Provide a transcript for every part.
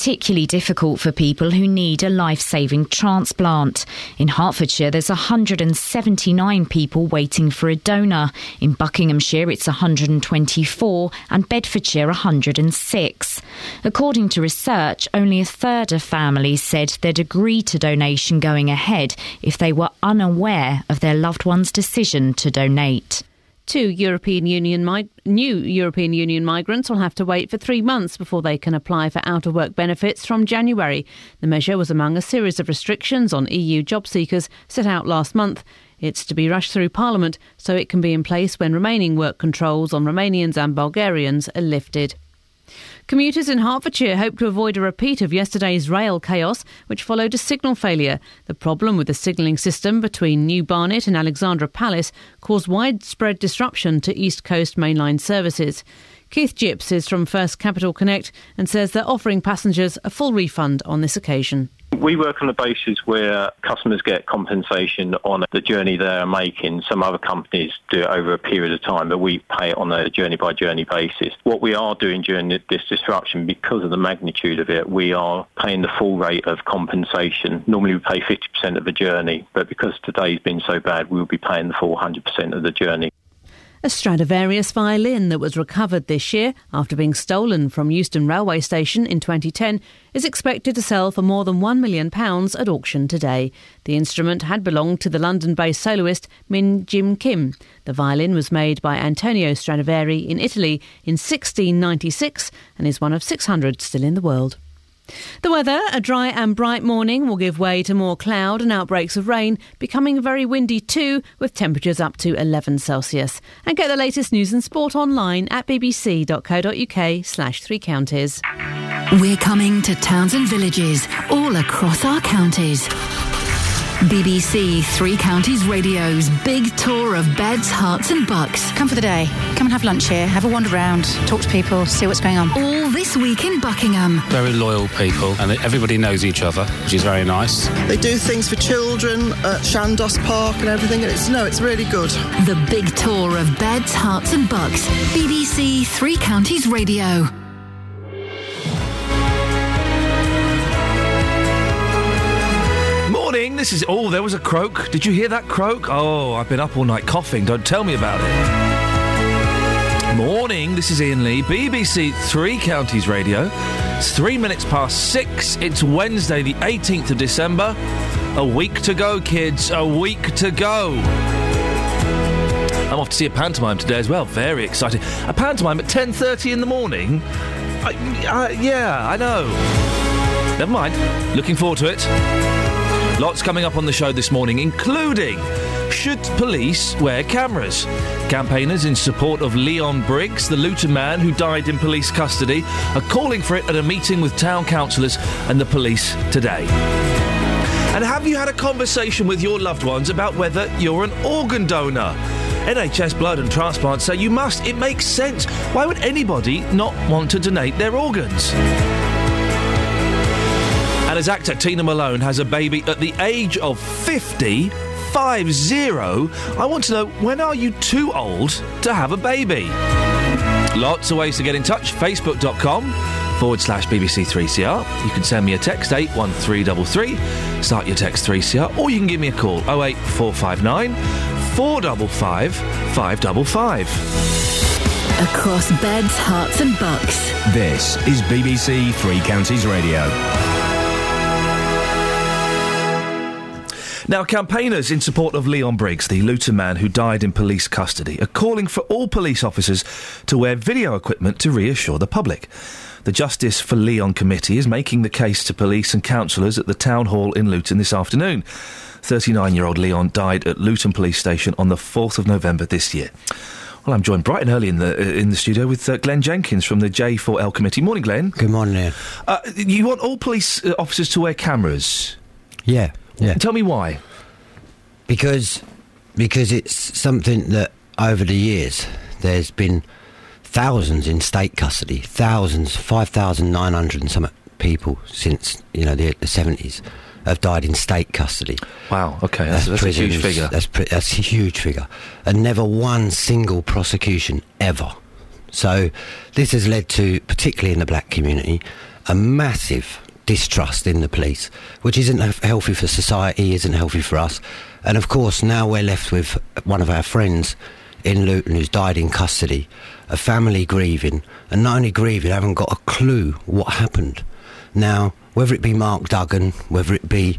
particularly difficult for people who need a life saving transplant. In Hertfordshire, there's 179 people waiting for a donor. In Buckinghamshire, it's 124, and Bedfordshire, 106. According to research, only a third of families said they'd agree to donation going ahead if they were unaware of their loved one's decision to donate. Two European Union mi- new European Union migrants will have to wait for three months before they can apply for out of work benefits from January. The measure was among a series of restrictions on EU job seekers set out last month. It's to be rushed through Parliament so it can be in place when remaining work controls on Romanians and Bulgarians are lifted. Commuters in Hertfordshire hope to avoid a repeat of yesterday's rail chaos, which followed a signal failure. The problem with the signalling system between New Barnet and Alexandra Palace caused widespread disruption to East Coast mainline services. Keith Gips is from First Capital Connect and says they're offering passengers a full refund on this occasion. We work on the basis where customers get compensation on the journey they're making. Some other companies do it over a period of time, but we pay it on a journey by journey basis. What we are doing during this disruption, because of the magnitude of it, we are paying the full rate of compensation. Normally we pay 50% of the journey, but because today's been so bad, we'll be paying the full 100% of the journey. A Stradivarius violin that was recovered this year after being stolen from Euston Railway Station in 2010 is expected to sell for more than £1 million at auction today. The instrument had belonged to the London based soloist Min-Jin Kym. The violin was made by Antonio Stradivari in Italy in 1696 and is one of 600 still in the world. The weather, a dry and bright morning, will give way to more cloud and outbreaks of rain, becoming very windy too, with temperatures up to 11 Celsius. And get the latest news and sport online at bbc.co.uk slash three counties. We're coming to towns and villages all across our counties. BBC Three Counties Radio's big tour of beds, Herts, and bucks. Come for the day. Come and have lunch here. Have a wander around. Talk to people. See what's going on. All this week in Buckingham. Very loyal people, and everybody knows each other, which is very nice. They do things for children at Chandos Park and everything. And it's no, it's really good. The big tour of beds, Herts, and bucks. BBC Three Counties Radio. Morning, this is. Oh, there was a croak. Did you hear that croak? Oh, I've been up all night coughing. Don't tell me about it. Morning, this is Iain Lee, BBC Three Counties Radio. It's three minutes past six. It's Wednesday, the 18th of December. A week to go, kids. A week to go. I'm off to see a pantomime today as well. Very exciting. A pantomime at 10:30 in the morning. I, I, yeah, I know. Never mind. Looking forward to it. Lots coming up on the show this morning, including should police wear cameras? Campaigners in support of Leon Briggs, the Luton man who died in police custody, are calling for it at a meeting with town councillors and the police today. And have you had a conversation with your loved ones about whether you're an organ donor? NHS Blood and Transplant say you must. It makes sense. Why would anybody not want to donate their organs? And as actor Tina Malone has a baby at the age of 50, 5 0, I want to know when are you too old to have a baby? Lots of ways to get in touch. Facebook.com forward slash BBC3CR. You can send me a text 81333, start your text 3CR, or you can give me a call 08459 455 555. Across beds, Herts, and bucks. This is BBC Three Counties Radio. Now, campaigners in support of Leon Briggs, the Luton man who died in police custody, are calling for all police officers to wear video equipment to reassure the public. The Justice for Leon Committee is making the case to police and councillors at the Town Hall in Luton this afternoon. 39 year old Leon died at Luton Police Station on the 4th of November this year. Well, I'm joined bright and early in the uh, in the studio with uh, Glenn Jenkins from the J4L committee. Morning, Glenn. Good morning. Uh, you want all police uh, officers to wear cameras? Yeah, yeah. Tell me why. Because because it's something that over the years there's been thousands in state custody, thousands, five thousand nine hundred and some people since you know the, the 70s have died in state custody. Wow. Okay, that's, that's a huge figure. That's, that's a huge figure, and never one single prosecution ever. So this has led to, particularly in the black community, a massive distrust in the police, which isn't healthy for society, isn't healthy for us. And of course, now we're left with one of our friends in Luton who's died in custody, a family grieving, and not only grieving, haven't got a clue what happened. Now, whether it be Mark Duggan, whether it be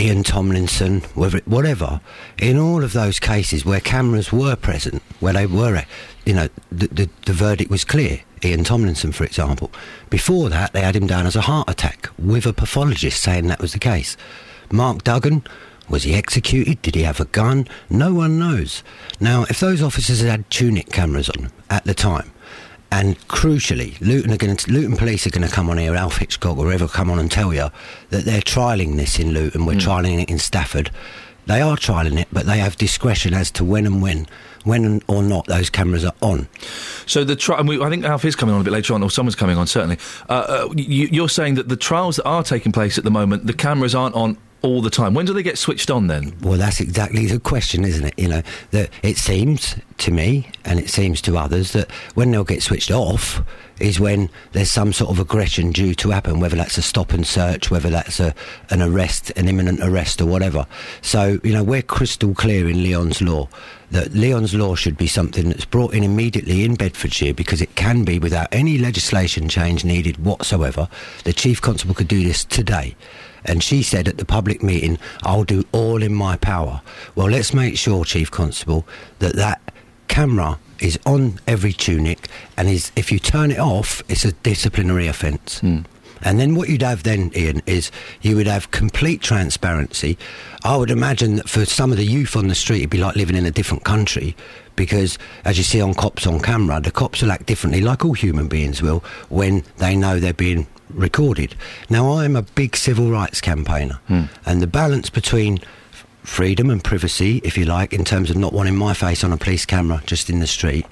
Ian Tomlinson, whatever, in all of those cases where cameras were present, where they were, you know, the, the, the verdict was clear. Ian Tomlinson, for example. Before that, they had him down as a heart attack with a pathologist saying that was the case. Mark Duggan, was he executed? Did he have a gun? No one knows. Now, if those officers had had tunic cameras on at the time, and crucially, Luton are going to, Luton police are going to come on here, Alf Hitchcock or whoever come on and tell you that they're trialling this in Luton. We're trialling it in Stafford. They are trialling it, but they have discretion as to when and when, when or not those cameras are on. So the tri- and we, I think Alf is coming on a bit later on, or someone's coming on certainly. Uh, uh, you, you're saying that the trials that are taking place at the moment, the cameras aren't on all the time. When do they get switched on then? Well, that's exactly the question, isn't it? You know, that it seems to me, and it seems to others, that when they'll get switched off is when there's some sort of aggression due to happen, whether that's a stop and search, whether that's a, an arrest, an imminent arrest, or whatever. So, you know, we're crystal clear in Leon's law that Leon's law should be something that's brought in immediately in Bedfordshire because it can be without any legislation change needed whatsoever. The Chief Constable could do this today. And she said at the public meeting, I'll do all in my power. Well, let's make sure, Chief Constable, that that camera is on every tunic and is if you turn it off, it's a disciplinary offence. Hmm. And then what you'd have then, Iain, is you would have complete transparency. I would imagine that for some of the youth on the street, it'd be like living in a different country because, as you see on cops on camera, the cops will act differently, like all human beings will, when they know they're being recorded. Now, I'm a big civil rights campaigner, hmm. and the balance between freedom and privacy, if you like, in terms of not wanting my face on a police camera just in the street.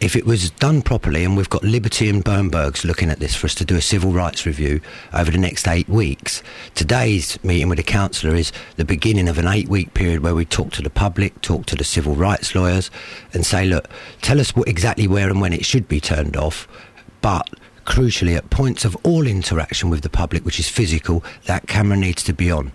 If it was done properly, and we've got Liberty and Birnbergs looking at this for us to do a civil rights review over the next eight weeks, today's meeting with the councillor is the beginning of an eight week period where we talk to the public, talk to the civil rights lawyers, and say, look, tell us what, exactly where and when it should be turned off, but crucially, at points of all interaction with the public, which is physical, that camera needs to be on.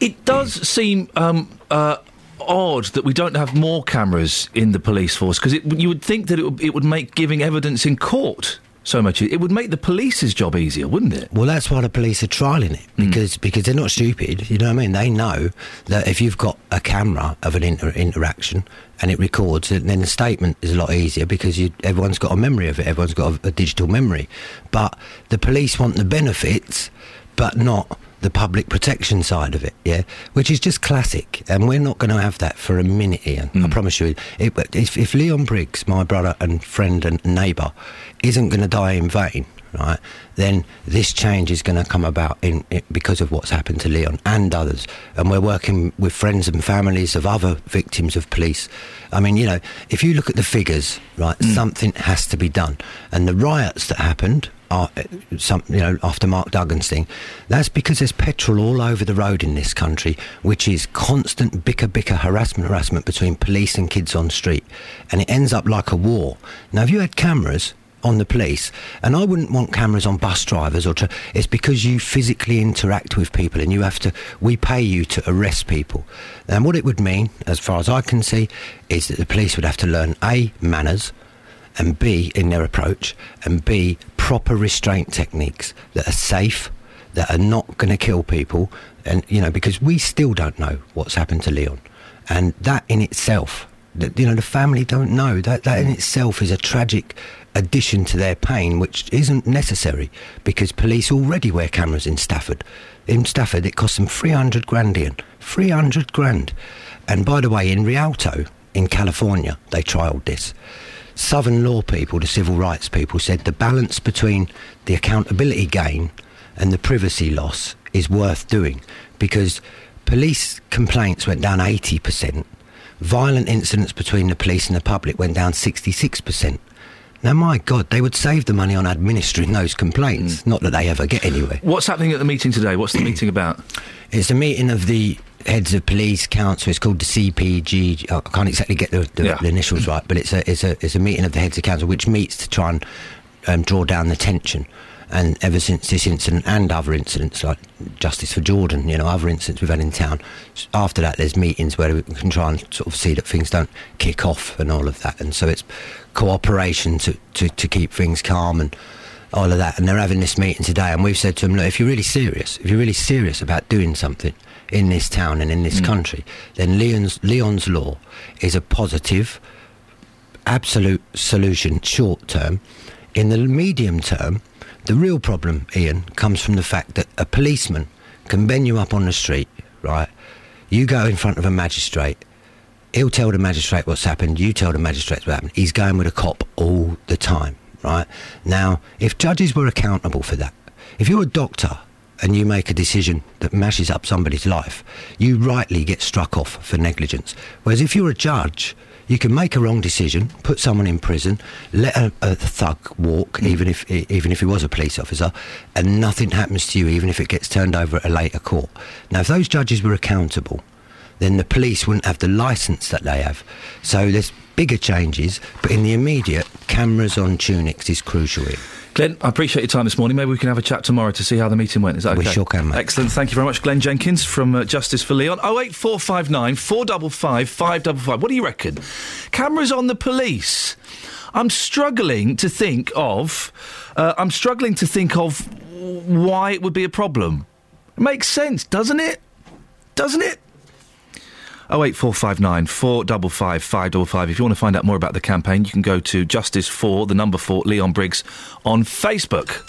It does seem um, uh, odd that we don't have more cameras in the police force because you would think that it would, it would make giving evidence in court so much. It would make the police's job easier, wouldn't it? Well, that's why the police are trialing it hmm. because because they're not stupid. You know what I mean? They know that if you've got a camera of an inter- interaction and it records, then then the statement is a lot easier because you, everyone's got a memory of it. Everyone's got a, a digital memory. But the police want the benefits, but not the public protection side of it, yeah, which is just classic, and we're not going to have that for a minute, Iain. I mm. promise you. It, if, if Leon Briggs, my brother and friend and neighbour, isn't going to die in vain, right, then this change is going to come about in, in because of what's happened to Leon and others, and we're working with friends and families of other victims of police. I mean, you know, if you look at the figures, right, mm. something has to be done, and the riots that happened uh, some, you know, after Mark Duggan's thing, that's because there's petrol all over the road in this country, which is constant bicker, bicker, harassment, harassment between police and kids on street, and it ends up like a war. Now, if you had cameras on the police, and I wouldn't want cameras on bus drivers or to, it's because you physically interact with people and you have to, we pay you to arrest people. And what it would mean, as far as I can see, is that the police would have to learn A, manners, and B, in their approach, and B, proper restraint techniques that are safe, that are not going to kill people, and you know, because we still don't know what's happened to Leon, and that in itself, that you know, the family don't know that that in itself is a tragic addition to their pain, which isn't necessary because police already wear cameras in Stafford. In Stafford, it costs them three hundred grand, Iain, three hundred grand, and by the way, in Rialto, in California, they trialled this. Southern law people, the civil rights people, said the balance between the accountability gain and the privacy loss is worth doing because police complaints went down 80%, violent incidents between the police and the public went down 66%. Now, my God, they would save the money on administering those complaints, mm. not that they ever get anywhere. What's happening at the meeting today? What's the meeting about? It's a meeting of the heads of police council. It's called the CPG. I can't exactly get the, the, Yeah. the initials right, but it's a it's a it's a meeting of the heads of council which meets to try and um, draw down the tension. And ever since this incident and other incidents like Justice for Jordan, you know, other incidents we've had in town, after that there's meetings where we can try and sort of see that things don't kick off and all of that. And so it's cooperation to, to, to keep things calm and all of that. And they're having this meeting today, and we've said to them, look, if you're really serious, if you're really serious about doing something in this town and in this hmm. country, then Leon's Leon's law is a positive, absolute solution short term. In the medium term, the real problem, Iain, comes from the fact that a policeman can bend you up on the street, right? You go in front of a magistrate, he'll tell the magistrate what's happened, you tell the magistrate what happened. He's going with a cop all the time, right? Now, if judges were accountable for that, if you're a doctor and you make a decision that mashes up somebody's life, you rightly get struck off for negligence. Whereas if you're a judge, you can make a wrong decision, put someone in prison, let a, a thug walk, hmm. even if even if he was a police officer, and nothing happens to you, even if it gets turned over at a later court. Now, if those judges were accountable, then the police wouldn't have the license that they have. So there's bigger changes, but in the immediate, cameras on tunics is crucial. Here. Glenn, I appreciate your time this morning. Maybe we can have a chat tomorrow to see how the meeting went. Is that okay? We sure can, mate. Excellent. Thank you very much, Glenn Jenkins from uh, Justice for Leon. 08459 455 555. What do you reckon? Cameras on the police. I'm struggling to think of. Uh, I'm struggling to think of why it would be a problem. It makes sense, doesn't it? Doesn't it? 08459 455 555. If you want to find out more about the campaign, you can go to Justice for the number 4 Leon Briggs on Facebook.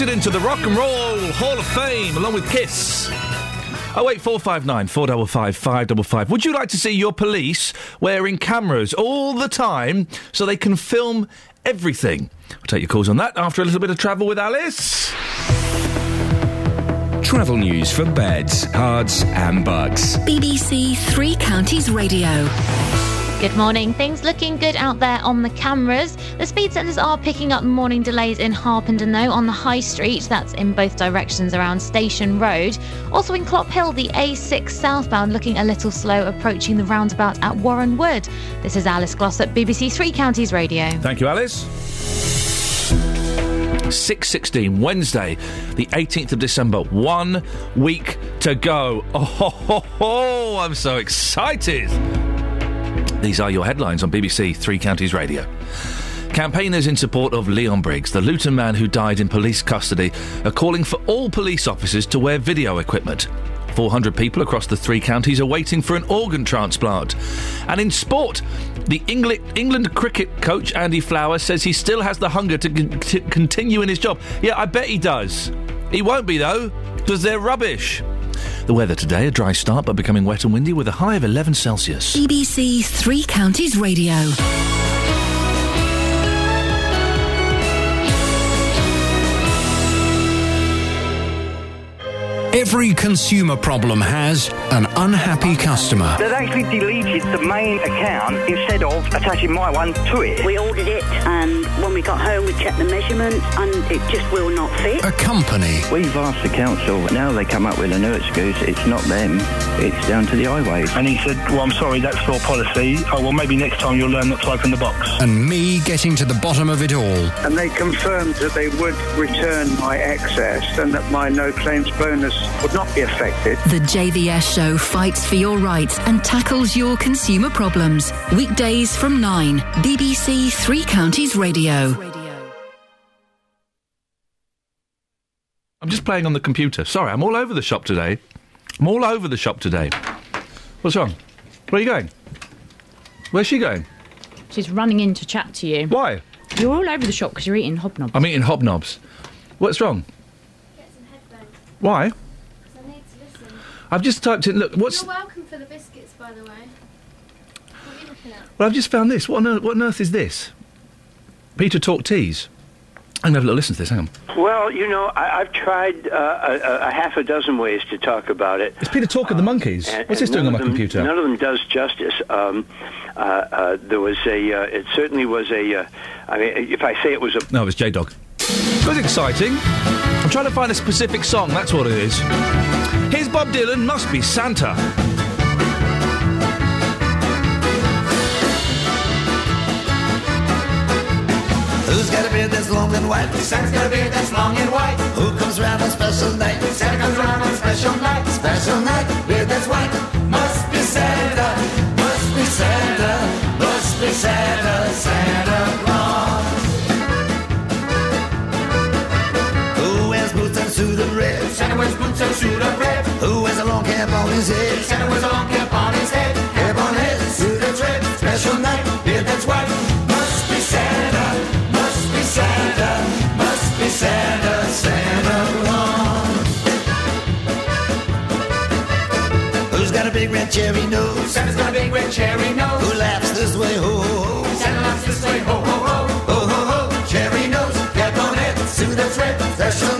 Inducted into the Rock and Roll Hall of Fame along with Kiss. Oh wait, four five nine four double five five double five. Would you like to see your police wearing cameras all the time so they can film everything? We'll take your calls on that after a little bit of travel with Alice. Travel news for beds, cards, and bugs. BBC Three Counties Radio. Good morning. Things looking good out there on the cameras. The speed sensors are picking up morning delays in Harpenden, though, on the High Street. That's in both directions around Station Road. Also in Clophill, the A6 southbound looking a little slow approaching the roundabout at Warren Wood. This is Alice Glossop, BBC Three Counties Radio. Thank you, Alice. 6.16, Wednesday, the 18th of December. One week to go. Oh, ho, ho, ho, I'm so excited. These are your headlines on BBC Three Counties Radio. Campaigners in support of Leon Briggs, the Luton man who died in police custody, are calling for all police officers to wear video equipment. 400 people across the three counties are waiting for an organ transplant. And in sport, the England, England cricket coach Andy Flower says he still has the hunger to, con- to continue in his job. Yeah, I bet he does. He won't be, though, because they're rubbish. The weather today, a dry start but becoming wet and windy with a high of 11 Celsius. BBC Three Counties Radio. Every consumer problem has an unhappy customer. They've actually deleted the main account instead of attaching my one to it. We ordered it, and when we got home, we checked the measurements, and it just will not fit. A company. We've asked the council, but now they come up with a new excuse. It's not them, it's down to the highways. And he said, Well, I'm sorry, that's your policy. Oh, well, maybe next time you'll learn not to open the box. And me getting to the bottom of it all. And they confirmed that they would return my excess and that my no claims bonus would not be affected. The JVS show fights for your rights and tackles your consumer problems. Weekdays from 9, BBC Three Counties Radio. I'm just playing on the computer. Sorry, I'm all over the shop today. I'm all over the shop today. What's wrong? Where are you going? Where's she going? She's running in to chat to you. Why? You're all over the shop because you're eating hobnobs. I'm eating hobnobs. What's wrong? Why? I've just typed in. Look, what's? You're welcome for the biscuits, by the way. What are you looking at? Well, I've just found this. What on earth, what on earth is this? Peter Tork Teas. I'm going to have a little listen to this. Hang on. Well, you know, I, I've tried uh, a, a half a dozen ways to talk about it. It's Peter Tork of the Monkees. And- What's this doing on none my of them- computer? None of them does justice. Um, uh, uh, there was a. Uh, it certainly was a. Uh, I mean, if I say it was a. No, it was J Dog. It was exciting. I'm trying to find a specific song. That's what it is. Bob Dylan. Must be Santa. Who's got a beard that's long and white? Santa's got a beard that's long and white. Who comes round on special night? Santa comes round on special night. Special night, beard that's white. Must be Santa, must be Santa, must be Santa, Santa Santa wears boots and suit of red. Who wears a long cap on his head? Santa wears a long cap on his head. Cap on head, suit that's red. Special night, beard that's white. Must be Santa, must be Santa, must be Santa, Santa Claus. Who's got a big red cherry nose? Santa's got a big red cherry nose. Who laughs this way, ho ho ho? Santa laughs this way, ho ho ho. Ho ho ho, cherry nose, cap on head, suit that's red, special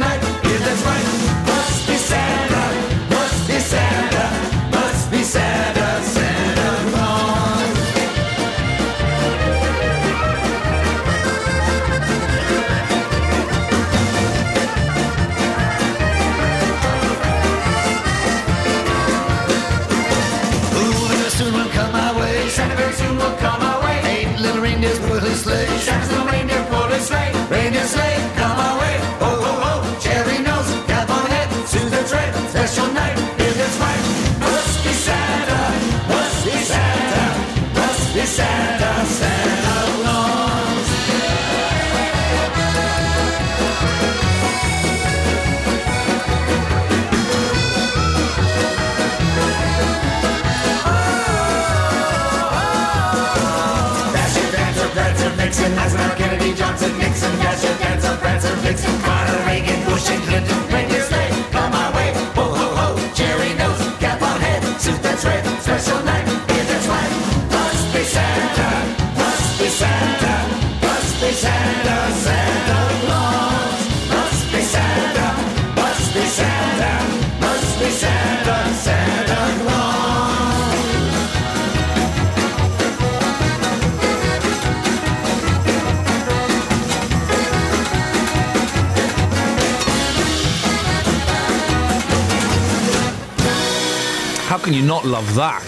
can you not love that?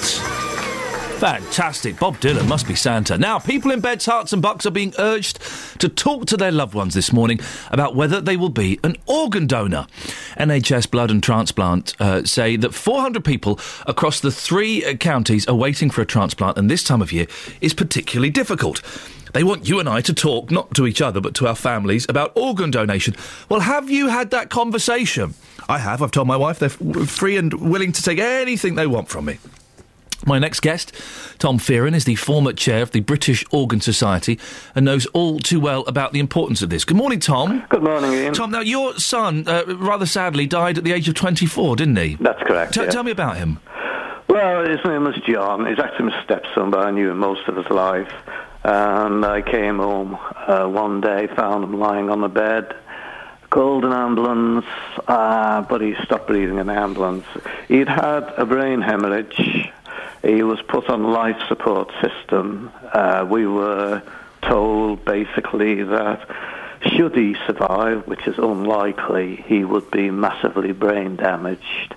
Fantastic. Bob Dylan must be Santa. Now, people in beds, Herts, and bucks are being urged to talk to their loved ones this morning about whether they will be an organ donor. NHS Blood and Transplant uh, say that 400 people across the three counties are waiting for a transplant, and this time of year is particularly difficult. They want you and I to talk, not to each other, but to our families, about organ donation. Well, have you had that conversation? I have. I've told my wife they're f- free and willing to take anything they want from me. My next guest, Tom Fearon, is the former chair of the British Organ Society and knows all too well about the importance of this. Good morning, Tom. Good morning, Iain. Tom, now your son, uh, rather sadly, died at the age of 24, didn't he? That's correct. T- yeah. Tell me about him. Well, his name was John. He's actually my stepson, but I knew him most of his life. And I came home uh, one day, found him lying on the bed, called an ambulance, uh, but he stopped breathing in the ambulance. He'd had a brain hemorrhage. He was put on life support system. Uh, we were told basically that should he survive, which is unlikely, he would be massively brain damaged.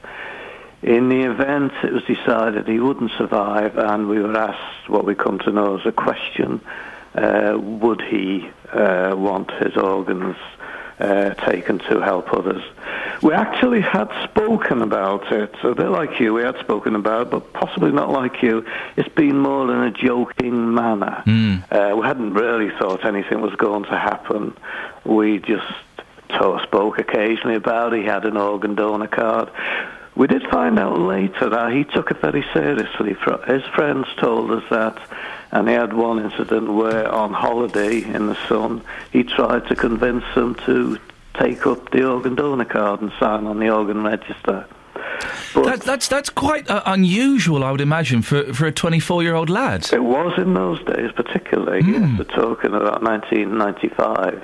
In the event, it was decided he wouldn't survive, and we were asked what we come to know as a question: uh, Would he uh, want his organs uh, taken to help others? We actually had spoken about it, a bit like you. We had spoken about, it, but possibly not like you. It's been more in a joking manner. Uh, we hadn't really thought anything was going to happen. We just spoke occasionally about it. He had an organ donor card. We did find out later that he took it very seriously. His friends told us that, and he had one incident where, on holiday in the sun, he tried to convince them to take up the organ donor card and sign on the organ register. That, that's that's quite uh, unusual, I would imagine, for for a 24 year old lad. It was in those days, particularly. Yes, we're talking about 1995.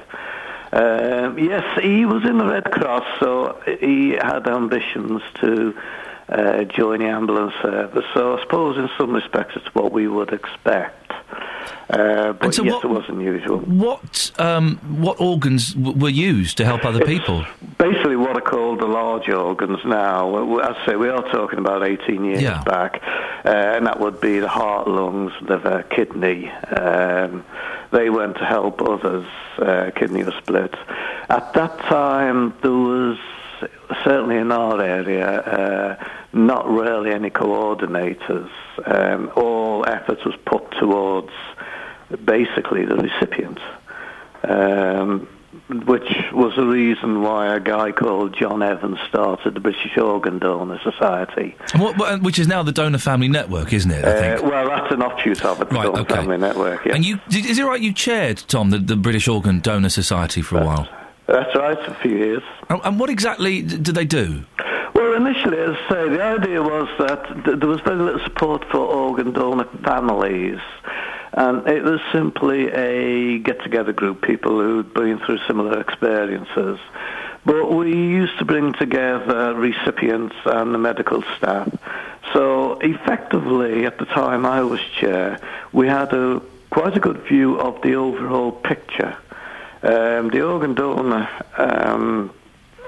Um, yes, he was in the Red Cross, so he had ambitions to uh, join the ambulance service. So I suppose, in some respects, it's what we would expect. Uh, but so yes, what- it was unusual. What um, what organs w- were used to help other It's people? Basically, what are called the large organs now. As I say, we are talking about 18 years Yeah. back, uh, and that would be the heart, lungs, liver, kidney. Um, they went to help others. Uh, kidney was split. At that time, there was certainly in our area uh, not really any coordinators. Um, all effort was put towards basically the recipient. Um, which was the reason why a guy called John Evans started the British Organ Donor Society. What, which is now the Donor Family Network, isn't it? I Uh, well, that's an offshoot of it, the Right, Donor okay. Family Network. Yeah. And you, is it right you chaired, Tom, the, the British Organ Donor Society for a while? That's right, for a few years. And, and what exactly do they do? Well, initially, as I say, the idea was that th- there was very little support for organ donor families. And it was simply a get-together group, people who'd been through similar experiences. But we used to bring together recipients and the medical staff. So effectively, at the time I was chair, we had a quite a good view of the overall picture. Um, the organ donor um,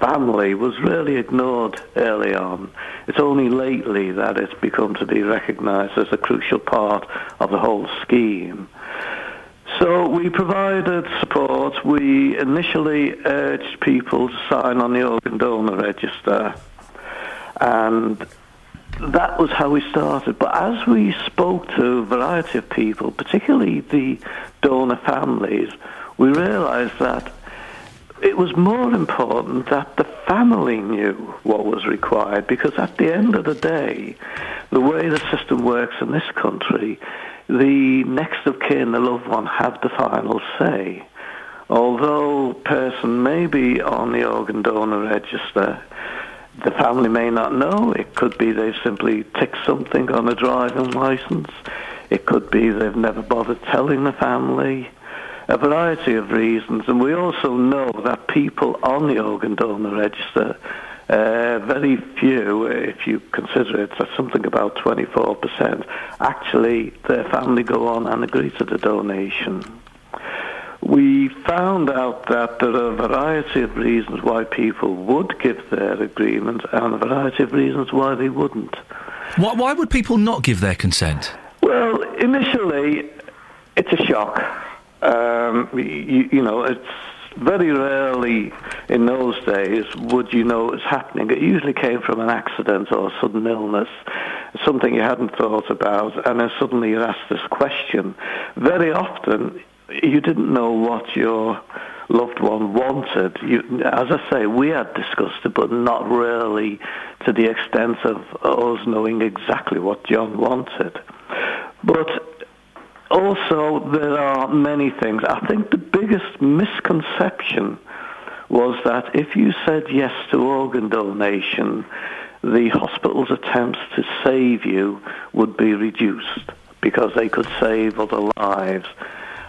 family was really ignored early on. It's only lately that it's become to be recognised as a crucial part of the whole scheme. So we provided support. We initially urged people to sign on the organ donor register, and that was how we started. But as we spoke to a variety of people, particularly the donor families, we realised that it was more important that the family knew what was required because at the end of the day, the way the system works in this country, the next of kin, the loved one, have the final say. Although a person may be on the organ donor register, the family may not know. It could be they've simply ticked something on a driving license. It could be they've never bothered telling the family. A variety of reasons. And we also know that people on the organ donor register, uh, very few, if you consider it, that's something about 24%, actually their family go on and agree to the donation. We found out that there are a variety of reasons why people would give their agreement and a variety of reasons why they wouldn't. Why, why would people not give their consent? Well, initially, it's a shock. Um, you, you know, it's very rarely in those days would you know it was happening. It usually came from an accident or a sudden illness, something you hadn't thought about, and then suddenly you're asked this question. Very often, you didn't know what your loved one wanted. You, as I say, we had discussed it, but not really to the extent of us knowing exactly what John wanted. But also, there are many things. I think the biggest misconception was that if you said yes to organ donation, the hospital's attempts to save you would be reduced because they could save other lives.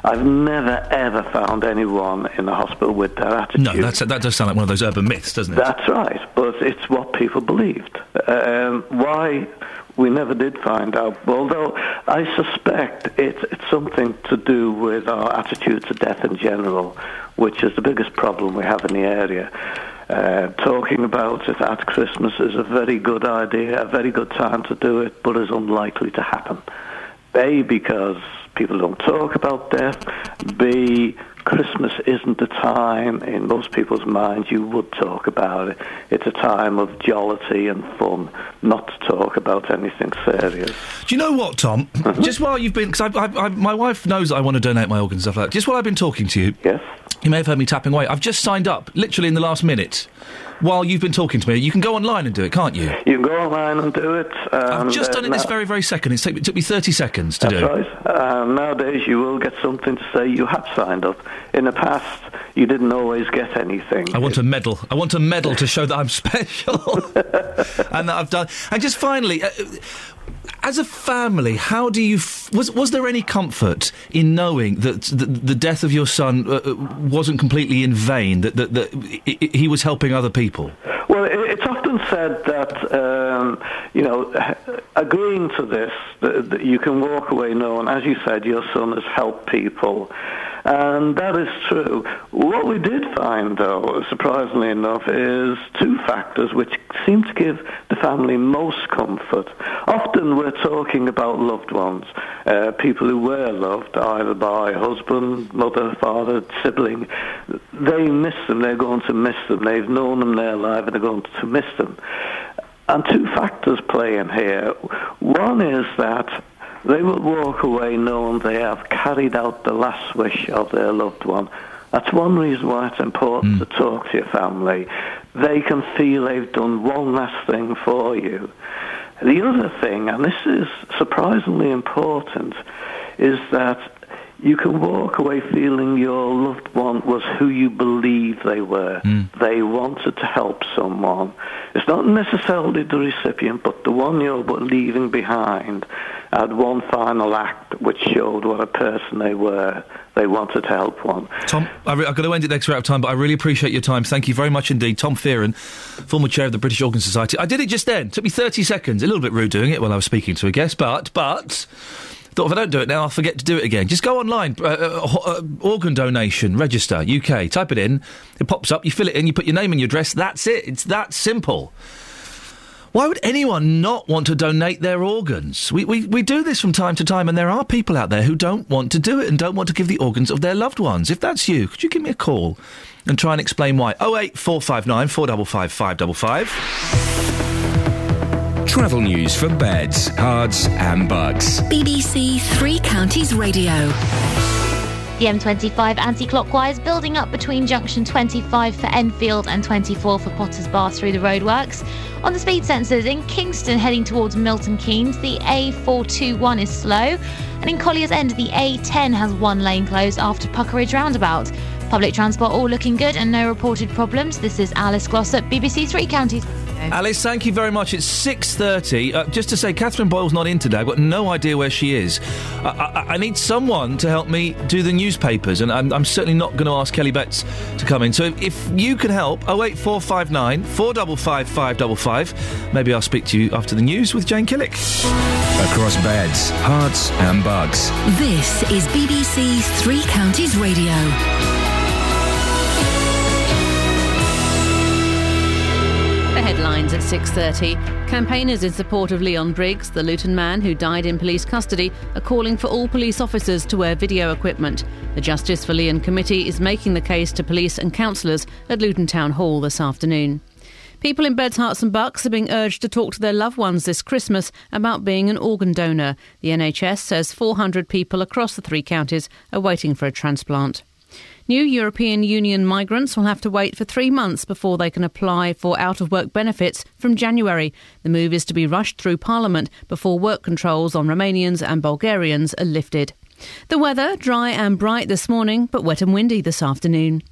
I've never ever found anyone in the hospital with that attitude. No, that's, that does sound like one of those urban myths, doesn't it? That's right, but it's what people believed. Um, why we never did find out, although I suspect it's, it's something to do with our attitude to death in general, which is the biggest problem we have in the area. Uh, talking about it at Christmas is a very good idea, a very good time to do it, but is unlikely to happen. A, because people don't talk about death. B, Christmas isn't the time in most people's minds you would talk about it. It's a time of jollity and fun, not to talk about anything serious. Do you know what, Tom? Mm-hmm. Just while you've been, because I, I, I, my wife knows I want to donate my organs and stuff like that. Just while I've been talking to you, yes, you may have heard me tapping away. I've just signed up, literally in the last minute. While you've been talking to me, you can go online and do it, can't you? You can go online and do it. Um, I've just done it this very, very second. It took, it took me 30 seconds to That's do. right. Um, nowadays, you will get something to say you have signed up. In the past, you didn't always get anything. I want a medal. I want a medal to show that I'm special and that I've done. And just finally, uh, as a family, how do you f- was was there any comfort in knowing that the, the death of your son uh, uh, wasn't completely in vain? That that, that he was helping other people. Well, it's often said that um, you know, agreeing to this, that, that you can walk away knowing, as you said, your son has helped people, and that is true. What we did find, though, surprisingly enough, is two factors which seem to give the family most comfort. Often we're talking about loved ones, uh, people who were loved either by husband, mother, father, sibling. They miss them. They're going to miss them. They've known them their life, and they're going to miss them. And two factors play in here. One is that they will walk away knowing they have carried out the last wish of their loved one. That's one reason why it's important hmm. to talk to your family. They can feel they've done one last thing for you. The other thing, and this is surprisingly important, is that you can walk away feeling your loved one was who you believe they were. Hmm. They wanted to help someone. It's not necessarily the recipient, but the one you're leaving behind had one final act which showed what a person they were. They wanted to help one. Tom, I've got to end it next we're out of time, but I really appreciate your time. Thank you very much indeed. Tom Fearon, former chair of the British Organ Society. I did it just then. took me 30 seconds. A little bit rude doing it while I was speaking to a guest, but, but, if I don't do it now, I'll forget to do it again. Just go online, uh, uh, uh, organ donation, register, UK, type it in, it pops up, you fill it in, you put your name and your address, that's it. It's that simple. Why would anyone not want to donate their organs? We, we, we do this from time to time, and there are people out there who don't want to do it and don't want to give the organs of their loved ones. If that's you, could you give me a call and try and explain why? 08459 455 555. Travel news for beds, cards, and bugs. BBC Three Counties Radio. The M25 anti-clockwise building up between junction 25 for Enfield and 24 for Potters Bar through the roadworks. On the speed sensors in Kingston heading towards Milton Keynes, the A421 is slow. And in Collier's End, the A10 has one lane closed after Puckeridge roundabout. Public transport all looking good and no reported problems. This is Alice Glossop, BBC Three Counties. Alice, thank you very much. It's six thirty. Uh, just to say, Catherine Boyle's not in today. I've got no idea where she is. I, I, I need someone to help me do the newspapers, and I'm, I'm certainly not going to ask Kelly Betts to come in. So if, if you can help, oh eight four five nine four double five five double five. Maybe I'll speak to you after the news with Jane Killick. Across beds, Herts, and Bucks. This is BBC Three Counties Radio. Headlines at 6:30. Campaigners in support of Leon Briggs, the Luton man who died in police custody, are calling for all police officers to wear video equipment. The Justice for Leon Committee is making the case to police and councillors at Luton Town Hall this afternoon. People in Beds, Herts and Bucks are being urged to talk to their loved ones this Christmas about being an organ donor. The NHS says 400 people across the three counties are waiting for a transplant. New European Union migrants will have to wait for three months before they can apply for out of work benefits from January. The move is to be rushed through Parliament before work controls on Romanians and Bulgarians are lifted. The weather dry and bright this morning, but wet and windy this afternoon.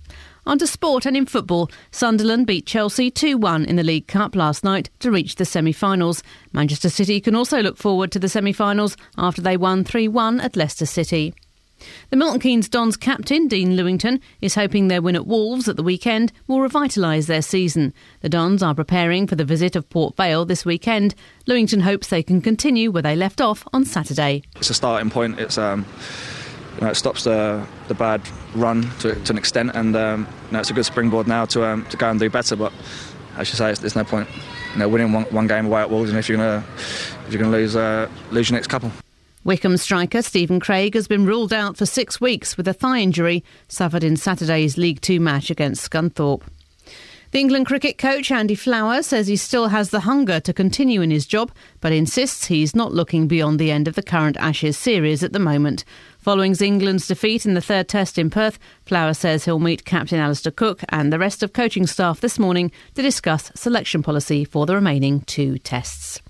On to sport and in football, Sunderland beat Chelsea 2 1 in the League Cup last night to reach the semi finals. Manchester City can also look forward to the semi finals after they won 3 1 at Leicester City. The Milton Keynes Dons captain, Dean Lewington, is hoping their win at Wolves at the weekend will revitalise their season. The Dons are preparing for the visit of Port Vale this weekend. Lewington hopes they can continue where they left off on Saturday. It's a starting point. It's um, you know, it stops the the bad run to, to an extent, and um, you know, it's a good springboard now to um, to go and do better. But as you say, there's no point, you know, winning one, one game away at Wolves, and if you're gonna if you're gonna lose uh, lose your next couple. Wycombe striker Stephen Craig has been ruled out for six weeks with a thigh injury suffered in Saturday's League Two match against Scunthorpe. The England cricket coach Andy Flower says he still has the hunger to continue in his job, but insists he's not looking beyond the end of the current Ashes series at the moment. Following England's defeat in the third test in Perth, Flower says he'll meet captain Alastair Cook and the rest of coaching staff this morning to discuss selection policy for the remaining two tests.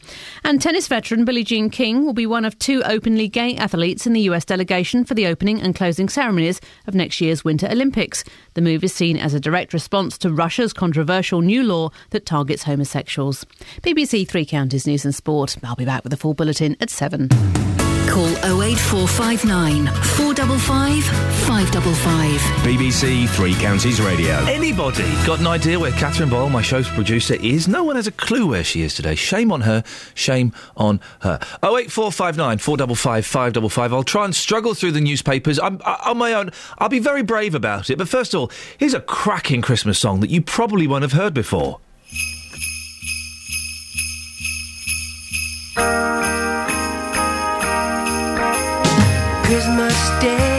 And tennis veteran Billie Jean King will be one of two openly gay athletes in the US delegation for the opening and closing ceremonies of next year's Winter Olympics. The move is seen as a direct response to Russia's controversial new law that targets homosexuals. BBC Three Counties News and Sport. I'll be back with a full bulletin at 7. Call 08459 455 555. BBC Three Counties Radio. Anybody got an idea where Catherine Boyle, my show's producer, is? No one has a clue where she is today. Shame on her. Shame on her. 08459 455 555. I'll try and struggle through the newspapers. I'm I, on my own. I'll be very brave about it. But first of all, here's a cracking Christmas song that you probably won't have heard before. Christmas Day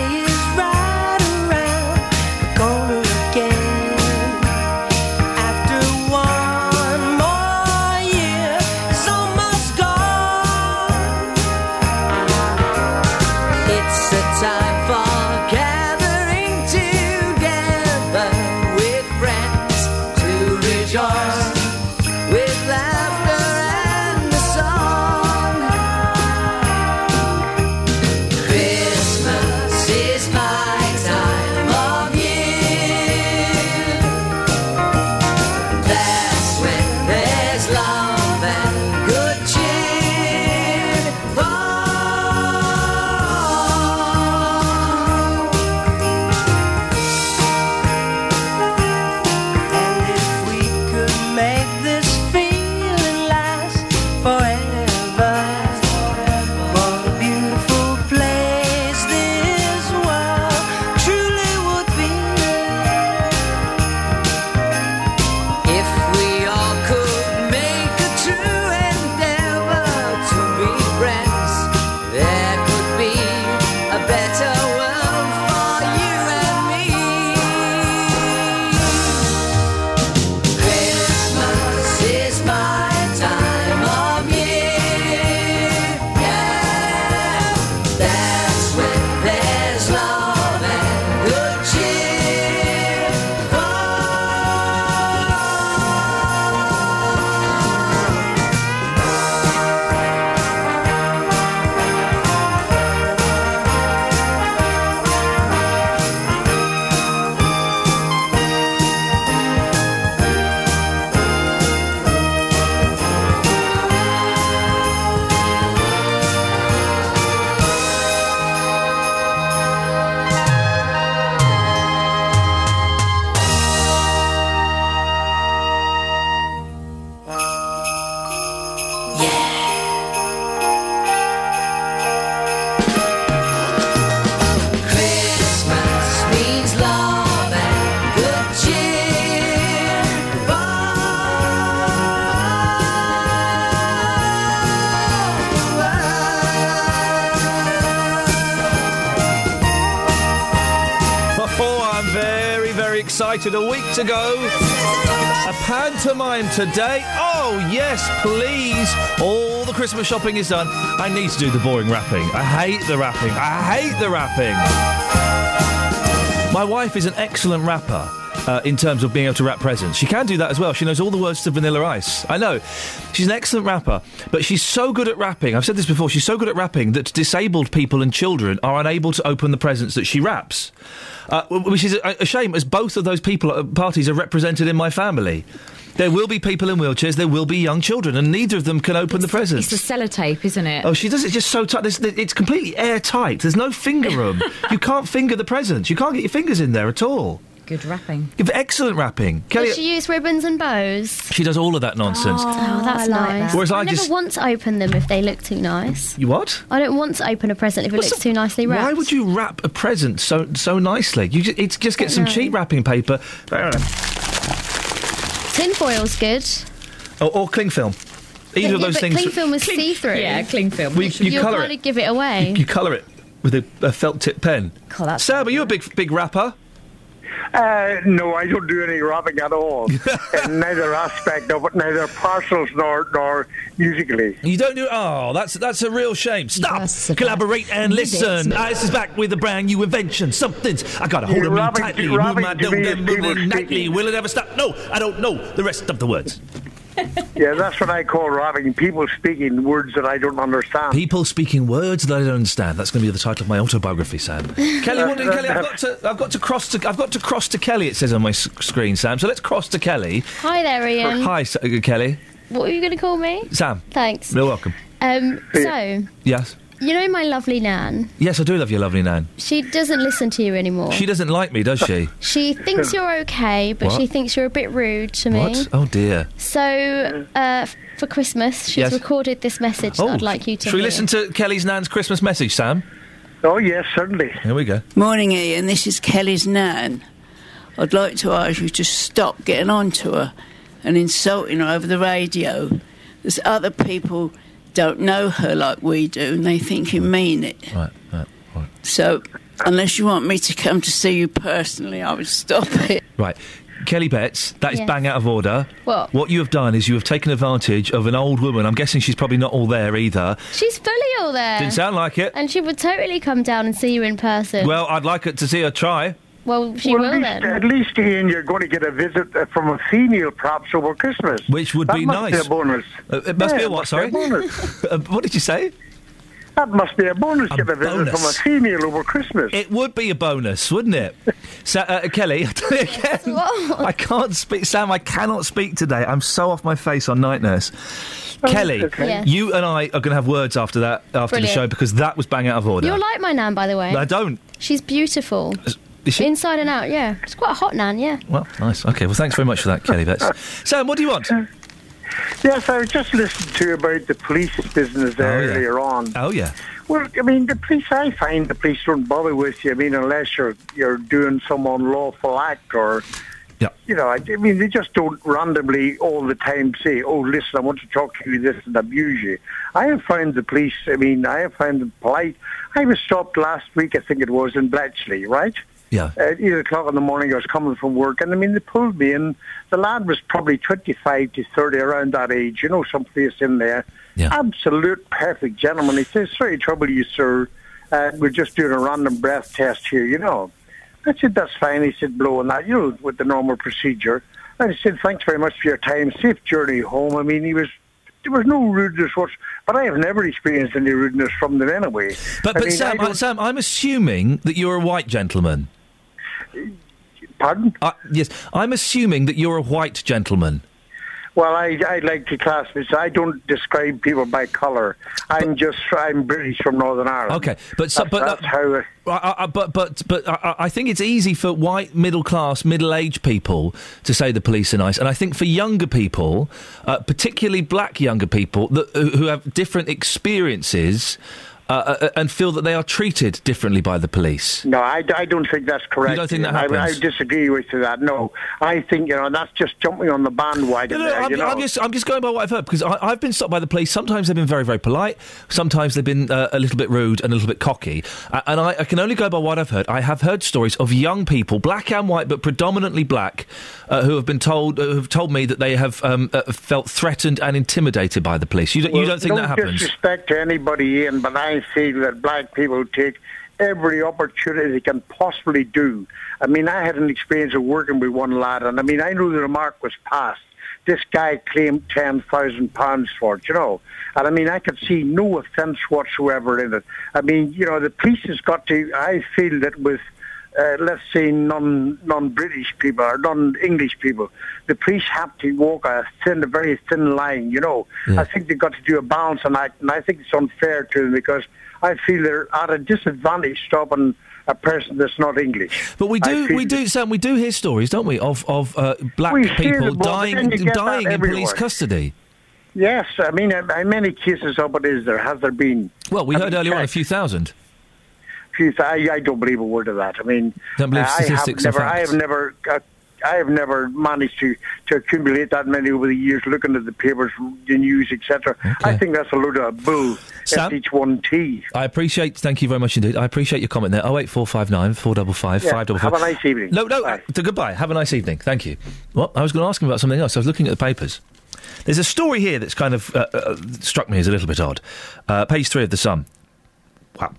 excited. A week to go. A pantomime today. Oh, yes, please. All the Christmas shopping is done. I need to do the boring wrapping. I hate the wrapping. I hate the wrapping. My wife is an excellent rapper. Uh, in terms of being able to wrap presents, she can do that as well. She knows all the words to Vanilla Ice. I know she's an excellent rapper, but she's so good at rapping. I've said this before. She's so good at rapping that disabled people and children are unable to open the presents that she raps, uh, which is a, a shame, as both of those people at parties are represented in my family. There will be people in wheelchairs. There will be young children, and neither of them can open the presents. It's the sellotape, isn't it? Oh, she does it just so tight. It's completely airtight. There's no finger room. you can't finger the presents. You can't get your fingers in there at all. Good wrapping. Excellent wrapping. Kelly. Does she use ribbons and bows? She does all of that nonsense. Oh, that's oh, nice. Whereas I I never just- want to open them if they look too nice. You what? I don't want to open a present if it looks too nicely wrapped. Why would you wrap a present so so nicely? You just, it's just get some know. cheap wrapping paper Tin foil's good. or, or cling film. Either Yeah, of those but things. cling film is see-through. Yeah, cling film. We- you You'll colour probably it. give it away. You colour it with a, a felt tip pen. Oh, that's Sam, are you a big big rapper? Uh, no, I don't do any rapping at all. in neither aspect of it, neither parcels nor nor musically. You don't do. Oh, that's that's a real shame. Stop. Collaborate and listen. Ice is back with a brand new invention. Something's. I got a hold Yeah, of me tightly. Move my to me is dome, people moving nightly. Will it ever stop? No, I don't know the rest of the words. Yeah, that's what I call rapping. People speaking words that I don't understand. People speaking words that I don't understand. That's going to be the title of my autobiography, Sam. Kelly, what, Kelly, I've got to, I've got to cross to, I've got to cross to Kelly. It says on my s- screen, Sam. So let's cross to Kelly. Hi there, Iain. Hi, S- uh, Kelly. What are you going to call me? Sam. Thanks. You're welcome. Um, so, Yes. You know my lovely Nan? Yes, I do love your lovely Nan. She doesn't listen to you anymore. She doesn't like me, does she? She thinks you're okay, but What? she thinks you're a bit rude to me. What? Oh dear. So, uh, f- for Christmas, she's Yes. recorded this message that I'd like you to Should we hear. listen to Kelly's Nan's Christmas message, Sam? Oh yes, certainly. Here we go. Morning, Iain. This is Kelly's nan. I'd like to ask you to stop getting on to her and insulting her over the radio. There's other people don't know her like we do, and they think you mean it. Right, right, right. So, unless you want me to come to see you personally, I would stop it. Right. Kelly Betts, that is Yes. bang out of order. What? What you have done is you have taken advantage of an old woman. I'm guessing she's probably not all there either. She's fully all there. Didn't sound like it. And she would totally come down and see you in person. Well, I'd like it to see her try. Well, she well, will at least, then. At least, Iain, you're going to get a visit uh, from a female, perhaps over Christmas. Which would that be must nice. Be a bonus. Uh, it must Yeah, be a what, sorry? a bonus. Uh, what did you say? That must be a bonus. get a visit bonus. from a female over Christmas. It would be a bonus, wouldn't it? Sa- uh, Kelly, I tell you again, I can't speak. Sam, I cannot speak today. I'm so off my face on night nurse. Kelly, okay. Yes. you and I are going to have words after that after Brilliant. the show because that was bang out of order. You're like my nan, by the way. I don't. She's beautiful. Is she? Inside and out, yeah. It's quite a hot nan, yeah. Well, nice. Okay, well, thanks very much for that, Kelly. That's... Sam, what do you want? Yes, I was just listening to you about the police business there Oh, yeah. earlier on. Oh, yeah. Well, I mean, the police, I find the police don't bother with you. I mean, unless you're you're doing some unlawful act or, Yeah. you know, I, I mean, they just don't randomly all the time say, oh, listen, I want to talk to you this and abuse you. I have found the police, I mean, I have found them polite. I was stopped last week, I think it was, in Bletchley, right? Yeah. At 8 o'clock in the morning, I was coming from work, and I mean, they pulled me in. The lad was probably 25 to 30, around that age, you know, someplace in there. Yeah. Absolute perfect gentleman. He says, sorry to trouble you, sir. Uh, we're just doing a random breath test here, you know. I said, that's fine. He said, blowing that, you know, with the normal procedure. And he said, thanks very much for your time. Safe journey home. I mean, he was, there was no rudeness whatsoever. But I have never experienced any rudeness from them anyway. But, I but mean, Sam, Sam, I'm assuming that you're a white gentleman. Pardon? Uh, yes, I'm assuming that you're a white gentleman. Well, I, I like to class myself. I don't describe people by colour. I'm just I'm British from Northern Ireland. Okay, but so, that's, but that's how. I, I, I, but but but I, I think it's easy for white middle class middle aged people to say the police are nice, and I think for younger people, uh, particularly black younger people that, who who have different experiences. Uh, uh, and feel that they are treated differently by the police. No, I, I don't think that's correct. You don't think that I- I, disagree with you that. No, I think you know that's just jumping on the bandwagon. No, no, there, I'm, you know. I'm just, I'm just going by what I've heard because I, I've been stopped by the police. Sometimes they've been very, very polite. Sometimes they've been uh, a little bit rude and a little bit cocky. Uh, and I, I can only go by what I've heard. I have heard stories of young people, black and white, but predominantly black, uh, who have been told, uh, who have told me that they have um, uh, felt threatened and intimidated by the police. You, don't- you Well, don't think no that happens? disrespect to anybody, Iain, but I feel that black people take every opportunity they can possibly do. I mean, I had an experience of working with one lad, and I mean, I knew the remark was passed. This guy claimed ten thousand pounds for it, you know, and I mean, I could see no offence whatsoever in it. I mean, you know, the police has got to. I feel that with uh, let's say non non British people or non English people, the police have to walk a thin, a very thin line. You know, I think they've got to do a balancing act, and I think it's unfair to them because I feel they're at a disadvantage stopping a person that's not English. But we do, we do, Sam. We do hear stories, don't we, of of uh, black people them, dying, then you get that dying in police custody. Yes, I mean, in in many cases of it is there has there been. Well, we I heard mean, earlier on a few thousand. Few- I, I don't believe a word of that. I mean, Don't believe uh, I have never, I have never, uh, I have never managed to, to accumulate that many over the years, looking at the papers, the news, etc. I think that's a load of bull. Sam? One T. I appreciate. Thank you very much indeed. I appreciate your comment there. Oh eight four five nine four double five Yeah, five double have five. a nice evening. No, no. t- goodbye. Have a nice evening. Thank you. Well, I was going to ask him about something else. I was looking at the papers. There's a story here that's kind of uh, uh, struck me as a little bit odd. Uh, page three of the Sun. Wow.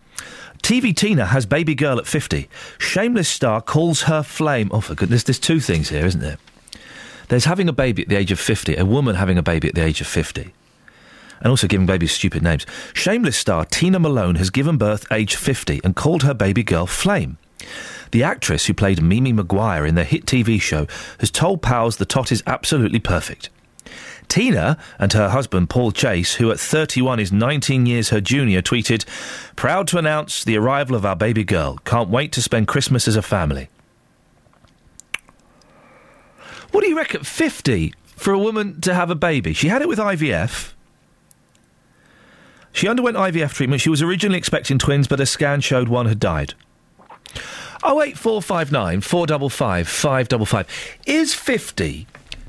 TV Tina has baby girl at 50. Shameless star calls her flame. Oh, for goodness, there's two things here, isn't there? There's having a baby at the age of 50, a woman having a baby at the age of 50, and also giving babies stupid names. Shameless star Tina Malone has given birth age 50 and called her baby girl Flame. The actress who played Mimi Maguire in their hit TV show has told pals the tot is absolutely perfect. Tina and her husband Paul Chase, who at 31 is 19 years her junior, tweeted, Proud to announce the arrival of our baby girl. Can't wait to spend Christmas as a family. What do you reckon? 50 for a woman to have a baby? She had it with IVF. She underwent IVF treatment. She was originally expecting twins, but a scan showed one had died. Oh eight four five nine four double five five double five. Is fifty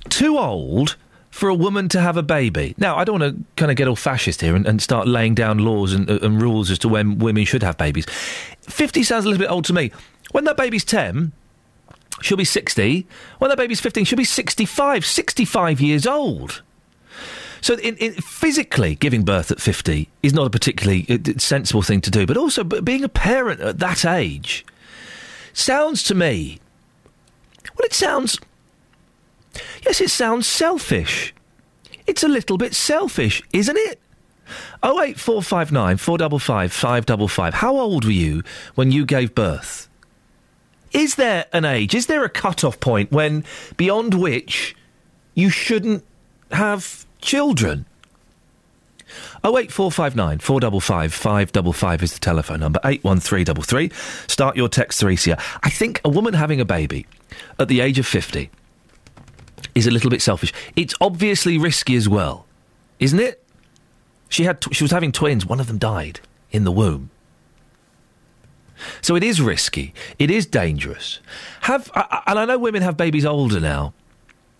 too old for a woman to have a baby? Now I don't want to kind of get all fascist here and, and start laying down laws and, and rules as to when women should have babies. Fifty sounds a little bit old to me. When that baby's ten, she'll be sixty. When that baby's fifteen, she'll be 65, 65 years old. So, in, in, physically, giving birth at 50 is not a particularly uh, sensible thing to do, but also being a parent at that age sounds to me. Well, it sounds. Yes, it sounds selfish. It's a little bit selfish, isn't it? Oh eight four five nine four double five five double five. How old were you when you gave birth? Is there an age? Is there a cut-off point when beyond which you shouldn't have children? Oh eight four five nine four double five five double five is the telephone number. Eight one three double three. Start your text 3CR. I think a woman having a baby at the age of is a little bit selfish. It's obviously risky as well, isn't it? She had she was having twins. One of them died in the womb. So it is risky. It is dangerous. Have I- and I know women have babies older now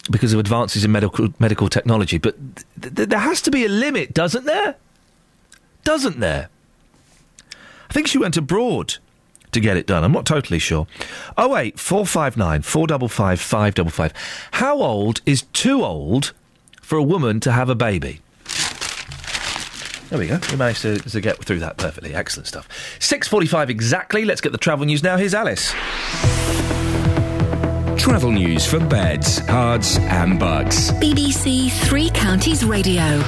because of advances in medical medical technology, but th- th- there has to be a limit, doesn't there? Doesn't there? I think she went abroad to get it done. I'm not totally sure. Oh eight four five nine four double five five double five. How old is too old for a woman to have a baby? There we go. We managed to, to get through that perfectly. Excellent stuff. Six forty-five exactly. Let's get the travel news now. Here's Alice. Travel news for beds, cards, and bugs. BBC Three Counties Radio.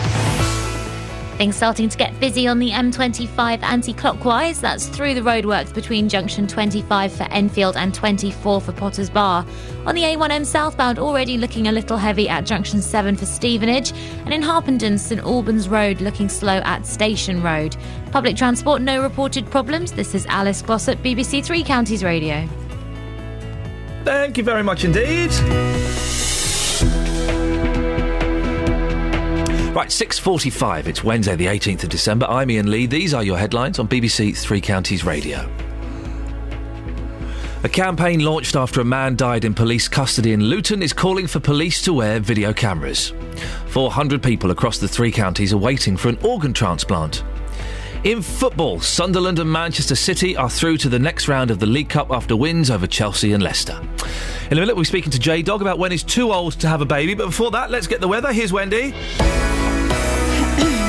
Things starting to get busy on the M25 anti clockwise. That's through the roadworks between junction 25 for Enfield and 24 for Potters Bar. On the A1M southbound, already looking a little heavy at junction 7 for Stevenage. And in Harpenden, St Albans Road looking slow at Station Road. Public transport, no reported problems. This is Alice Glossop, BBC Three Counties Radio. Thank you very much indeed. Right, 6.45. It's Wednesday, the 18th of December. I'm Iain Lee. These are your headlines on BBC Three Counties Radio. A campaign launched after a man died in police custody in Luton is calling for police to wear video cameras. 400 people across the three counties are waiting for an organ transplant. In football, Sunderland and Manchester City are through to the next round of the League Cup after wins over Chelsea and Leicester. In a minute, we'll be speaking to J Dog about when he's too old to have a baby, but before that, let's get the weather. Here's Wendy.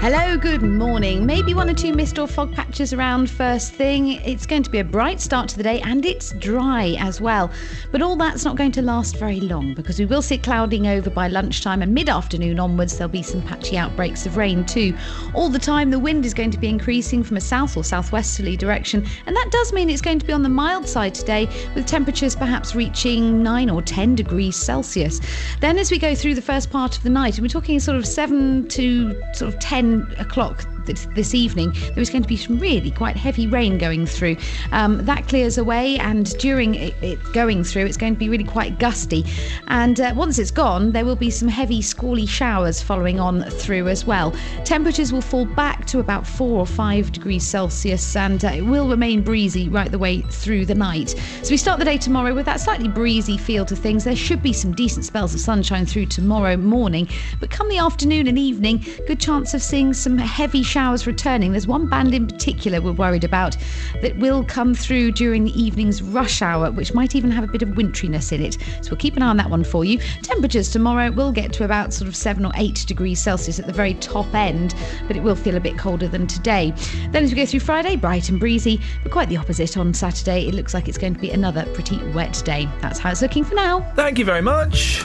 Hello, good morning. Maybe one or two mist or fog patches around first thing. It's going to be a bright start to the day and it's dry as well. But all that's not going to last very long because we will see clouding over by lunchtime and mid afternoon onwards. There'll be some patchy outbreaks of rain too. All the time, the wind is going to be increasing from a south or southwesterly direction, and that does mean it's going to be on the mild side today with temperatures perhaps reaching 9 or 10 degrees Celsius. Then, as we go through the first part of the night, and we're talking sort of 7 to sort of 10 o'clock this, this evening, there is going to be some really quite heavy rain going through. Um, that clears away, and during it, it going through, it's going to be really quite gusty. And uh, once it's gone, there will be some heavy, squally showers following on through as well. Temperatures will fall back to about four or five degrees Celsius, and uh, it will remain breezy right the way through the night. So we start the day tomorrow with that slightly breezy feel to things. There should be some decent spells of sunshine through tomorrow morning, but come the afternoon and evening, good chance of seeing some heavy showers returning. There's one band in particular we're worried about that will come through during the evening's rush hour, which might even have a bit of wintriness in it. So we'll keep an eye on that one for you. Temperatures tomorrow will get to about sort of seven or eight degrees Celsius at the very top end, but it will feel a bit colder than today. Then as we go through Friday, bright and breezy, but quite the opposite on Saturday. It looks like it's going to be another pretty wet day. That's how it's looking for now. Thank you very much.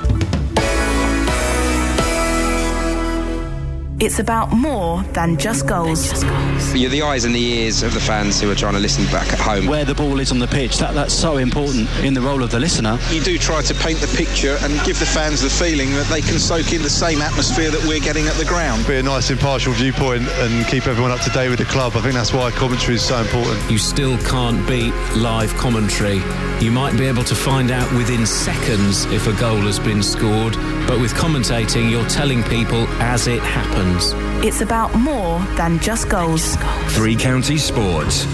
It's about more than just goals. You're the eyes and the ears of the fans who are trying to listen back at home. Where the ball is on the pitch, that, that's so important in the role of the listener. You do try to paint the picture and give the fans the feeling that they can soak in the same atmosphere that we're getting at the ground. Be a nice impartial viewpoint and keep everyone up to date with the club. I think that's why commentary is so important. You still can't beat live commentary. You might be able to find out within seconds if a goal has been scored, but with commentating, you're telling people as it happens. It's about more than just goals. Three Counties Sports.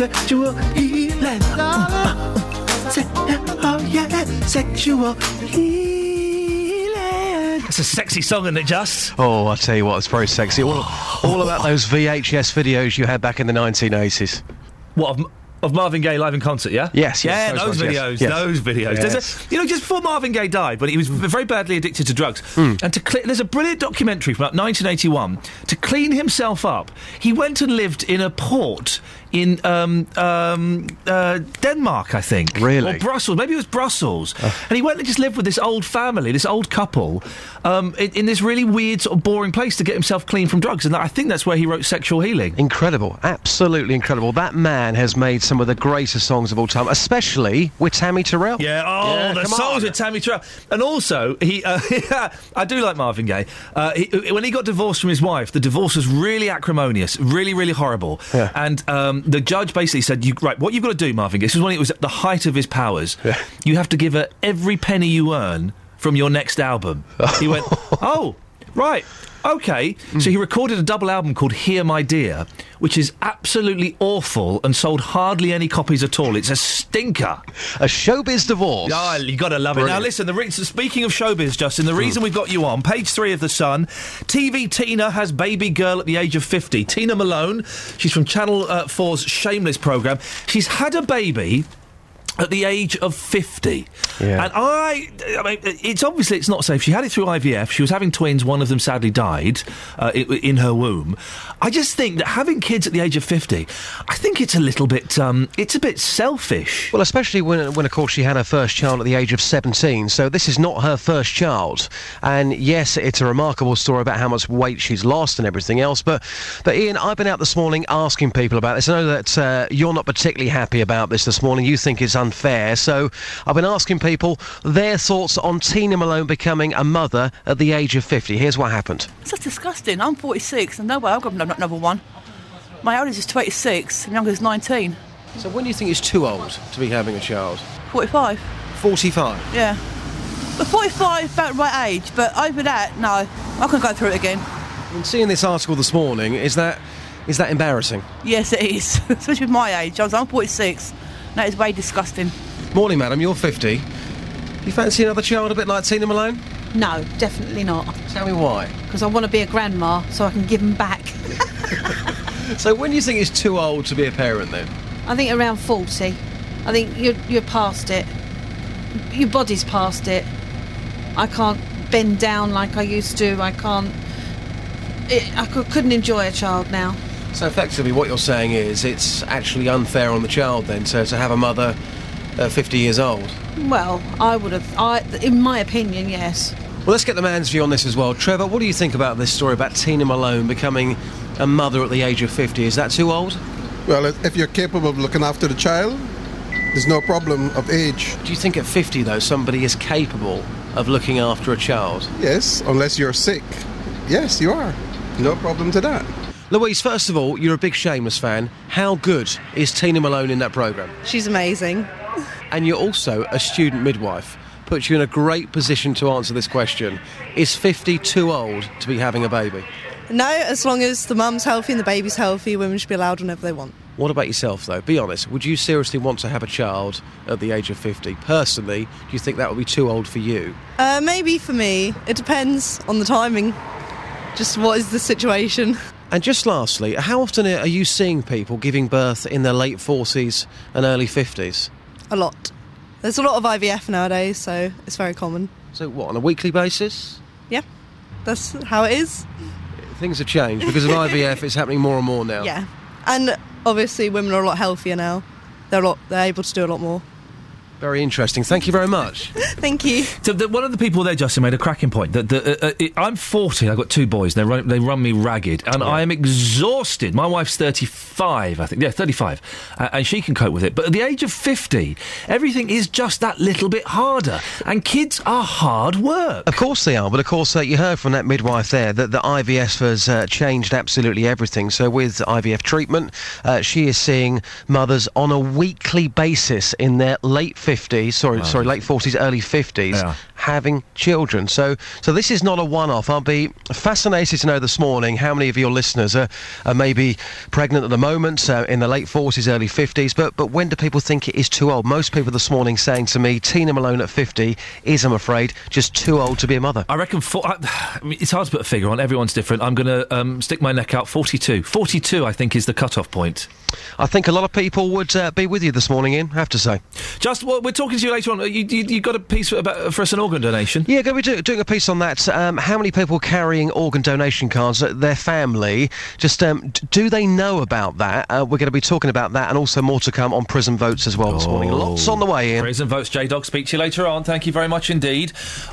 Sexual healing. Uh, uh, se- oh yeah, sexual healing. It's a sexy song, isn't it, Just? Oh, I tell you what, it's very sexy. All, all about those VHS videos you had back in the 1980s. What of, of Marvin Gaye live in concert? Yeah. Yes, yes, yeah, those those, ones, videos, yes. Yes. those videos. There's Yes. a, you know, just before Marvin Gaye died, but he was very badly addicted to drugs. And to cle there's a brilliant documentary from about 1981. To clean himself up, he went and lived in a port in um, um, uh, Denmark, I think. Really? Or Brussels. Maybe it was Brussels. And he went and just lived with this old family, this old couple, um, in, in this really weird, sort of boring place to get himself clean from drugs. And I think that's where he wrote Sexual Healing. Incredible, absolutely incredible. That man has made some of the greatest songs of all time, especially with Tammy Terrell. Yeah, oh, the songs on. with Tammy Terrell. And also, he, uh, I do like Marvin Gaye. Uh, he, when he got divorced from his wife, the divorce was really acrimonious, really, really horrible. And um, the judge basically said, you, right, what you've got to do, Marvin Gaye, this was when it was at the height of his powers, you have to give her every penny you earn from your next album. he went, oh, right. Okay, so he recorded a double album called Here My Dear, which is absolutely awful and sold hardly any copies at all. It's a stinker. A showbiz divorce. Oh, you got to love it. Now, listen, the re- speaking of showbiz, Justin, the reason we've got you on, page three of The Sun, TV Tina has baby girl at the age of 50. Tina Malone, she's from Channel uh, 4's Shameless programme. She's had a baby at the age of 50. Yeah. And I, I mean, it's obviously it's not safe. She had it through IVF. She was having twins. One of them sadly died uh, i- in her womb. I just think that having kids at the age of 50, I think it's a little bit, um, it's a bit selfish. Well, especially when, when, of course, she had her first child at the age of 17. So this is not her first child. And yes, it's a remarkable story about how much weight she's lost and everything else. But, but Iain, I've been out this morning asking people about this. I know that uh, you're not particularly happy about this this morning. You think it's unfair. So I've been asking people their thoughts on Tina Malone becoming a mother at the age of 50. Here's what happened. It's just disgusting. I'm 46 and no way I've got no- number one. My oldest is 26 and youngest is 19. So when do you think it's too old to be having a child? 45. 45. Yeah. But 45 about the right age, but over that, no. I can go through it again. And seeing this article this morning, is that is that embarrassing? Yes, it is. Especially with my age. I was, I'm 46. That is way disgusting. Morning, madam. You're 50. You fancy another child a bit like Tina Malone? No, definitely not. Tell me why. Because I want to be a grandma so I can give them back. So when do you think it's too old to be a parent then? I think around 40. I think you're, you're past it. Your body's past it. I can't bend down like I used to. I can't. It, I cou- couldn't enjoy a child now. So effectively what you're saying is it's actually unfair on the child then to, to have a mother uh, 50 years old. Well, I would have. I, in my opinion, yes. Well, let's get the man's view on this as well. Trevor, what do you think about this story about Tina Malone becoming a mother at the age of 50? Is that too old? Well, if if you're capable of looking after the child, there's no problem of age. Do you think at 50, though, somebody is capable of looking after a child? Yes, unless you're sick. Yes, you are. No problem to that. Louise, first of all, you're a big Shameless fan. How good is Tina Malone in that programme? She's amazing. And you're also a student midwife. Puts you in a great position to answer this question. Is 50 too old to be having a baby? No, as long as the mum's healthy and the baby's healthy, women should be allowed whenever they want. What about yourself, though? Be honest. Would you seriously want to have a child at the age of 50? Personally, do you think that would be too old for you? Uh, maybe for me. It depends on the timing. Just what is the situation? And just lastly, how often are you seeing people giving birth in their late 40s and early 50s? A lot. There's a lot of IVF nowadays, so it's very common. So, what, on a weekly basis? Yeah, that's how it is. Things have changed because of IVF, it's happening more and more now. Yeah, and obviously women are a lot healthier now. They're a lot. They're able to do a lot more. Very interesting. Thank you very much. Thank you. So the, one of the people there, Justin, made a cracking point. That the, uh, uh, it- I'm 40. I've got two boys. They run, they run me ragged, and I am exhausted. My wife's 35, I think. Yeah, 35, uh, and she can cope with it. But at the age of 50, everything is just that little bit harder, and kids are hard work. Of course they are, but of course uh, you heard from that midwife there that the IVF has uh, changed absolutely everything. So with IVF treatment, uh, she is seeing mothers on a weekly basis in their late 50s, sorry, sorry, late 40s, early 50s, Yeah. having children. So, so this is not a one-off. I'll be fascinated to know this morning how many of your listeners are, are maybe pregnant at the moment, uh, in the late 40s, early 50s. But, but when do people think it is too old? Most people this morning saying to me, Tina Malone at 50 is, I'm afraid, just too old to be a mother. I reckon four, I, I mean, it's hard to put a figure on. Everyone's different. I'm going to um, stick my neck out. 42. 42, I think, is the cut-off point. I think a lot of people would uh, be with you this morning, Iain. I have to say. Just well, we're talking to you later on. You, you, you got a piece about, for us an organ donation? Yeah, going to be do, doing a piece on that. Um, how many people carrying organ donation cards? uh, Their family. Just um, do they know about that? Uh, we're going to be talking about that, and also more to come on prison votes as well this morning. Lots on the way, Iain. Prison votes, J Dog. Speak to you later on. Thank you very much indeed.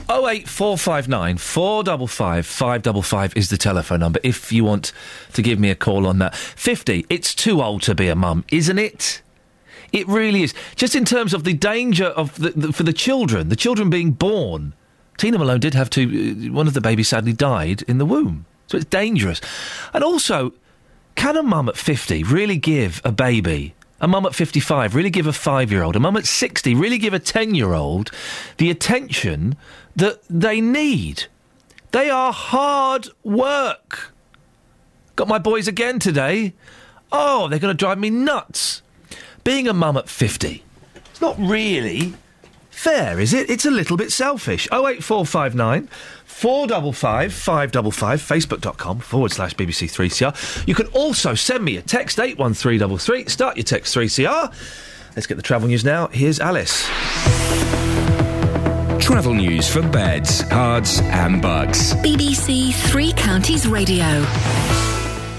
08459 455 555 is the telephone number if you want to give me a call on that. 50, it's too old to be a mum, isn't it? It really is. Just in terms of the danger of the, the, for the children, the children being born. Tina Malone did have two. Uh, one of the babies sadly died in the womb, so it's dangerous. And also, can a mum at fifty really give a baby? A mum at 55 really give a five year old, a mum at 60 really give a 10 year old the attention that they need. They are hard work. Got my boys again today. Oh, they're going to drive me nuts. Being a mum at 50, it's not really fair, is it? It's a little bit selfish. 08459 455 555, facebook.com forward slash BBC3CR. You can also send me a text 81333. Start your text 3CR. Let's get the travel news now. Here's Alice. Travel news for beds, cards, and bugs. BBC Three Counties Radio.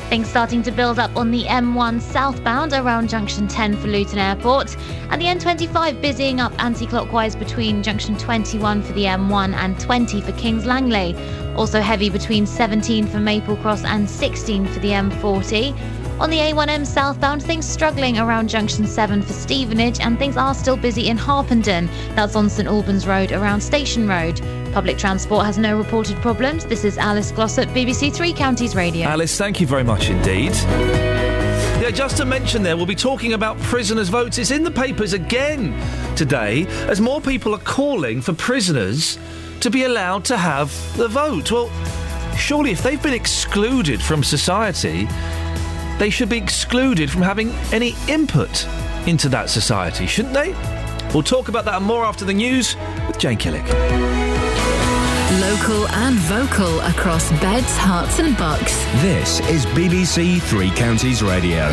Things starting to build up on the M1 southbound around junction 10 for Luton Airport, and the M25 busying up anti clockwise between junction 21 for the M1 and 20 for Kings Langley. Also heavy between 17 for Maple Cross and 16 for the M40. On the A1M southbound, things struggling around junction 7 for Stevenage, and things are still busy in Harpenden. That's on St Albans Road around Station Road. Public transport has no reported problems. This is Alice Glossop, BBC Three Counties Radio. Alice, thank you very much indeed. Yeah, just to mention there, we'll be talking about prisoners' votes. It's in the papers again today as more people are calling for prisoners to be allowed to have the vote. Well, surely if they've been excluded from society, they should be excluded from having any input into that society, shouldn't they? We'll talk about that and more after the news with Jane Killick. Local and vocal across beds, Herts, and bucks. This is BBC Three Counties Radio.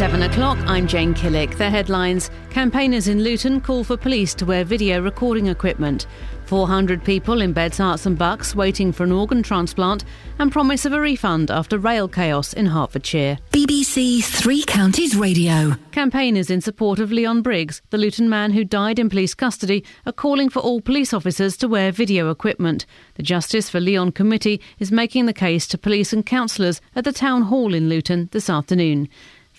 It's seven o'clock. I'm Jane Killick. The headlines Campaigners in Luton call for police to wear video recording equipment. 400 people in Beds, Herts and Bucks waiting for an organ transplant and promise of a refund after rail chaos in Hertfordshire. BBC Three Counties Radio. Campaigners in support of Leon Briggs, the Luton man who died in police custody, are calling for all police officers to wear video equipment. The Justice for Leon Committee is making the case to police and councillors at the Town Hall in Luton this afternoon.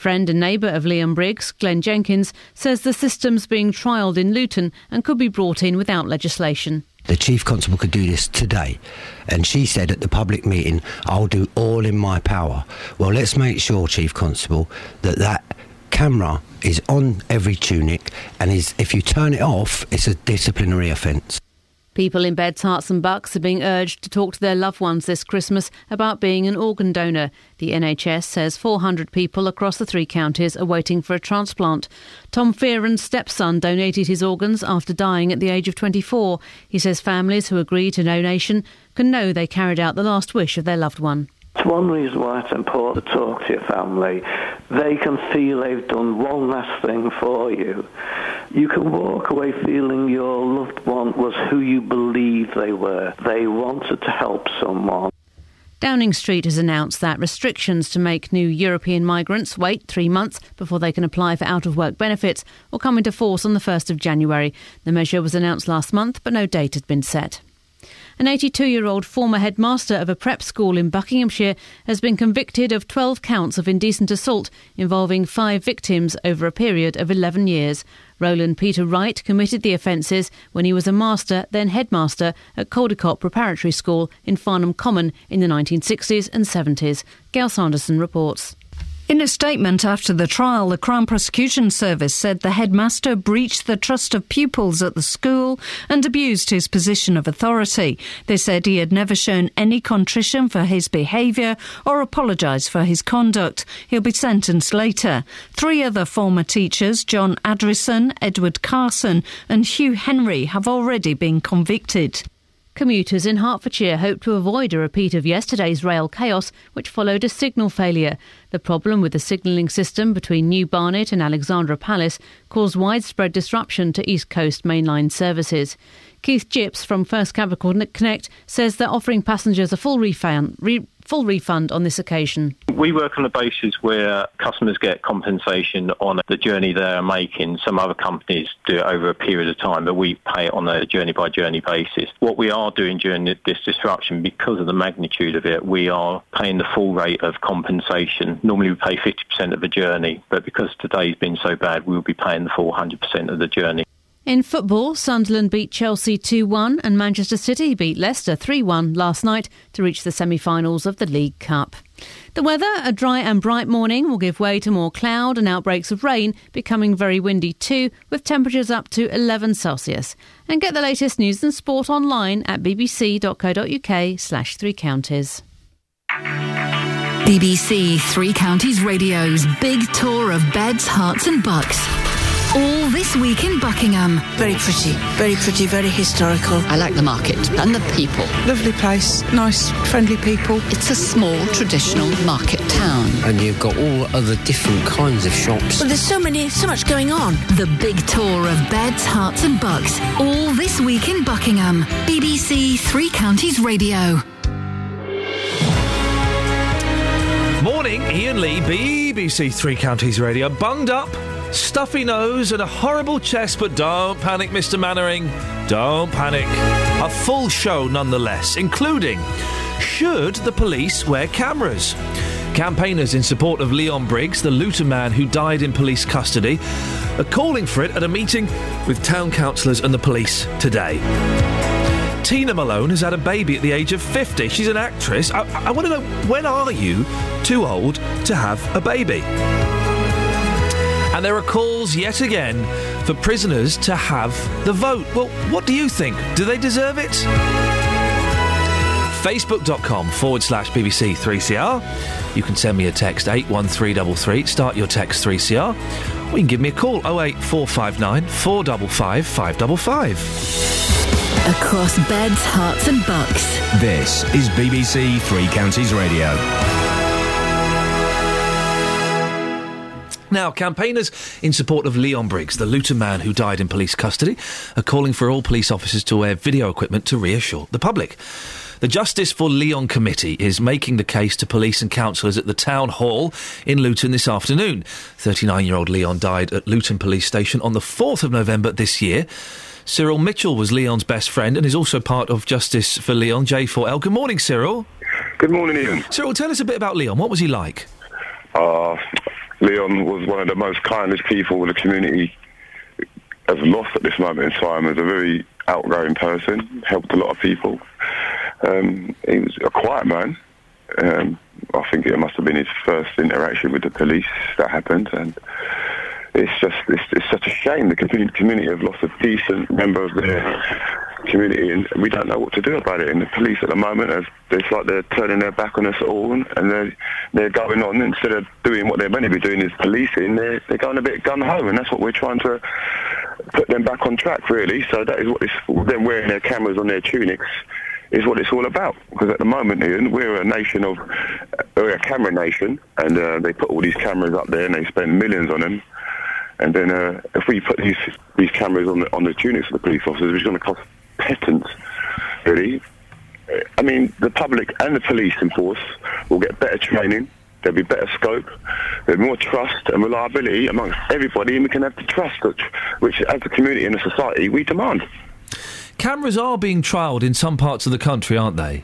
Friend and neighbour of Leon Briggs, Glenn Jenkins, says the system's being trialled in Luton and could be brought in without legislation. The chief constable could do this today. And she said at the public meeting, I'll do all in my power. Well, let's make sure, chief constable, that that camera is on every tunic and is if you turn it off, it's a disciplinary offence. People in Beds, Herts and Bucks are being urged to talk to their loved ones this Christmas about being an organ donor. The NHS says 400 people across the three counties are waiting for a transplant. Tom Fearon's stepson donated his organs after dying at the age of 24. He says families who agree to donation can know they carried out the last wish of their loved one. It's one reason why it's important to talk to your family. They can feel they've done one last thing for you. You can walk away feeling your loved one was who you believe they were. They wanted to help someone. Downing Street has announced that restrictions to make new European migrants wait three months before they can apply for out of work benefits will come into force on the 1st of January. The measure was announced last month, but no date had been set. An 82 year old former headmaster of a prep school in Buckinghamshire has been convicted of 12 counts of indecent assault involving five victims over a period of 11 years. Roland Peter Wright committed the offences when he was a master, then headmaster, at Caldicott Preparatory School in Farnham Common in the 1960s and 70s. Gail Sanderson reports. In a statement after the trial, the Crown Prosecution Service said the headmaster breached the trust of pupils at the school and abused his position of authority. They said he had never shown any contrition for his behaviour or apologised for his conduct. He'll be sentenced later. Three other former teachers, John Adrison, Edward Carson, and Hugh Henry, have already been convicted. Commuters in Hertfordshire hope to avoid a repeat of yesterday's rail chaos, which followed a signal failure. The problem with the signalling system between New Barnet and Alexandra Palace caused widespread disruption to East Coast mainline services. Keith Gips from First Capital Connect says they're offering passengers a full refund, re- full refund on this occasion. We work on a basis where customers get compensation on the journey they're making. Some other companies do it over a period of time, but we pay it on a journey by journey basis. What we are doing during this disruption, because of the magnitude of it, we are paying the full rate of compensation. Normally we pay 50% of the journey, but because today's been so bad, we'll be paying the full 100% of the journey. In football, Sunderland beat Chelsea 2 1 and Manchester City beat Leicester 3 1 last night to reach the semi finals of the League Cup. The weather, a dry and bright morning, will give way to more cloud and outbreaks of rain, becoming very windy too, with temperatures up to 11 Celsius. And get the latest news and sport online at bbc.co.uk slash three counties. BBC Three Counties Radio's big tour of beds, Herts, and bucks. All this week in Buckingham. Very pretty, very pretty, very historical. I like the market and the people. Lovely place, nice, friendly people. It's a small, traditional market town. And you've got all other different kinds of shops. Well, there's so many, so much going on. The big tour of beds, Herts, and bucks. All this week in Buckingham. BBC Three Counties Radio. Morning, Iain Lee, BBC Three Counties Radio. Bunged up, stuffy nose, and a horrible chest, but don't panic, Mr. Mainwaring. Don't panic. A full show nonetheless, including Should the police wear cameras? Campaigners in support of Leon Briggs, the Luton man who died in police custody, are calling for it at a meeting with town councillors and the police today. Tina Malone has had a baby at the age of 50. She's an actress. I, I want to know when are you too old to have a baby? And there are calls yet again for prisoners to have the vote. Well, what do you think? Do they deserve it? Facebook.com forward slash BBC 3CR. You can send me a text 81333. Start your text 3CR. Or you can give me a call 08459 455 555. Across beds, Herts, and bucks. This is BBC Three Counties Radio. Now, campaigners in support of Leon Briggs, the Luton man who died in police custody, are calling for all police officers to wear video equipment to reassure the public. The Justice for Leon Committee is making the case to police and councillors at the Town Hall in Luton this afternoon. 39 year old Leon died at Luton Police Station on the 4th of November this year. Cyril Mitchell was Leon's best friend and is also part of Justice for Leon, J4L. Good morning, Cyril. Good morning, Iain. Cyril, tell us a bit about Leon. What was he like? Uh, Leon was one of the most kindest people the community has lost at this moment in time. As a very outgoing person, helped a lot of people. Um, he was a quiet man. Um, I think it must have been his first interaction with the police that happened, and it's just it's, it's such a shame. The community, community have lost a decent member of their community, and we don't know what to do about it. And the police at the moment, have, it's like they're turning their back on us all, and they're they're going on instead of doing what they're meant to be doing is policing. They're they're going a bit gun ho, and that's what we're trying to put them back on track, really. So that is what this them wearing their cameras on their tunics is what it's all about. Because at the moment, Iain, we're a nation of, we're a camera nation, and uh, they put all these cameras up there and they spend millions on them. And then uh, if we put these these cameras on the on the tunics of the police officers, is going to cost pittance, really. I mean, the public and the police in force will get better training. There'll be better scope. There'll be more trust and reliability amongst everybody, and we can have the trust which, which as a community and a society, we demand. cameras are being trialled in some parts of the country, aren't they?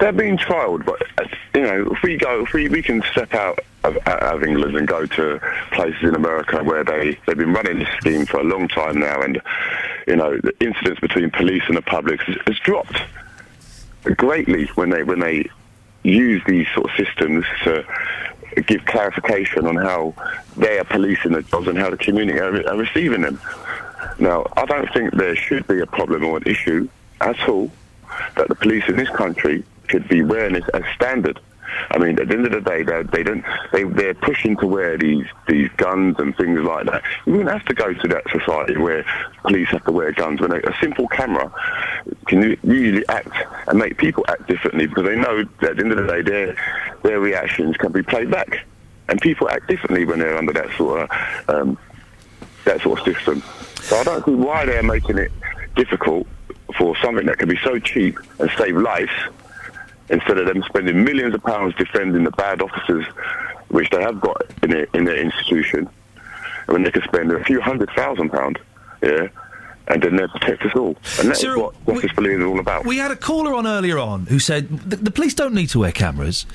They're being trialled, but uh, you know, if we go, if we, we can step out of, of England and go to places in America where they they've been running this scheme for a long time now, and you know, the incidents between police and the public has, has dropped greatly when they when they use these sort of systems to give clarification on how they are policing the jobs and how the community are, are receiving them. Now, I don't think there should be a problem or an issue at all that the police in this country should be wearing this as standard. I mean, at the end of the day, they they don't they they're pushing to wear these these guns and things like that. You wouldn't have to go to that society where police have to wear guns when a, a simple camera can usually act and make people act differently because they know that at the end of the day, their their reactions can be played back, and people act differently when they're under that sort of um, that sort of system. So I don't see why they're making it difficult for something that can be so cheap and save lives instead of them spending millions of pounds defending the bad officers which they have got in their, in their institution. I mean, they could spend a few hundred thousand pounds, yeah, and then they protect us all. And that's what Justice for Leon is all about. We had a caller on earlier on who said the, the police don't need to wear cameras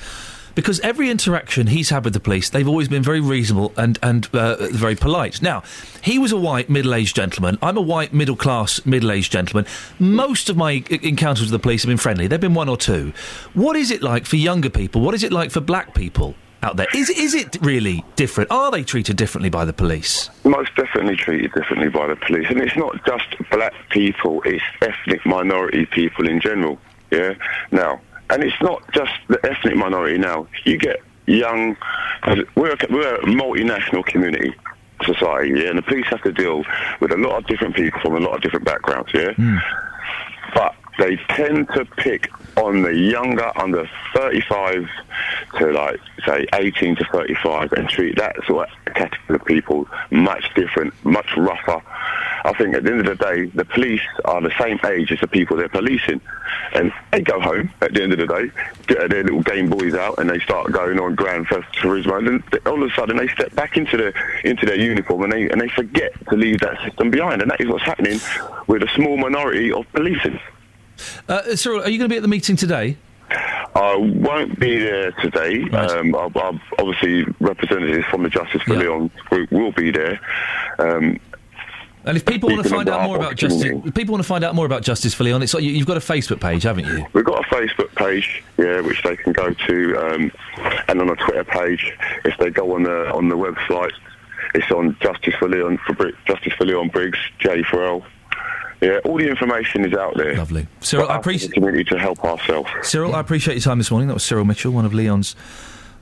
because every interaction he's had with the police, they've always been very reasonable and and uh, very polite. Now, he was a white middle-aged gentleman. I'm a white middle-class middle-aged gentleman. Most of my encounters with the police have been friendly. There've been one or two. What is it like for younger people? What is it like for black people? Out there, is is it really different? Are they treated differently by the police? most definitely treated differently by the police. And it's not just black people, it's ethnic minority people in general. Yeah? Now, and it's not just the ethnic minority now. You get young. we're a, we're a multinational community society, yeah? and the police have to deal with a lot of different people from a lot of different backgrounds, yeah? Hmm. But they tend to pick on the younger, under 35 to like, say, 18 to 35 and treat that sort of category of people much different, much rougher. I think at the end of the day, the police are the same age as the people they're policing. And they go home at the end of the day, get their little Game Boys out, and they start going on Grand Theft Turismo. And then all of a sudden, they step back into their into their uniform, and they and they forget to leave that system behind. And that is what's happening with a small minority of policing. Uh, Cyril, are you going to be at the meeting today? I won't be there today. Um, I'll, I'll, obviously, representatives from the Justice for Leon group will be there. Um, And if people want to find out more about justice, if people want to find out more about Justice for Leon. It's like you, you've got a Facebook page, haven't you? We've got a Facebook page, yeah, which they can go to, um, and on a Twitter page. If they go on the on the website, it's on Justice for Leon for Bri- Justice for Leon Briggs J for L. Yeah, all the information is out there. Lovely, Cyril. I appreciate the community to help ourselves. Cyril, I appreciate your time this morning. That was Cyril Mitchell, one of Leon's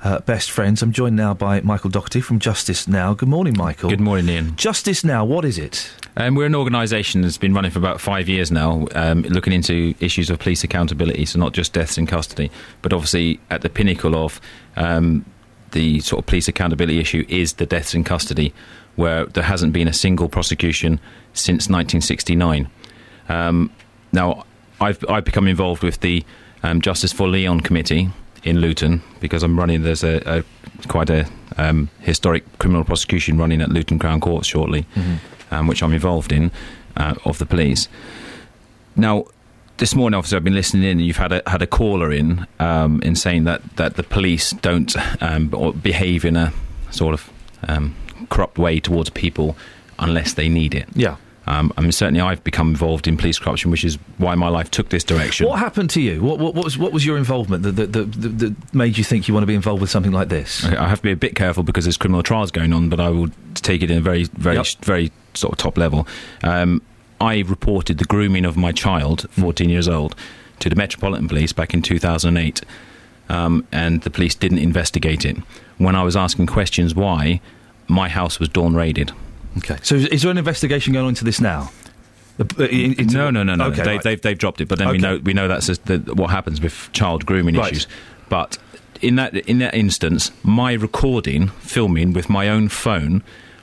uh, best friends. I'm joined now by Michael Doherty from Justice Now. Good morning, Michael. Good morning, Iain. Justice Now, what is it? Um, we're an organisation that's been running for about five years now, um, looking into issues of police accountability, so not just deaths in custody, but obviously at the pinnacle of um, the sort of police accountability issue is the deaths in custody, where there hasn't been a single prosecution since 1969. Um, now, I've, I've become involved with the um, Justice for Leon Committee in Luton because I'm running. There's a, a quite a um, historic criminal prosecution running at Luton Crown Court shortly, um, which I'm involved in uh, of the police. Now, this morning, obviously, I've been listening in, and you've had a had a caller in um, in saying that, that the police don't um, or behave in a sort of um, corrupt way towards people unless they need it. Yeah. Um, I mean, certainly, I've become involved in police corruption, which is why my life took this direction. What happened to you? What, what, what was what was your involvement that, that, that, that, made you think you want to be involved with something like this? I I have to be a bit careful because there's criminal trials going on, but I will take it in a very, very, Yep. very sort of top level. Um, I reported the grooming of my child, 14 years old, to the Metropolitan Police back in 2008, um, and the police didn't investigate it. When I was asking questions why, my house was dawn raided. Okay. So, is, there an investigation going on into this now? Into- no, no, no, no. Okay, they, right. they've they've dropped it, but then we know we know that's the, what happens with child grooming Right. issues. But in that in that instance, my recording, filming with my own phone,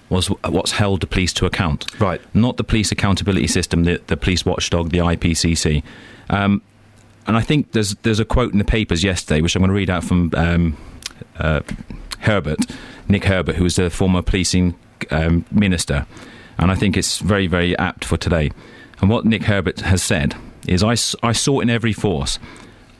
was what's held the police to account. Right. Not the police accountability system, the, the police watchdog, the IPCC. Um, and I think there's there's a quote in the papers yesterday, which I'm going to read out from um, uh, Herbert, Nick Herbert, who was the former policing um, minister, and I think it's very very apt for today. And what Nick Herbert has said is I, I saw in every force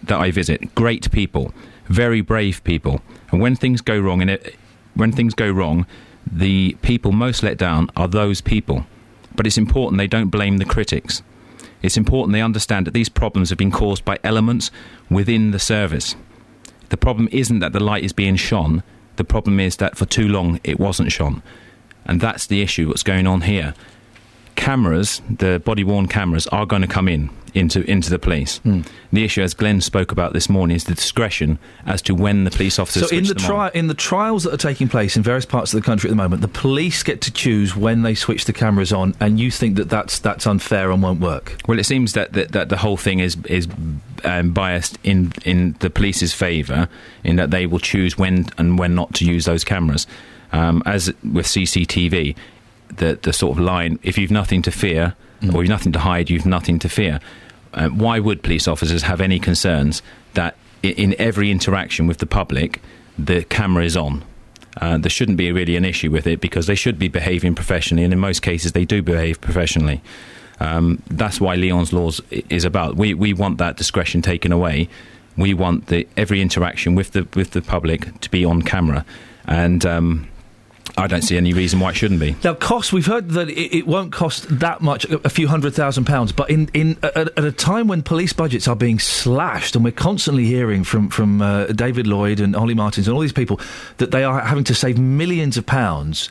that I visit great people, very brave people. And when things go wrong, and it, when things go wrong, the people most let down are those people. But it's important they don't blame the critics. It's important they understand that these problems have been caused by elements within the service. The problem isn't that the light is being shone, the problem is that for too long it wasn't shone. And that's the issue what's going on here. Cameras, the body worn cameras, are going to come in into into the police. The issue, as Glenn spoke about this morning, is the discretion as to when the police officers So in the on. in the trials that are taking place in various parts of the country at the moment, the police get to choose when they switch the cameras on, and you think that that's that's unfair and won't work. Well, it seems that that, that the whole thing is is um, biased in in the police's favour, in that they will choose when and when not to use those cameras. Um, as with CCTV, the the sort of line: if you've nothing to fear or you've nothing to hide, you've nothing to fear. Uh, why would police officers have any concerns that in every interaction with the public, the camera is on? Uh, there shouldn't be really an issue with it because they should be behaving professionally, and in most cases, they do behave professionally. Um, that's why Leon's laws is about. We we want that discretion taken away. We want the every interaction with the with the public to be on camera, and um, I don't see any reason why it shouldn't be. Now, cost. We've heard that it, it won't cost that much, a, few hundred thousand pounds. But in, in at, at a time when police budgets are being slashed, and we're constantly hearing from from uh, David Lloyd and Olly Martins and all these people that they are having to save millions of pounds.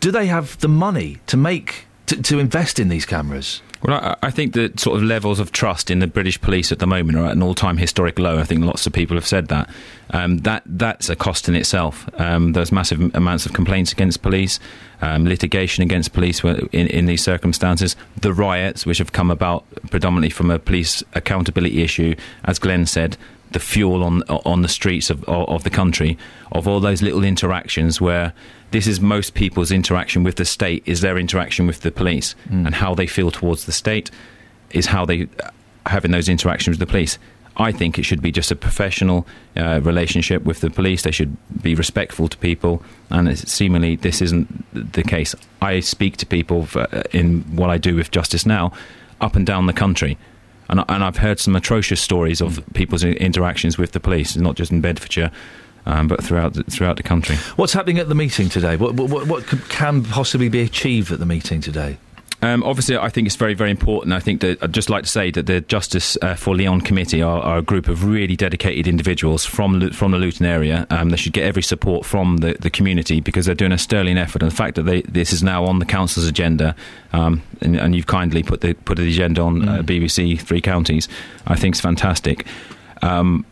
Do they have the money to make to, to invest in these cameras? Well, I, I think that sort of levels of trust in the British police at the moment are at an all-time historic low. I think lots of people have said that. Um, that that's a cost in itself. Um, there's massive amounts of complaints against police, um, litigation against police in, in these circumstances. The riots, which have come about predominantly from a police accountability issue, as Glenn said, the fuel on on the streets of of, of the country, of all those little interactions where this is most people's interaction with the state is their interaction with the police and how they feel towards the state is how they uh, having those interactions with the police. I think it should be just a professional uh, relationship with the police. They should be respectful to people, and it's, seemingly this isn't the case. I speak to people for, uh, in what I do with Justice Now, up and down the country, and, and I've heard some atrocious stories of people's interactions with the police, not just in Bedfordshire, um, but throughout the, throughout the country. What's happening at the meeting today? What what, what could, can possibly be achieved at the meeting today? Um, obviously, I think it's very, very important. I think that I'd just like to say that the Justice uh, for Leon Committee are, are a group of really dedicated individuals from from the Luton area. Um, they should get every support from the, the community because they're doing a sterling effort. And the fact that they, this is now on the council's agenda, um, and, and you've kindly put the put the agenda on uh, BBC Three Counties, I think is fantastic. Um,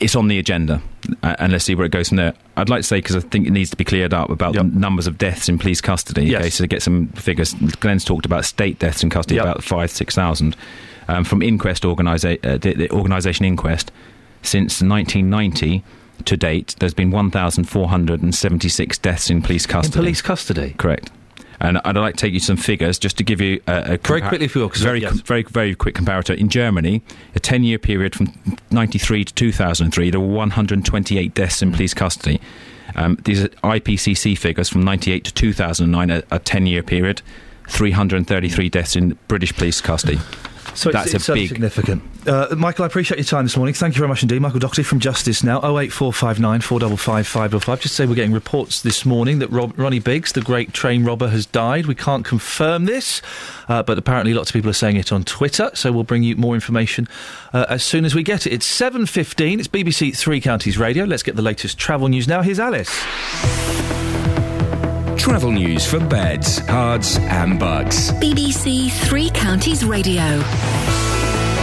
it's on the agenda, uh, and let's see where it goes from there. I'd like to say because I think it needs to be cleared up about the numbers of deaths in police custody. Yes. Okay, so to get some figures, Glenn's talked about state deaths in custody, about five six thousand um, from Inquest organisa- uh, the, the organisation Inquest since 1990 to date. There's been 1,476 deaths in police custody. police custody, correct. And I'd like to take you some figures just to give you a, a Very quickly, if you will, 'cause- very, yes. very, very quick comparator. In Germany, a 10 year period from 93 to 2003, there were 128 deaths in police custody. Um, these are IPCC figures from 98 to 2009, a, a 10 year period, 333 deaths in British police custody. So That's it's, it's a big. significant. Uh, Michael, I appreciate your time this morning. Thank you very much indeed. Michael Doherty from Justice Now, 08459 455 505. Just say we're getting reports this morning that Rob, Ronnie Biggs, the great train robber, has died. We can't confirm this, uh, but apparently lots of people are saying it on Twitter, so we'll bring you more information uh, as soon as we get it. It's 7.15, it's BBC Three Counties Radio. Let's get the latest travel news now. Here's Alice. Travel news for beds, cards, and Bucks. BBC Three Counties Radio.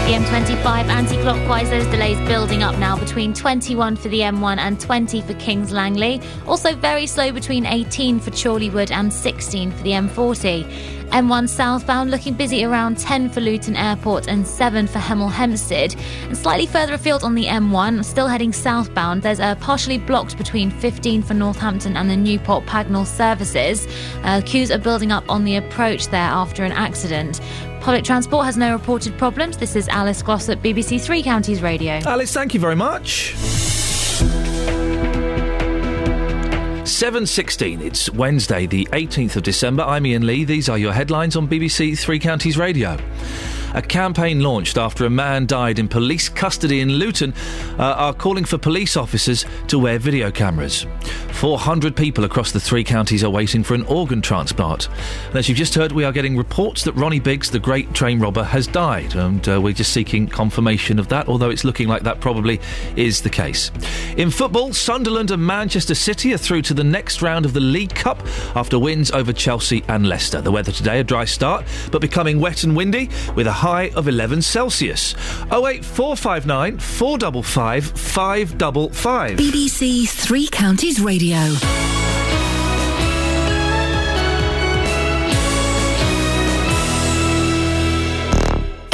The M25 anti-clockwise, those delays building up now between 21 for the M1 and 20 for Kings Langley. Also very slow between 18 for Chorleywood and 16 for the M40. M1 southbound looking busy around 10 for Luton Airport and 7 for Hemel Hempstead. And slightly further afield on the M1, still heading southbound, there's a partially blocked between 15 for Northampton and the Newport Pagnell services. Uh, queues are building up on the approach there after an accident. Public transport has no reported problems. This is Alice Glossop BBC Three Counties Radio. Alice, thank you very much. 7.16, it's Wednesday, the 18th of December. I'm Iain Lee. These are your headlines on BBC Three Counties Radio. A campaign launched after a man died in police custody in Luton uh, are calling for police officers to wear video cameras. 400 people across the three counties are waiting for an organ transplant. And as you've just heard, we are getting reports that Ronnie Biggs, the great train robber, has died, and uh, we're just seeking confirmation of that, although it's looking like that probably is the case. In football, Sunderland and Manchester City are through to the next round of the League Cup after wins over Chelsea and Leicester. The weather today, a dry start, but becoming wet and windy with a high of 11 Celsius. 08459 455 555. BBC Three Counties Radio.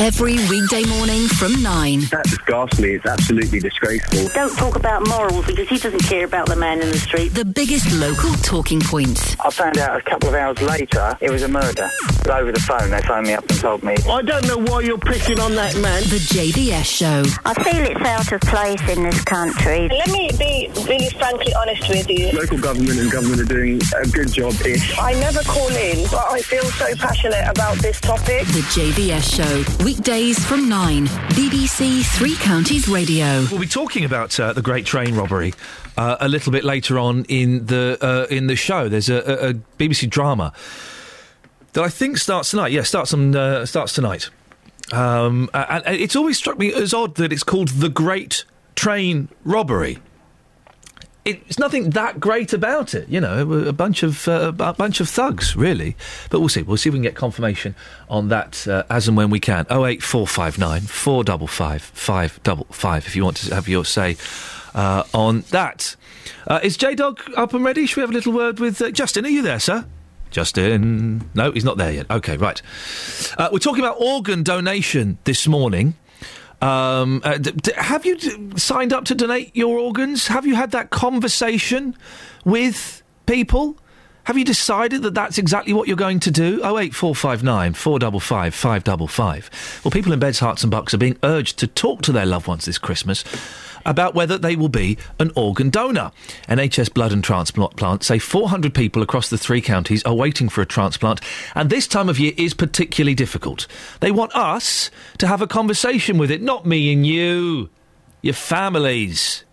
Every weekday morning from 9. That's ghastly. It's absolutely disgraceful. Don't talk about morals because he doesn't care about the man in the street. The biggest local talking points. I found out a couple of hours later it was a murder. But over the phone, they phoned me up and told me. I don't know why you're picking on that man. The JVS Show. I feel it's out of place in this country. Let me be really frankly honest with you. Local government and government are doing a good job-ish. I never call in, but I feel so passionate about this topic. The JVS Show. Weekdays from 9. BBC Three Counties Radio. We'll be talking about uh, the Great Train Robbery uh, a little bit later on in the uh, in the show. There's a, a, a BBC drama that I think starts tonight. Yeah, starts on uh, starts tonight. Um, and, and it's always struck me as odd that it's called the Great Train Robbery. It's nothing that great about it, you know. A bunch of uh, a bunch of thugs, really. But we'll see. We'll see if we can get confirmation on that uh, as and when we can. Oh eight four five nine four double five five double five. If you want to have your say uh, on that, uh, is J Dog up and ready? Should we have a little word with uh, Justin? Are you there, sir? Justin. No, he's not there yet. Okay, right. Uh, we're talking about organ donation this morning. Um, uh, d- d- have you d- signed up to donate your organs? Have you had that conversation with people? Have you decided that that's exactly what you're going to do? Oh eight four five nine four double five five double five. Well, people in beds, Herts, and bucks are being urged to talk to their loved ones this Christmas about whether they will be an organ donor. NHS Blood and Transplant plant say 400 people across the three counties are waiting for a transplant, and this time of year is particularly difficult. They want us to have a conversation with it, not me and you, your families.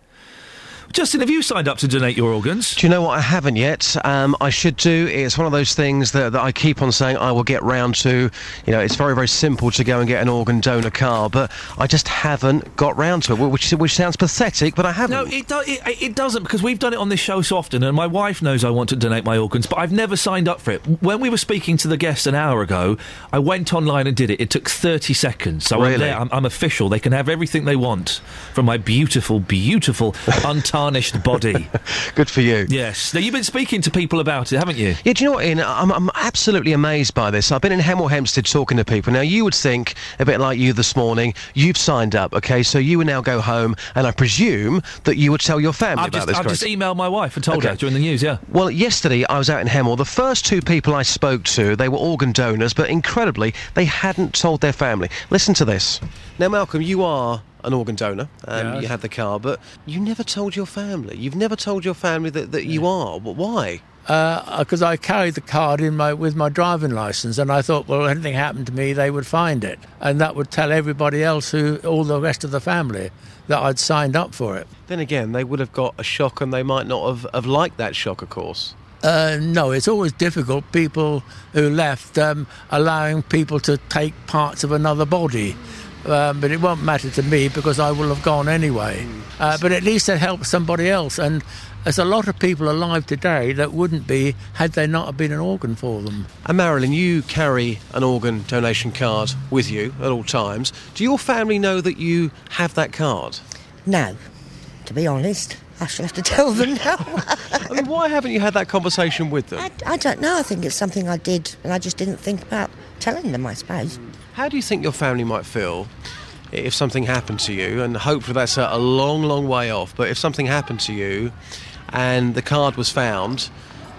Justin, have you signed up to donate your organs? Do you know what? I haven't yet. Um, I should do. It's one of those things that, that I keep on saying I will get round to. You know, it's very, very simple to go and get an organ donor card, but I just haven't got round to it, which, which sounds pathetic, but I haven't. No, it, do- it, it doesn't because we've done it on this show so often, and my wife knows I want to donate my organs, but I've never signed up for it. When we were speaking to the guest an hour ago, I went online and did it. It took 30 seconds. So I'm Really? there. I'm, I'm official. They can have everything they want from my beautiful, beautiful, untarnished body. Good for you. Yes. Now, you've been speaking to people about it, haven't you? Yeah, do you know what, Iain? I'm, I'm absolutely amazed by this. I've been in Hemel Hempstead talking to people. Now, you would think, a bit like you this morning, you've signed up, okay? So you would now go home, and I presume that you would tell your family I've about just, this. I've correct? just emailed my wife and told her Okay. during the news, yeah. Well, yesterday I was out in Hemel. The first two people I spoke to, they were organ donors, but incredibly, they hadn't told their family. Listen to this. Now, Malcolm, you are an organ donor. Um, Yes. You had the card, but you never told your family. You've never told your family that, that you are. But why? Because I carried the card in my with my driving license, and I thought, well, if anything happened to me, they would find it, and that would tell everybody else, who all the rest of the family, that I'd signed up for it. Then again, they would have got a shock, and they might not have, have liked that shock, of course. Uh, no, it's always difficult. People who left um, allowing people to take parts of another body. Um, but it won't matter to me because I will have gone anyway. Uh, but at least it helps somebody else. And there's a lot of people alive today that wouldn't be had there not been an organ for them. And Marilyn, you carry an organ donation card with you at all times. Do your family know that you have that card? No, to be honest. I shall have to tell them now. I mean, why haven't you had that conversation with them? I, I don't know. I think it's something I did, and I just didn't think about telling them, I suppose. How do you think your family might feel if something happened to you? And hopefully that's a, long, long way off. But if something happened to you and the card was found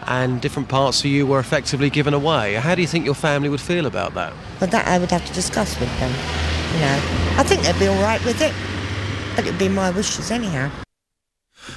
and different parts of you were effectively given away, how do you think your family would feel about that? Well, that I would have to discuss with them. You know, I think they'd be all right with it, but it'd be my wishes anyhow.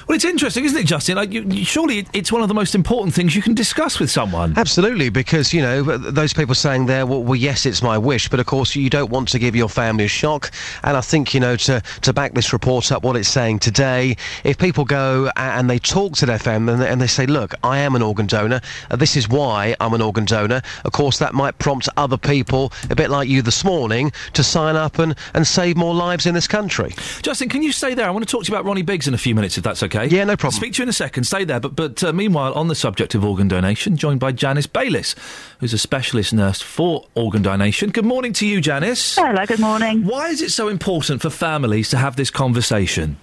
Well, it's interesting, isn't it, Justin? Like, you, you- surely it's one of the most important things you can discuss with someone. Absolutely, because you know those people saying there, well, well, yes, it's my wish, but of course you don't want to give your family a shock. And I think you know to to back this report up, what it's saying today, if people go and they talk to their family and they, and they say, look, I am an organ donor. Uh, this is why I'm an organ donor. Of course, that might prompt other people, a bit like you this morning, to sign up and and save more lives in this country. Justin, can you stay there? I want to talk to you about Ronnie Biggs in a few minutes, if that's okay. Yeah, no problem. Speak to you in a second. Stay there. But but uh, meanwhile, on the subject of organ donation, joined by Janice Bayliss, who's a specialist nurse for organ donation. Good morning to you, Janice. Hello, good morning. Why is it so important for families to have this conversation?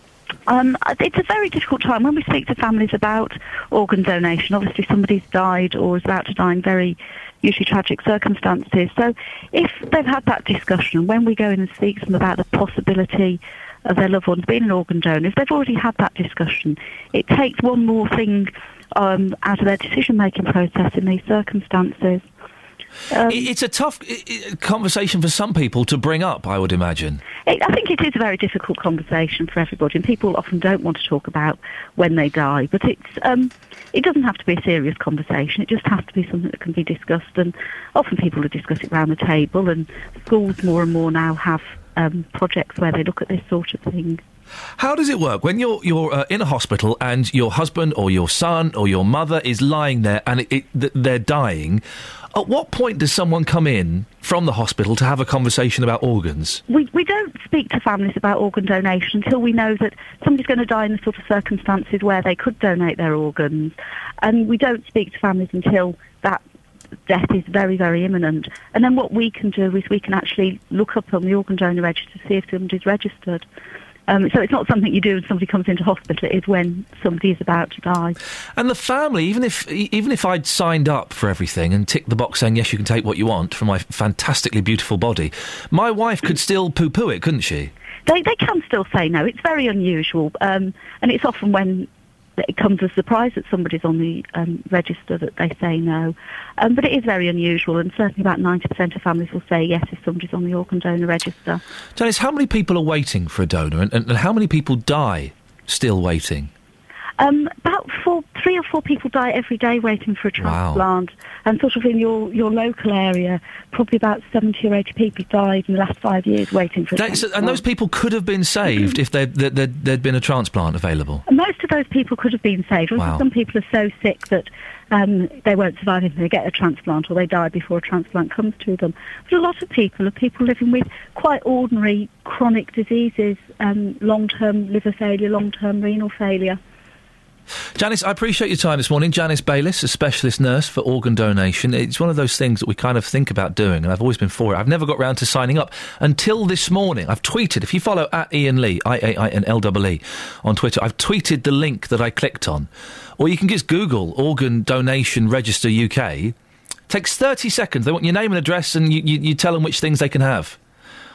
Um, it's a very difficult time when we speak to families about organ donation. Obviously, somebody's died or is about to die in very usually tragic circumstances. So, if they've had that discussion, when we go in and speak to them about the possibility of their loved ones being an organ donor, if they've already had that discussion, it takes one more thing um, out of their decision-making process in these circumstances. Um, it's a tough conversation for some people to bring up, I would imagine. It, I think it is a very difficult conversation for everybody, and people often don't want to talk about when they die. But it's um, it doesn't have to be a serious conversation. It just has to be something that can be discussed, and often people will discuss it around the table. And schools more and more now have um, projects where they look at this sort of thing. How does it work when you're you're uh, in a hospital and your husband or your son or your mother is lying there and it, it, th- they're dying? At what point does someone come in from the hospital to have a conversation about organs? We, we don't speak to families about organ donation until we know that somebody's going to die in the sort of circumstances where they could donate their organs. And we don't speak to families until death is very, very imminent. And then what we can do is we can actually look up on the organ donor register to see if somebody's registered. Um, so it's not something you do when somebody comes into hospital. It is when somebody is about to die. And the family, even if even if I'd signed up for everything and ticked the box saying yes, you can take what you want from my fantastically beautiful body, my wife could still poo-poo it, couldn't she? They they can still say no. It's very unusual, um, and it's often when it comes as a surprise that somebody's on the um, register that they say no. Um, but it is very unusual, and certainly about ninety percent of families will say yes if somebody's on the organ donor register. Janice, how many people are waiting for a donor, and, and how many people die still waiting? Um, about four, three or four people die every day waiting for a Wow. transplant, and sort of in your, your local area, probably about seventy or eighty people died in the last five years waiting for a so- transplant. and those people could have been saved if there there'd been a transplant available. Most of those people could have been saved. Wow. Some people are so sick that um, they won't survive if they get a transplant or they die before a transplant comes to them. But a lot of people are people living with quite ordinary chronic diseases, um, long-term liver failure, long-term renal failure. Janice, I appreciate your time this morning. Janice Bayliss, a specialist nurse for organ donation. It's one of those things that we kind of think about doing, and I've always been for it. I've never got round to signing up until this morning. I've tweeted, if you follow at Iain Lee, I A I N L E E, on Twitter, I've tweeted the link that I clicked on. Or you can just Google Organ Donation Register UK. takes 30 seconds. They want your name and address, and you, you, you tell them which things they can have.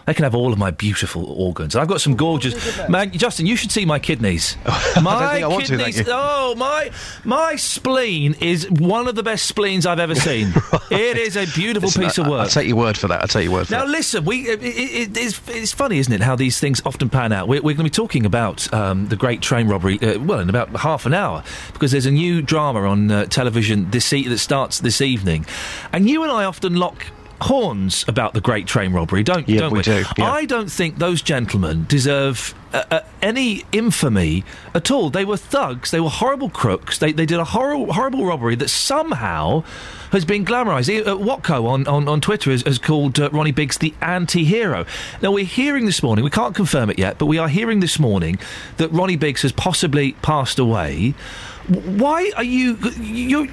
They can have all of my beautiful organs. I've got some gorgeous. Man, Justin, you should see my kidneys. My I to, kidneys. you. oh, my my spleen is one of the best spleens I've ever seen. it is a beautiful Listen, piece I- of work. I'll take your word for that. I'll take your word for that. Now that. listen, we it, it, it's, it's funny, isn't it, how these things often pan out. We're, we're going to be talking about um, the great train robbery, uh, well, in about half an hour, because there's a new drama on uh, television this e- that starts this evening, and you and I often lock horns about the great train robbery, don't Yeah, don't we do, yeah. I don't think those gentlemen deserve. Uh, uh, any infamy at all. They were thugs. They were horrible crooks. They, they did a horrible, horrible robbery that somehow has been glamorised. Uh, Watco on, on, on Twitter has, has called uh, Ronnie Biggs the anti-hero. Now we're hearing this morning. We can't confirm it yet, but we are hearing this morning that Ronnie Biggs has possibly passed away. Why are you you?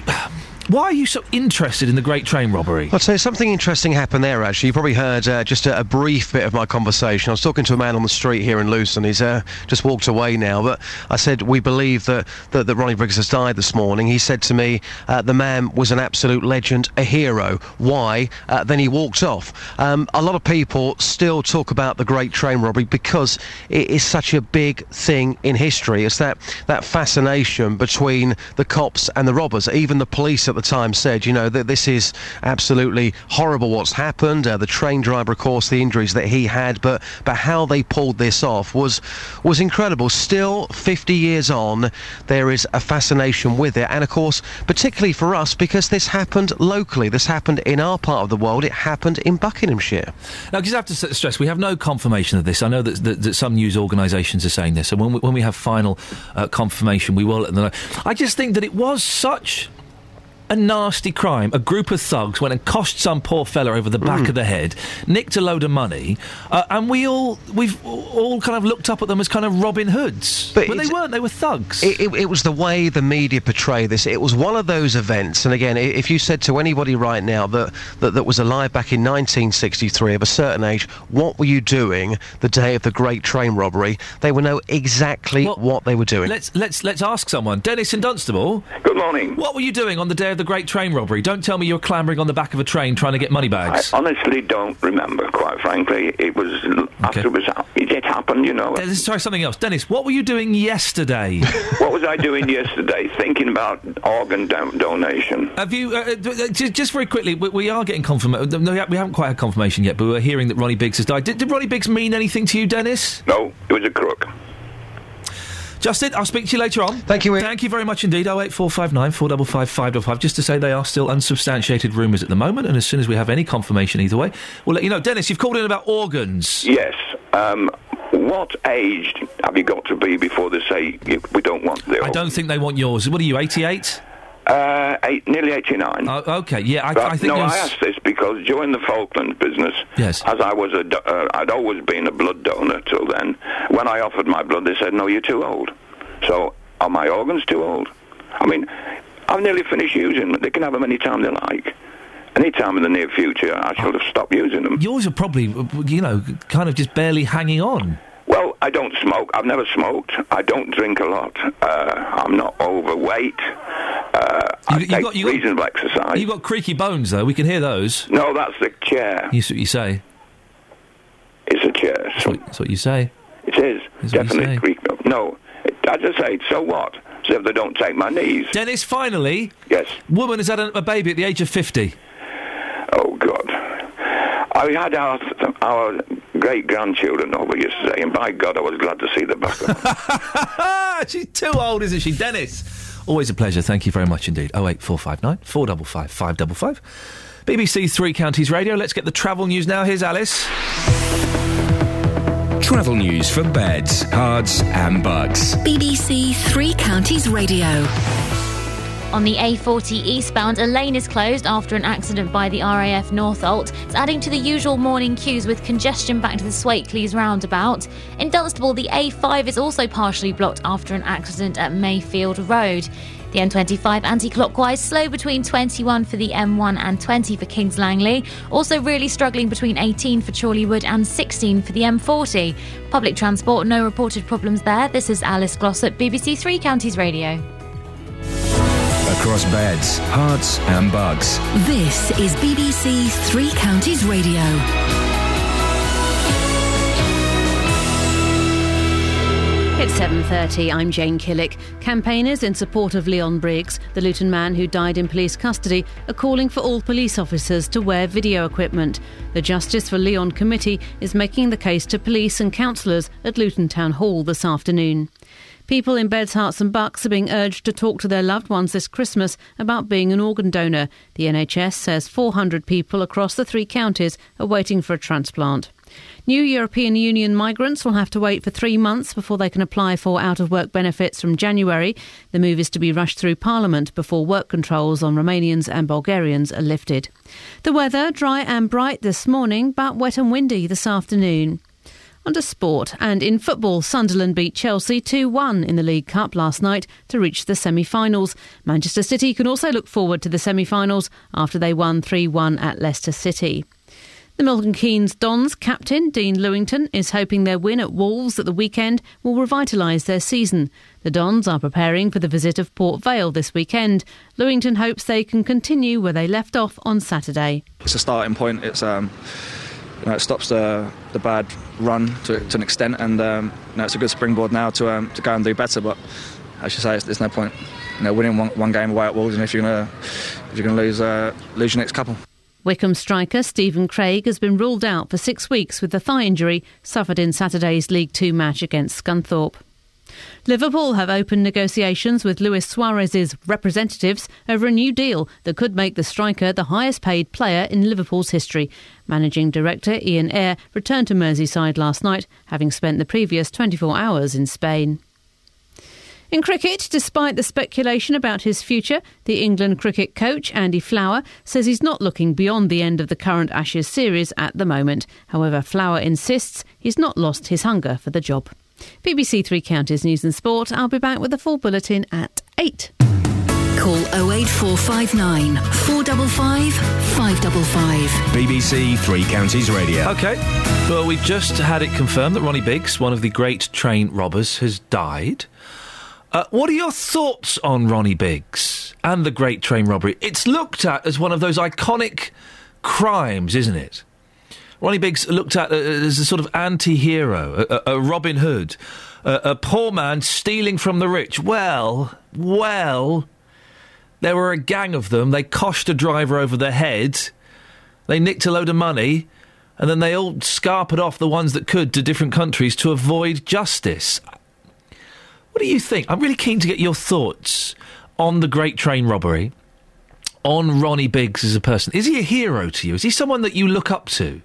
Why are you so interested in the Great Train Robbery? Tell you something interesting happened there. Actually, you probably heard uh, just a, a brief bit of my conversation. I was talking to a man on the street here in Luton. He's uh, just walked away now, but I said we believe that, that that Ronnie Briggs has died this morning. He said to me, uh, "The man was an absolute legend, a hero. Why?" Uh, then he walked off. Um, a lot of people still talk about the Great Train Robbery because it is such a big thing in history. It's that that fascination between the cops and the robbers. Even the police at the time said, you know, that this is absolutely horrible what's happened. Uh, the train driver, of course, the injuries that he had, but but how they pulled this off was was incredible. Still, 50 years on, there is a fascination with it, and of course, particularly for us, because this happened locally. This happened in our part of the world. It happened in Buckinghamshire. Now, because I have to stress, we have no confirmation of this. I know that, that, that some news organisations are saying this, and when we, when we have final uh, confirmation, we will. I just think that it was such a nasty crime. A group of thugs went and cost some poor fella over the back Mm. of the head, nicked a load of money, uh, and we all we've all kind of looked up at them as kind of Robin Hoods, but, they weren't. They were thugs. It, it, it was the way the media portray this. It was one of those events, and again, if you said to anybody right now that, that, that was alive back in 1963 of a certain age, what were you doing the day of the Great Train Robbery? They would know exactly what they were doing. Let's let's let's ask someone. Dennis in Dunstable. Good morning. What were you doing on the day of the Great Train Robbery? Don't tell me you were clambering on the back of a train trying to get money bags. I honestly don't remember, quite frankly. It was after it was it, happened, you know. Let's try something else. Dennis, what were you doing yesterday? what was I doing yesterday? Thinking about organ do- donation. Have you, uh, d- uh, just, just very quickly, we, we are getting confirmation. No, we haven't quite had confirmation yet, but we're hearing that Ronnie Biggs has died. Did, did Ronnie Biggs mean anything to you, Dennis? No, it was a crook. Justin, I'll speak to you later on. Thank you, Thank you very much indeed. 08459 455 555. Just to say they are still unsubstantiated rumours at the moment, and as soon as we have any confirmation either way, we'll let you know. Dennis, you've called in about organs. Yes. Um, what age have you got to be before they say you, we don't want the I don't think they want yours. What are you, 88? Uh, eight, nearly 89. Oh, okay, yeah, I, But, I think no, I asked this because during the Falklands business, Yes. as I was a, do- uh, I'd always been a blood donor till then. When I offered my blood, they said, "No, you're too old." So, are my organs too old? I mean, I've nearly finished using them. They can have them any time they like. Any time in the near future, I shall have stopped using them. Yours are probably, you know, kind of just barely hanging on. Well, I don't smoke. I've never smoked. I don't drink a lot. Uh, I'm not overweight. Uh, I you take got- you got- reasonable exercise. You've got creaky bones, though. We can hear those. No, that's the chair. You, see what you say. It's a chair. That's what, that's what you say. It is. You Definitely say. creak. No. As I say, so what? So if they don't take my knees. Dennis, finally. Yes. Woman has had a, a baby at the age of 50. Oh, God. I had our, our great grandchildren over yesterday, and by God, I was glad to see the back of them. She's too old, isn't she? Dennis. Always a pleasure. Thank you very much indeed. 08459 455 555. BBC Three Counties Radio. Let's get the travel news now. Here's Alice. Travel news for beds, cards, and Bucks. BBC Three Counties Radio. On the A40 eastbound, a lane is closed after an accident by the RAF Northolt. It's adding to the usual morning queues with congestion back to the Swakeleys roundabout. In Dunstable, the A5 is also partially blocked after an accident at Mayfield Road. The M25 anti-clockwise slow between 21 for the M1 and 20 for Kings Langley. Also really struggling between 18 for Chorleywood and 16 for the M40. Public transport, no reported problems there. This is Alice Glossop, BBC Three Counties Radio. Across beds, Herts, and Bucks. This is BBC Three Counties Radio. It's 7.30, I'm Jane Killick. Campaigners in support of Leon Briggs, the Luton man who died in police custody, are calling for all police officers to wear video equipment. The Justice for Leon Committee is making the case to police and councillors at Luton Town Hall this afternoon. People in Beds, Herts and Bucks are being urged to talk to their loved ones this Christmas about being an organ donor. The NHS says 400 people across the three counties are waiting for a transplant. New European Union migrants will have to wait for three months before they can apply for out of work benefits from January. The move is to be rushed through Parliament before work controls on Romanians and Bulgarians are lifted. The weather dry and bright this morning, but wet and windy this afternoon. Under sport and in football, Sunderland beat Chelsea 2 1 in the League Cup last night to reach the semi finals. Manchester City can also look forward to the semi finals after they won 3 1 at Leicester City. The Milton Keynes Dons captain, Dean Lewington, is hoping their win at Wolves at the weekend will revitalise their season. The Dons are preparing for the visit of Port Vale this weekend. Lewington hopes they can continue where they left off on Saturday. It's a starting point. It's um, you know, it stops the the bad run to, to an extent, and um, you know, it's a good springboard now to um, to go and do better. But as you say, there's no point. You know, winning one, one game away at and if you're gonna you're going to lose uh, lose your next couple. Wycombe striker Stephen Craig has been ruled out for six weeks with the thigh injury suffered in Saturday's League Two match against Scunthorpe. Liverpool have opened negotiations with Luis Suarez's representatives over a new deal that could make the striker the highest paid player in Liverpool's history. Managing director Ian Ayre returned to Merseyside last night, having spent the previous 24 hours in Spain. In cricket, despite the speculation about his future, the England cricket coach Andy Flower says he's not looking beyond the end of the current Ashes series at the moment. However, Flower insists he's not lost his hunger for the job. BBC Three Counties News and Sport. I'll be back with a full bulletin at 8. Call 08459 455 555. BBC Three Counties Radio. Okay. Well, we've just had it confirmed that Ronnie Biggs, one of the great train robbers, has died. Uh, what are your thoughts on Ronnie Biggs and the Great Train Robbery? It's looked at as one of those iconic crimes, isn't it? Ronnie Biggs looked at uh, as a sort of anti-hero, a, a Robin Hood, a, a poor man stealing from the rich. Well, well, there were a gang of them. They coshed a driver over the head. They nicked a load of money, and then they all scarpered off the ones that could to different countries to avoid justice. What do you think? I'm really keen to get your thoughts on the Great Train Robbery, on Ronnie Biggs as a person. Is he a hero to you? Is he someone that you look up to?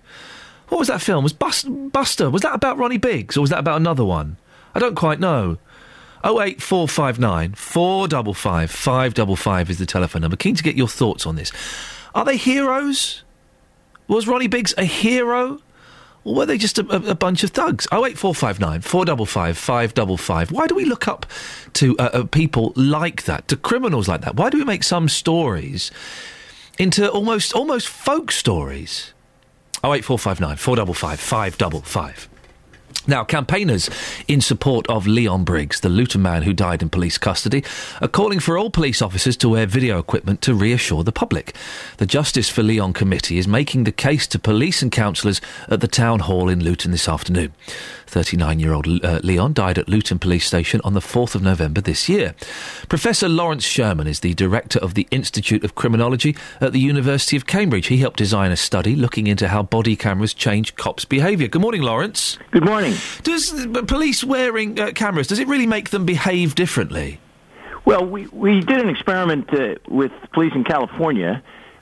What was that film? Was Bus- Buster? Was that about Ronnie Biggs or was that about another one? I don't quite know. 08459 455 555 is the telephone number. Keen to get your thoughts on this. Are they heroes? Was Ronnie Biggs a hero? Or were they just a, a, a bunch of thugs? 08459 455 555. Why do we look up to uh, uh, people like that, to criminals like that? Why do we make some stories into almost almost folk stories? 08459 455 555. Now, campaigners in support of Leon Briggs, the Luton man who died in police custody, are calling for all police officers to wear video equipment to reassure the public. The Justice for Leon Committee is making the case to police and councillors at the town hall in Luton this afternoon. 39 year old uh, Leon died at Luton Police Station on the 4th of November this year. Professor Lawrence Sherman is the director of the Institute of Criminology at the University of Cambridge. He helped design a study looking into how body cameras change cops' behaviour. Good morning, Lawrence. Good morning. Does police wearing uh, cameras, does it really make them behave differently? Well, we, we did an experiment uh, with police in California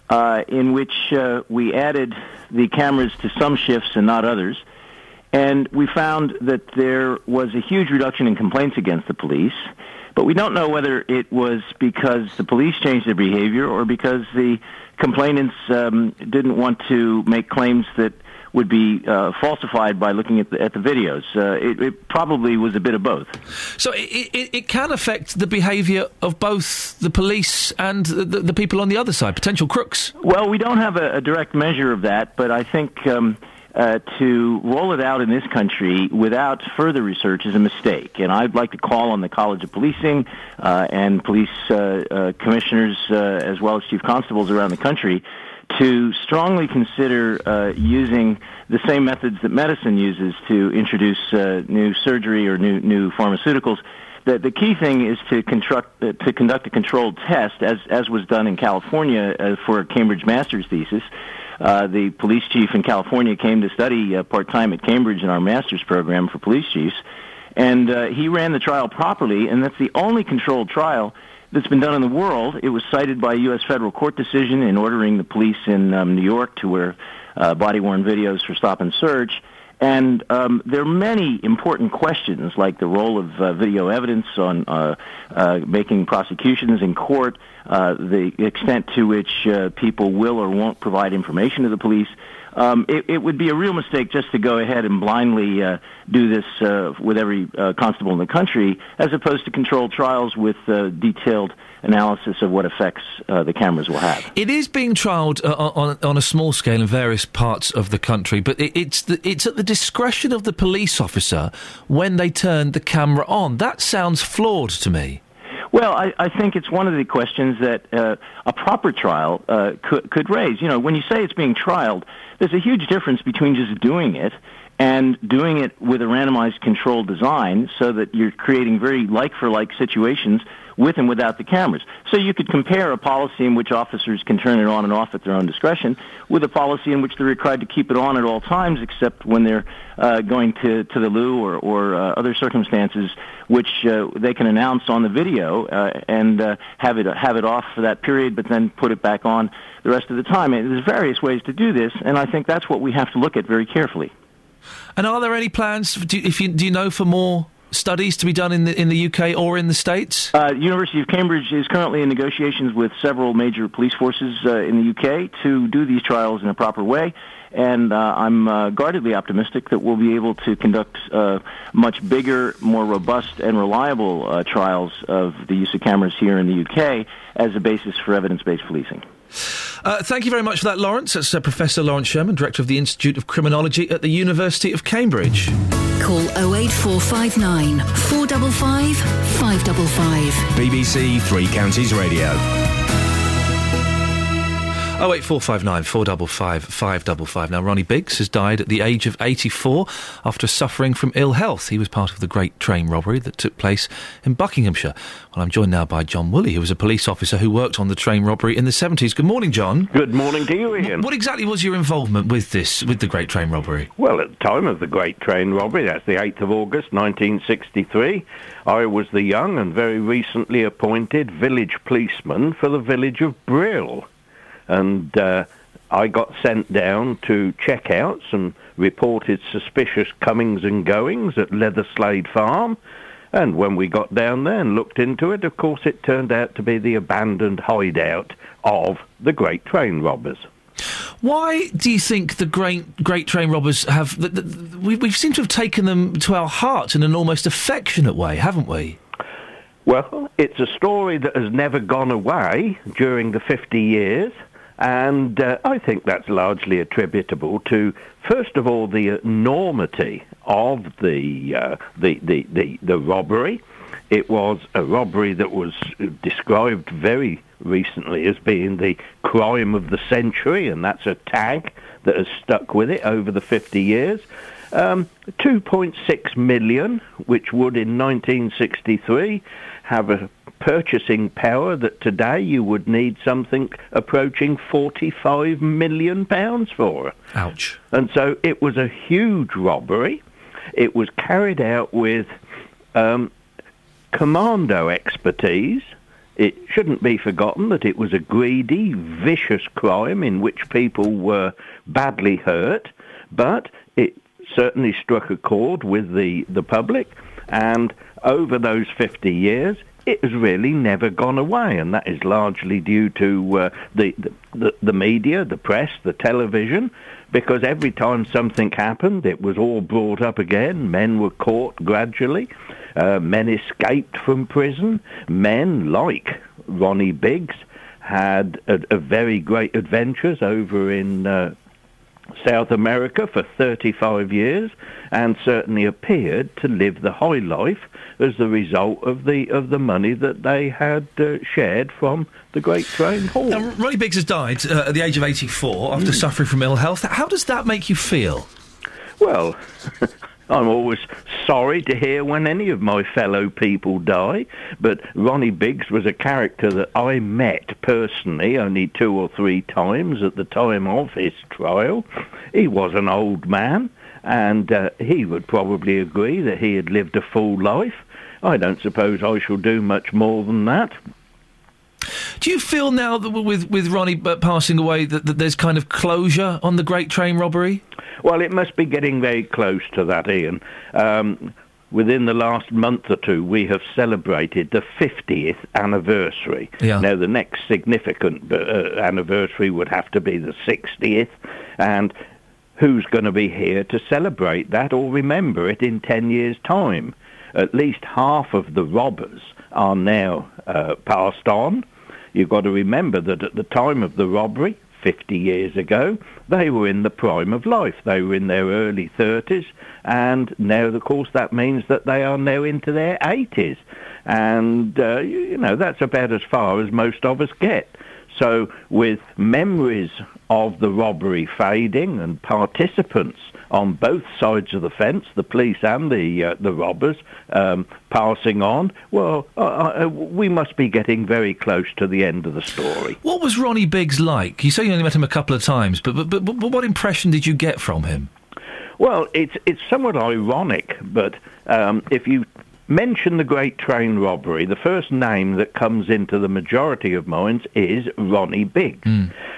uh, in which uh, we added the cameras to some shifts and not others. And we found that there was a huge reduction in complaints against the police. But we don't know whether it was because the police changed their behavior or because the complainants um, didn't want to make claims that would be uh, falsified by looking at the, at the videos. Uh, it, it, probably was a bit of both. So it, it, it can affect the behaviour of both the police and the, the, people on the other side, potential crooks. Well, we don't have a, a direct measure of that, but I think. Um, uh, to roll it out in this country without further research is a mistake. And I'd like to call on the College of Policing uh, and police uh, uh commissioners, uh, as well as chief constables around the country, to strongly consider uh, using the same methods that medicine uses to introduce new surgery or new new pharmaceuticals. The, the key thing is to, construct, to conduct a controlled test, as, as was done in California for a Cambridge master's thesis, uh, the police chief in California came to study uh, part time at Cambridge in our master's program for police chiefs, and uh, he ran the trial properly, and that's the only controlled trial that's been done in the world. It was cited by a U.S. federal court decision in ordering the police in um, New York to wear uh, body worn videos for stop and search. And um, there are many important questions, like the role of uh, video evidence on uh, uh, making prosecutions in court, uh, the extent to which uh, people will or won't provide information to the police. Um, it, it, would be a real mistake just to go ahead and blindly uh, do this uh, with every uh, constable in the country, as opposed to controlled trials with uh, detailed analysis of what effects uh, the cameras will have. It is being trialled on, on a small scale in various parts of the country, but it, it's the, it's at the discretion of the police officer when they turn the camera on. That sounds flawed to me. Well, I, I think it's one of the questions that uh, a proper trial uh, could, could raise. You know, when you say it's being trialed, there's a huge difference between just doing it and doing it with a randomized controlled design so that you're creating very like for like situations with and without the cameras. So you could compare a policy in which officers can turn it on and off at their own discretion with a policy in which they're required to keep it on at all times except when they're uh, going to, to the loo or, or uh, other circumstances which uh, they can announce on the video uh, and uh, have it have it off for that period but then put it back on the rest of the time. And there's various ways to do this and I think that's what we have to look at very carefully. And are there any plans? Do, if you, do you know for more studies to be done in the in the UK or in the states? Uh, University of Cambridge is currently in negotiations with several major police forces uh, in the UK to do these trials in a proper way. And uh, I'm uh, guardedly optimistic that we'll be able to conduct uh, much bigger, more robust, and reliable uh, trials of the use of cameras here in the UK as a basis for evidence-based policing. Uh, thank you very much for that, Lawrence. That's uh, Professor Lawrence Sherman, Director of the Institute of Criminology at the University of Cambridge. Call 08459 455 555. BBC Three Counties Radio. 08459 455 555. Now, Ronnie Biggs has died at the age of 84 after suffering from ill health. He was part of the great train robbery that took place in Buckinghamshire. Well, I'm joined now by John Woolley, who was a police officer who worked on the train robbery in the 70s. Good morning, John. Good morning to you, Iain. What exactly was your involvement with this, with the great train robbery? Well, at the time of the great train robbery, that's the 8th of August 1963, I was the young and very recently appointed village policeman for the village of Brill. And uh, I got sent down to check out some reported suspicious comings and goings at Leatherslade Farm. And when we got down there and looked into it, of course, it turned out to be the abandoned hideout of the Great Train Robbers. Why do you think the great great train robbers have? The, the, we, we seem to have taken them to our hearts in an almost affectionate way, haven't we? Well, it's a story that has never gone away during the 50 years. And uh, I think that's largely attributable to, first of all, the enormity of the, uh, the, the, the, the robbery. It was a robbery that was described very recently as being the crime of the century, and that's a tag that has stuck with it over the 50 years. Um, 2.6 million, which would in 1963 have a purchasing power that today you would need something approaching 45 million pounds for. Ouch. And so it was a huge robbery. It was carried out with um, commando expertise. It shouldn't be forgotten that it was a greedy, vicious crime in which people were badly hurt, but it certainly struck a chord with the, the public, and over those 50 years, it has really never gone away, and that is largely due to uh, the, the the media, the press, the television, because every time something happened, it was all brought up again. Men were caught gradually. Uh, men escaped from prison. Men like Ronnie Biggs had a, a very great adventures over in uh, South America for 35 years and certainly appeared to live the high life as the result of the of the money that they had uh, shared from the Great Train Haul. Now, Ronnie Biggs has died uh, at the age of 84 after suffering from ill health. How does that make you feel? Well, I'm always sorry to hear when any of my fellow people die, but Ronnie Biggs was a character that I met personally only two or three times at the time of his trial. He was an old man, and uh, he would probably agree that he had lived a full life. I don't suppose I shall do much more than that. Do you feel now that with with Ronnie passing away that, that there's kind of closure on the Great Train robbery? Well, it must be getting very close to that, Iain. Um, within the last month or two, we have celebrated the 50th anniversary. Yeah. Now, the next significant uh, anniversary would have to be the 60th, and who's going to be here to celebrate that or remember it in 10 years' time? At least half of the robbers are now uh, passed on. You've got to remember that at the time of the robbery, 50 years ago, they were in the prime of life. They were in their early 30s, and now, of course, that means that they are now into their 80s. And, uh, you know, that's about as far as most of us get. So with memories of the robbery fading and participants on both sides of the fence, the police and the uh, the robbers, um, passing on. Well, uh, uh, we must be getting very close to the end of the story. What was Ronnie Biggs like? You say you only met him a couple of times, but but, but, but what impression did you get from him? Well, it's it's somewhat ironic, but um, if you mention the Great Train Robbery, the first name that comes into the majority of minds is Ronnie Biggs.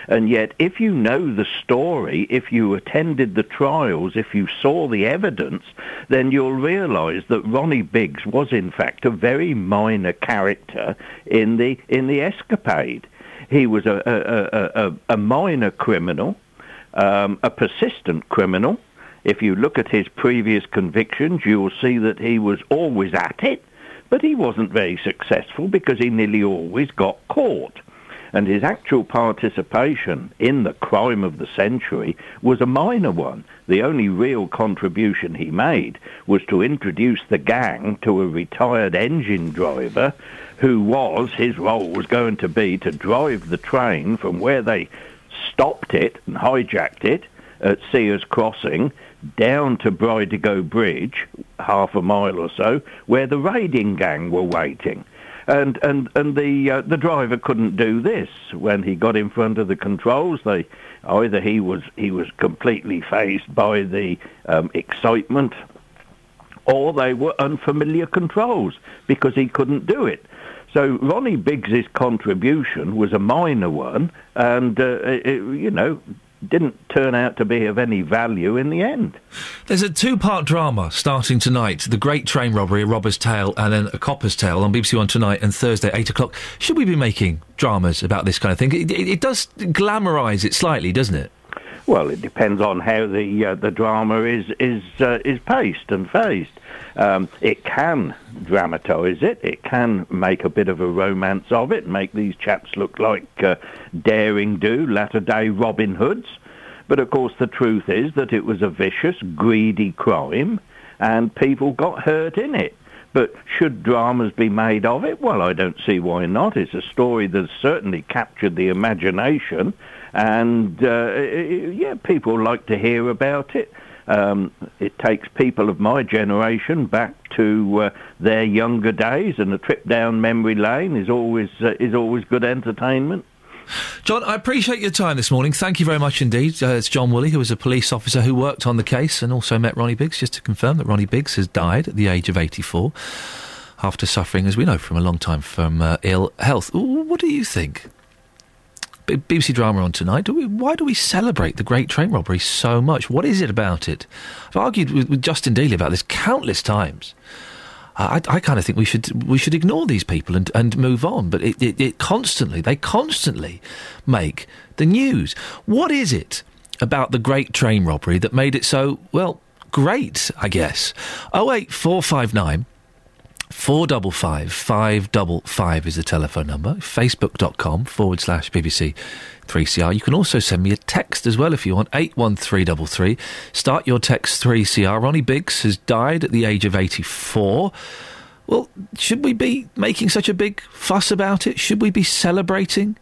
And yet, if you know the story, if you attended the trials, if you saw the evidence, then you'll realise that Ronnie Biggs was in fact a very minor character in the in the escapade. He was a a, a, a, a minor criminal, um, a persistent criminal. If you look at his previous convictions, you will see that he was always at it, but he wasn't very successful because he nearly always got caught. And his actual participation in the crime of the century was a minor one. The only real contribution he made was to introduce the gang to a retired engine driver who was, his role was going to be to drive the train from where they stopped it and hijacked it at Sears Crossing down to Bridego Bridge, half a mile or so, where the raiding gang were waiting. And and and the uh, the driver couldn't do this when he got in front of the controls. They either he was he was completely phased by the um, excitement, or they were unfamiliar controls because he couldn't do it. So Ronnie Biggs's contribution was a minor one, and uh, it, you know didn't turn out to be of any value in the end. There's a two-part drama starting tonight: the Great Train Robbery, a Robber's Tale, and then a Copper's Tale on BBC One tonight and Thursday, eight o'clock. Should we be making dramas about this kind of thing? It, it, it does glamorise it slightly, doesn't it? Well, it depends on how the uh, the drama is is uh, is paced and phased. Um, it can dramatise it. It can make a bit of a romance of it, make these chaps look like uh, daring do, latter day Robin Hoods. But of course, the truth is that it was a vicious, greedy crime, and people got hurt in it. But should dramas be made of it? Well, I don't see why not. It's a story that's certainly captured the imagination, and uh, yeah, people like to hear about it. Um, it takes people of my generation back to uh, their younger days, and a trip down memory lane is always uh, is always good entertainment. John, I appreciate your time this morning. Thank you very much indeed. Uh, it's John Woolley, who was a police officer who worked on the case and also met Ronnie Biggs, just to confirm that Ronnie Biggs has died at the age of 84 after suffering, as we know, from a long time from uh, ill health. What do you think? BBC drama on tonight. Do we, why do we celebrate the Great Train Robbery so much? What is it about it? I've argued with, with Justin Dealey about this countless times. I, I kind of think we should we should ignore these people and, and move on. But it, it, it constantly they constantly make the news. What is it about the Great Train Robbery that made it so well great? I guess. Oh eight four five nine. Four double five five double five is the telephone number. Facebook.com forward slash BBC 3CR. You can also send me a text as well if you want. 81333. Start your text 3CR. Ronnie Biggs has died at the age of 84. Well, should we be making such a big fuss about it? Should we be celebrating?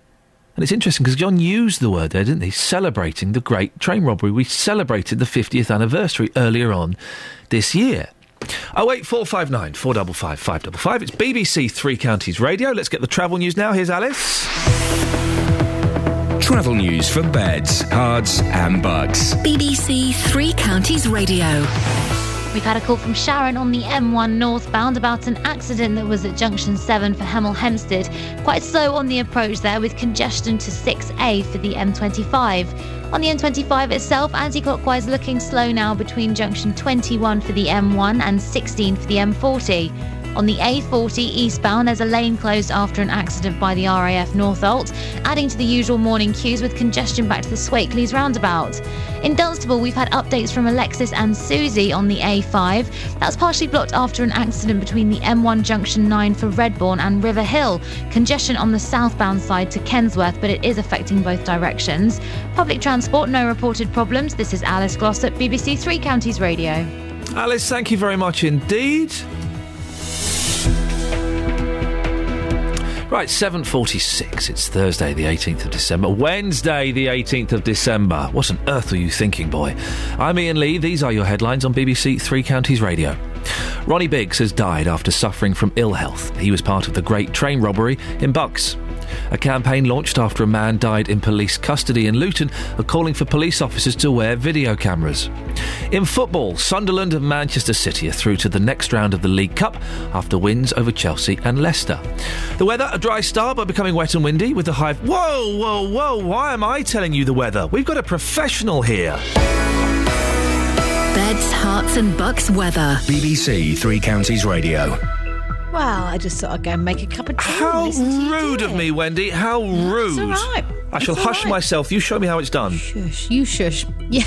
And it's interesting because John used the word there, didn't he? Celebrating the great train robbery. We celebrated the 50th anniversary earlier on this year. Oh eight four five nine four double five five double five. It's BBC Three Counties Radio. Let's get the travel news now. Here's Alice. Travel news for beds, Herts, and Bucks. BBC Three Counties Radio. We've had a call from Sharon on the M1 northbound about an accident that was at junction 7 for Hemel Hempstead. Quite slow on the approach there with congestion to 6A for the M25. On the M25 itself, anti clockwise looking slow now between junction 21 for the M1 and 16 for the M40. On the A40 eastbound, there's a lane closed after an accident by the RAF Northolt, adding to the usual morning queues with congestion back to the Swakeleys roundabout. In Dunstable, we've had updates from Alexis and Susie on the A5. That's partially blocked after an accident between the M1 Junction 9 for Redbourn and River Hill. Congestion on the southbound side to Kensworth, but it is affecting both directions. Public transport, no reported problems. This is Alice Glossop BBC Three Counties Radio. Alice, thank you very much indeed. Right, 7.46. It's Thursday, the 18th of December. Wednesday, the 18th of December. What on earth are you thinking, boy? I'm Iain Lee. These are your headlines on BBC Three Counties Radio. Ronnie Biggs has died after suffering from ill health. He was part of the great train robbery in Bucks. A campaign launched after a man died in police custody in Luton are calling for police officers to wear video cameras. In football, Sunderland and Manchester City are through to the next round of the League Cup after wins over Chelsea and Leicester. The weather, a dry start but becoming wet and windy with the high. Whoa, whoa, whoa, why am I telling you the weather? We've got a professional here. Beds, Herts, and bucks weather. BBC Three Counties Radio. Well, I just thought I'd go and make a cup of tea. How listen to you rude of me, Wendy. How rude. It's all right. I shall hush right. myself. You show me how it's done. Shush, you shush. Yeah.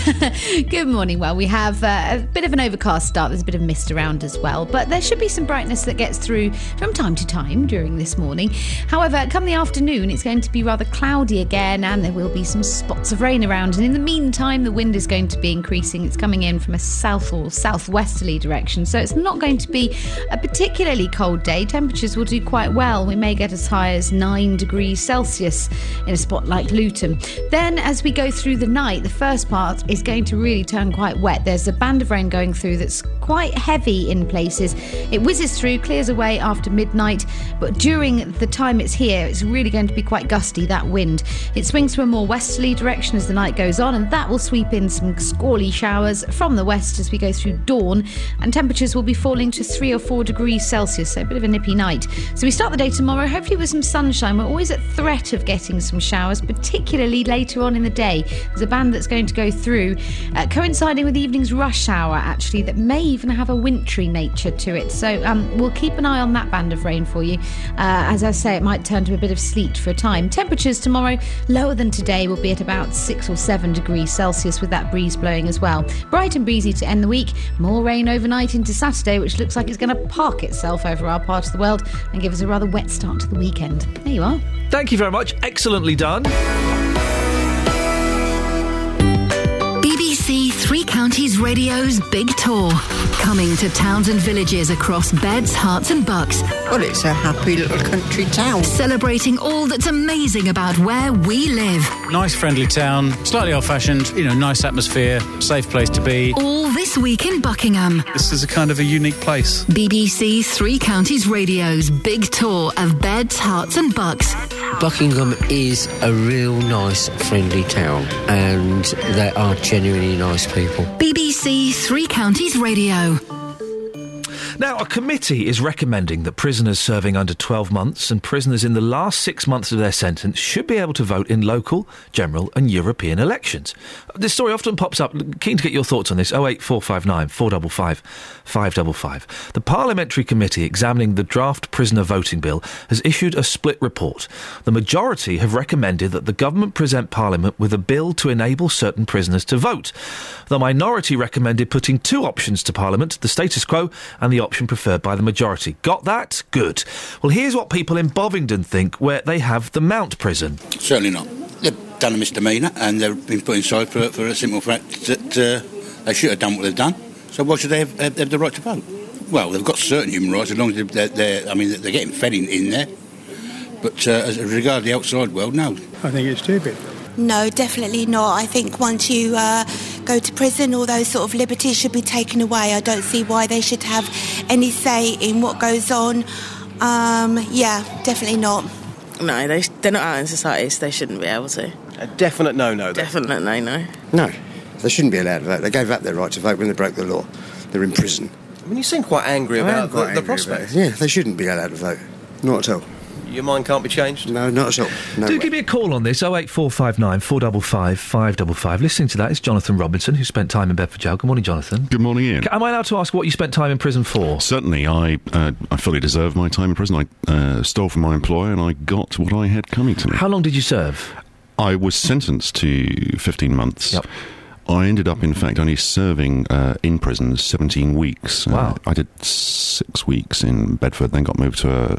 Good morning. Well, we have uh, a bit of an overcast start. There's a bit of mist around as well, but there should be some brightness that gets through from time to time during this morning. However, come the afternoon, it's going to be rather cloudy again, and there will be some spots of rain around. And in the meantime, the wind is going to be increasing. It's coming in from a south or southwesterly direction, so it's not going to be a particularly cold day. Temperatures will do quite well. We may get as high as nine degrees Celsius in a spot like Luton. Then, as we go through the night, the first part is going to really turn quite wet. There's a band of rain going through that's quite heavy in places. It whizzes through, clears away after midnight, but during the time it's here, it's really going to be quite gusty, that wind. It swings to a more westerly direction as the night goes on, and that will sweep in some squally showers from the west as we go through dawn, and temperatures will be falling to three or four degrees Celsius, so a bit of a nippy night. So we start the day tomorrow, hopefully with some sunshine. We're always at threat of getting some showers, particularly later on in the day. There's a band that's going to go through, uh, coinciding with the evening's rush hour, actually, that may even have a wintry nature to it. So um, we'll keep an eye on that band of rain for you. Uh, as I say, it might turn to a bit of sleet for a time. Temperatures tomorrow lower than today will be at about six or seven degrees Celsius with that breeze blowing as well. Bright and breezy to end the week. More rain overnight into Saturday, which looks like it's going to park itself over our part of the world and give us a rather wet start to the weekend. There you are. Thank you very much. Excellently done. BBC Three Counties Radio's Big Tour. Coming to towns and villages across Beds, Herts, and Bucks. Well, it's a happy little country town. Celebrating all that's amazing about where we live. Nice, friendly town, slightly old fashioned, you know, nice atmosphere, safe place to be. All this week in Buckingham. This is a kind of a unique place. BBC Three Counties Radio's Big Tour of Beds, Herts, and Bucks. Buckingham is a real nice, friendly town, and they are genuinely nice people. BBC Three Counties Radio tomorrow. Now, a committee is recommending that prisoners serving under 12 months and prisoners in the last six months of their sentence should be able to vote in local, general, and European elections. This story often pops up. Keen to get your thoughts on this. 08459 455 555. The Parliamentary Committee examining the draft prisoner voting bill has issued a split report. The majority have recommended that the government present Parliament with a bill to enable certain prisoners to vote. The minority recommended putting two options to Parliament the status quo and the option preferred by the majority. Got that? Good. Well, here's what people in Bovingdon think where they have the Mount prison. Certainly not. They've done a misdemeanour and they've been put inside for, for a simple fact that uh, they should have done what they've done. So why should they have, have, have the right to vote? Well, they've got certain human rights as long as they're, they're I mean, they're getting fed in, in there. But uh, as regards the outside world, no. I think it's stupid. No, definitely not. I think once you uh, go to prison, all those sort of liberties should be taken away. I don't see why they should have any say in what goes on. Um, yeah, definitely not. No, they, they're not out in society, so they shouldn't be able to. A definite no-no. then. Definite no, no. No, they shouldn't be allowed to vote. They gave up their right to vote when they broke the law. They're in prison. I mean, you seem quite angry I about quite the, the prospect. about. Yeah, they shouldn't be allowed to vote. Not at all. Your mind can't be changed? No, not at all. No Do way. give me a call on this 08459 455 555. Listening to that is Jonathan Robinson, who spent time in Bedford Jail. Good morning, Jonathan. Good morning, Iain. Am I allowed to ask what you spent time in prison for? Certainly, I uh, I fully deserve my time in prison. I uh, stole from my employer and I got what I had coming to me. How long did you serve? I was sentenced to 15 months. I ended up, in fact, only serving uh, in prison 17 weeks. Uh, Wow. I did six weeks in Bedford, then got moved to a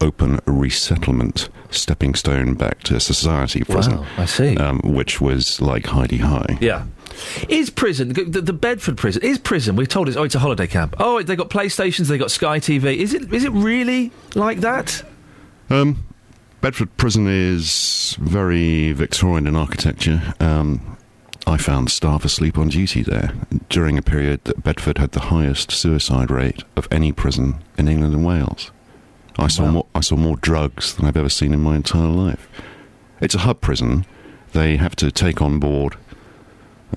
open resettlement stepping stone back to society prison. Wow, I see. Um, which was like Hi-de-Hi. Yeah. Is prison the, the Bedford prison? Is prison? We're told it's oh, it's a holiday camp. Oh, they got PlayStations, they got Sky TV. Is it? Is it really like that? Um, Bedford Prison is very Victorian in architecture. Um, I found staff asleep on duty there during a period that Bedford had the highest suicide rate of any prison in England and Wales. I saw more. I saw more drugs than I've ever seen in my entire life. It's a hub prison. They have to take on board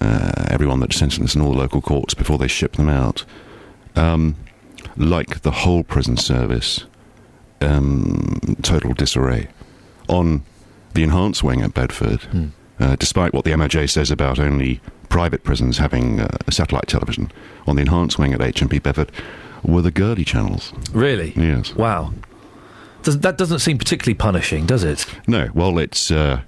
uh, everyone that's sentenced in all the local courts before they ship them out. Um, like the whole prison service, um, total disarray. On the enhanced wing at Bedford, uh, despite what the MOJ says about only private prisons having uh, satellite television, on the enhanced wing at HMP Bedford were the girly channels. Really? Yes. Wow. Does, that doesn't seem particularly punishing, does it? No. Well, it's. Uh,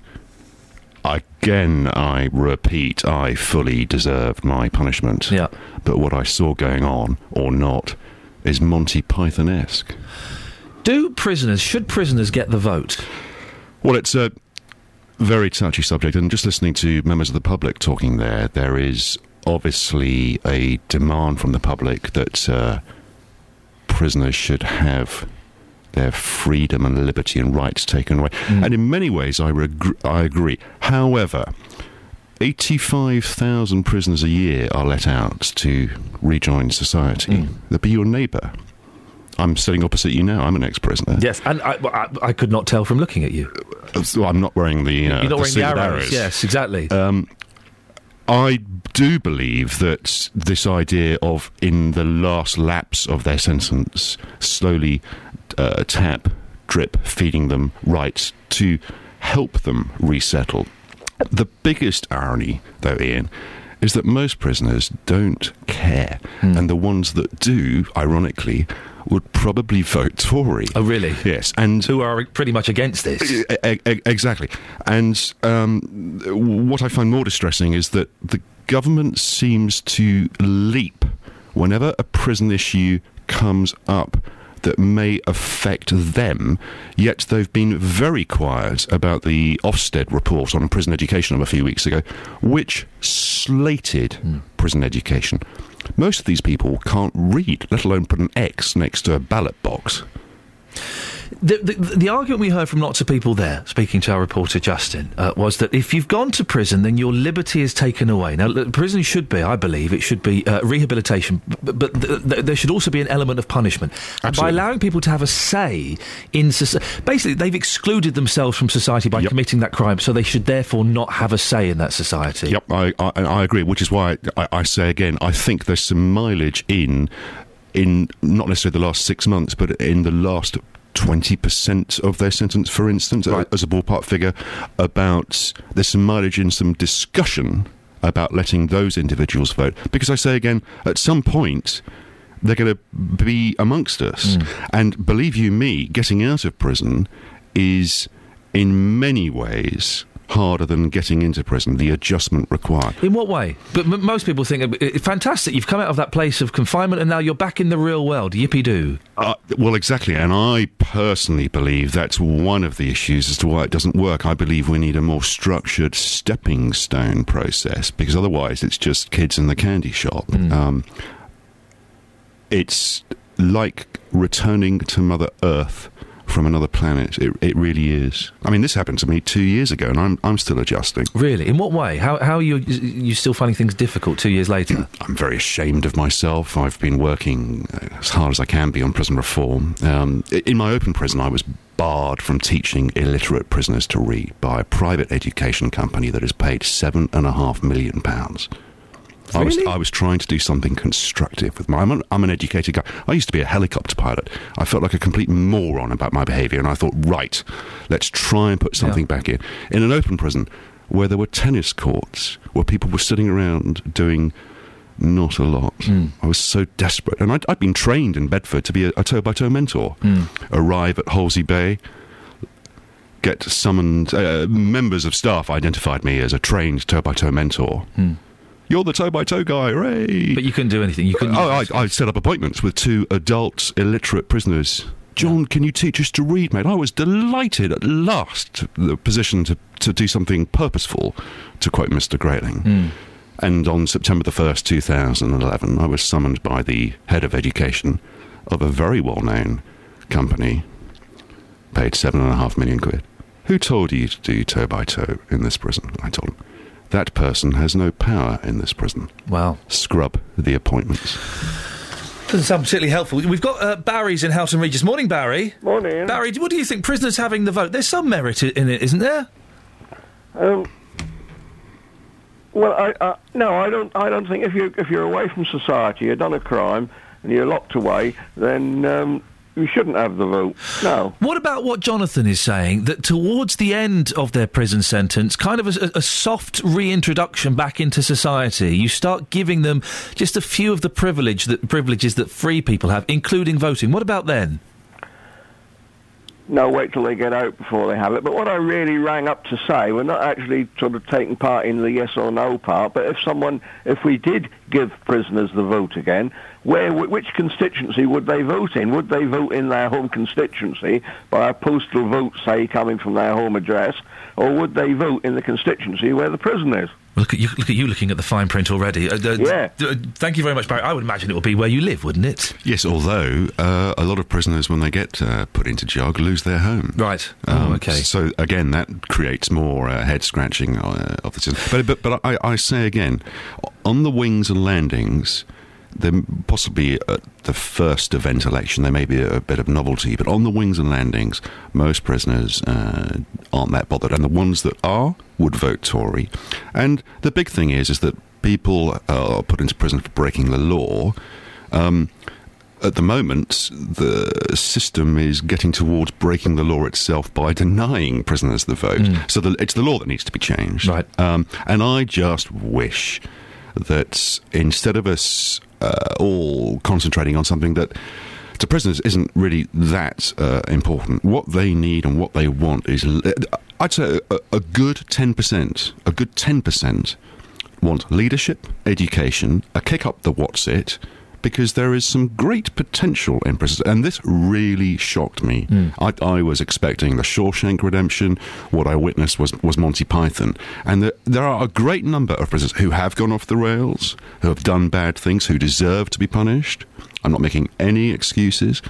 again, I repeat, I fully deserved my punishment. Yeah. But what I saw going on, or not, is Monty Python esque. Do prisoners, should prisoners get the vote? Well, it's a very touchy subject, and just listening to members of the public talking there, there is obviously a demand from the public that uh, prisoners should have their freedom and liberty and rights taken away. And in many ways, I, reg- I agree. However, 85,000 prisoners a year are let out to rejoin society. They'll be your neighbour. I'm sitting opposite you now. I'm an ex-prisoner. Yes, and I, I, I could not tell from looking at you. So I'm not wearing the. Uh, You're not wearing the with arrows. Yes, exactly. Um, I do believe that this idea of, in the last lapse of their sentence, slowly uh, tap, drip, feeding them rights to help them resettle. The biggest irony, though, Iain, is that most prisoners don't care, and the ones that do, ironically, would probably vote Tory. Oh, really? Yes, and who are pretty much against this? E- e- exactly. And um, what I find more distressing is that the government seems to leap whenever a prison issue comes up that may affect them, yet they've been very quiet about the Ofsted report on prison education of a few weeks ago, which slated hmm. prison education. Most of these people can't read, let alone put an X next to a ballot box. The, the, the argument we heard from lots of people there, speaking to our reporter Justin, uh, was that if you've gone to prison, then your liberty is taken away. Now, prison should be, I believe, it should be uh, rehabilitation, but, but th- th- there should also be an element of punishment. By allowing people to have a say in society, basically, they've excluded themselves from society by committing that crime, so they should therefore not have a say in that society. Yep, I, I, I agree. Which is why I, I say again, I think there's some mileage in, in not necessarily the last six months, but in the last. 20% of their sentence, for instance, uh, as a ballpark figure, about there's some mileage in some discussion about letting those individuals vote. Because I say again, at some point, they're going to be amongst us. And believe you me, getting out of prison is in many ways harder than getting into prison, the adjustment required. In what way? But m- most people think, uh, fantastic, you've come out of that place of confinement and now you're back in the real world. Yippee doo. Uh, well, exactly. And I personally believe that's one of the issues as to why it doesn't work. I believe we need a more structured stepping stone process because otherwise it's just kids in the candy shop. Um, it's like returning to Mother Earth from another planet. It, it really is. I mean, this happened to me two years ago, and I'm I'm still adjusting. Really? In what way? How, how are you, you still finding things difficult two years later? I'm very ashamed of myself. I've been working uh, as hard as I can be on prison reform. Um, in my open prison, I was barred from teaching illiterate prisoners to read by a private education company that is paid seven and a half million pounds. I was I was trying to do something constructive with my. I'm an, I'm an educated guy. I used to be a helicopter pilot. I felt like a complete moron about my behaviour, and I thought, right, let's try and put something back in. In an open prison where there were tennis courts, where people were sitting around doing not a lot. Hmm. I was so desperate, and I'd, I'd been trained in Bedford to be a toe by toe mentor. Hmm. Arrive at Hollesley Bay. Get summoned. Uh, members of staff identified me as a trained toe by toe mentor. Hmm. You're the toe by toe guy, hooray! But you couldn't do anything. You couldn't. Oh, I, I set up appointments with two adult illiterate prisoners. John, can you teach us to read, mate? I was delighted at last the position to, to do something purposeful, to quote Mr. Grayling. Hmm. And on September the 1st, 2011, I was summoned by the head of education of a very well known company paid seven and a half million quid. Who told you to do toe by toe in this prison? I told him. That person has no power in this prison. Wow. Scrub the appointments. Doesn't sound particularly helpful. We've got uh, Barry's in Houghton Regis. Morning, Barry. Morning. Barry, what do you think? Prisoners having the vote. There's some merit i- in it, isn't there? Um, well, I, uh, no, I don't. I don't think if you if you're away from society, you've done a crime, and you're locked away, then um, you shouldn't have the vote. No. What about what Jonathan is saying? That towards the end of their prison sentence, kind of a, a soft reintroduction back into society, you start giving them just a few of the privilege that privileges that free people have, including voting. What about then? No, wait till they get out before they have it. But what I really rang up to say, we're not actually sort of taking part in the yes or no part, but if someone, if we did give prisoners the vote again, where, which constituency would they vote in? Would they vote in their home constituency by a postal vote, say, coming from their home address, or would they vote in the constituency where the prison is? Look at you! Look at you looking at the fine print already. Uh, uh, Yeah. d- uh, thank you very much, Barry. I would imagine it would be where you live, wouldn't it? Yes, although uh, a lot of prisoners, when they get uh, put into jog, lose their home. Right. Um, oh, okay. So again, that creates more uh, head scratching uh, of the system. But but but I, I say again, on the wings and landings. There possibly at the first event election there may be a, bit of novelty, but on the wings and landings, most prisoners uh, aren't that bothered, and the ones that are would vote Tory. And the big thing is is that people are put into prison for breaking the law. Um, at the moment, the system is getting towards breaking the law itself by denying prisoners the vote. So the, it's the law that needs to be changed. Right. Um, and I just wish that instead of us uh, all concentrating on something that to prisoners isn't really that uh, important, what they need and what they want is, I'd say, a, a good 10%, a good 10% want leadership, education, a kick up the what's it, because there is some great potential in prisons. And this really shocked me. Hmm. I, I was expecting the Shawshank Redemption. What I witnessed was, was Monty Python. And the, there are a great number of prisoners who have gone off the rails, who have done bad things, who deserve to be punished. I'm not making any excuses.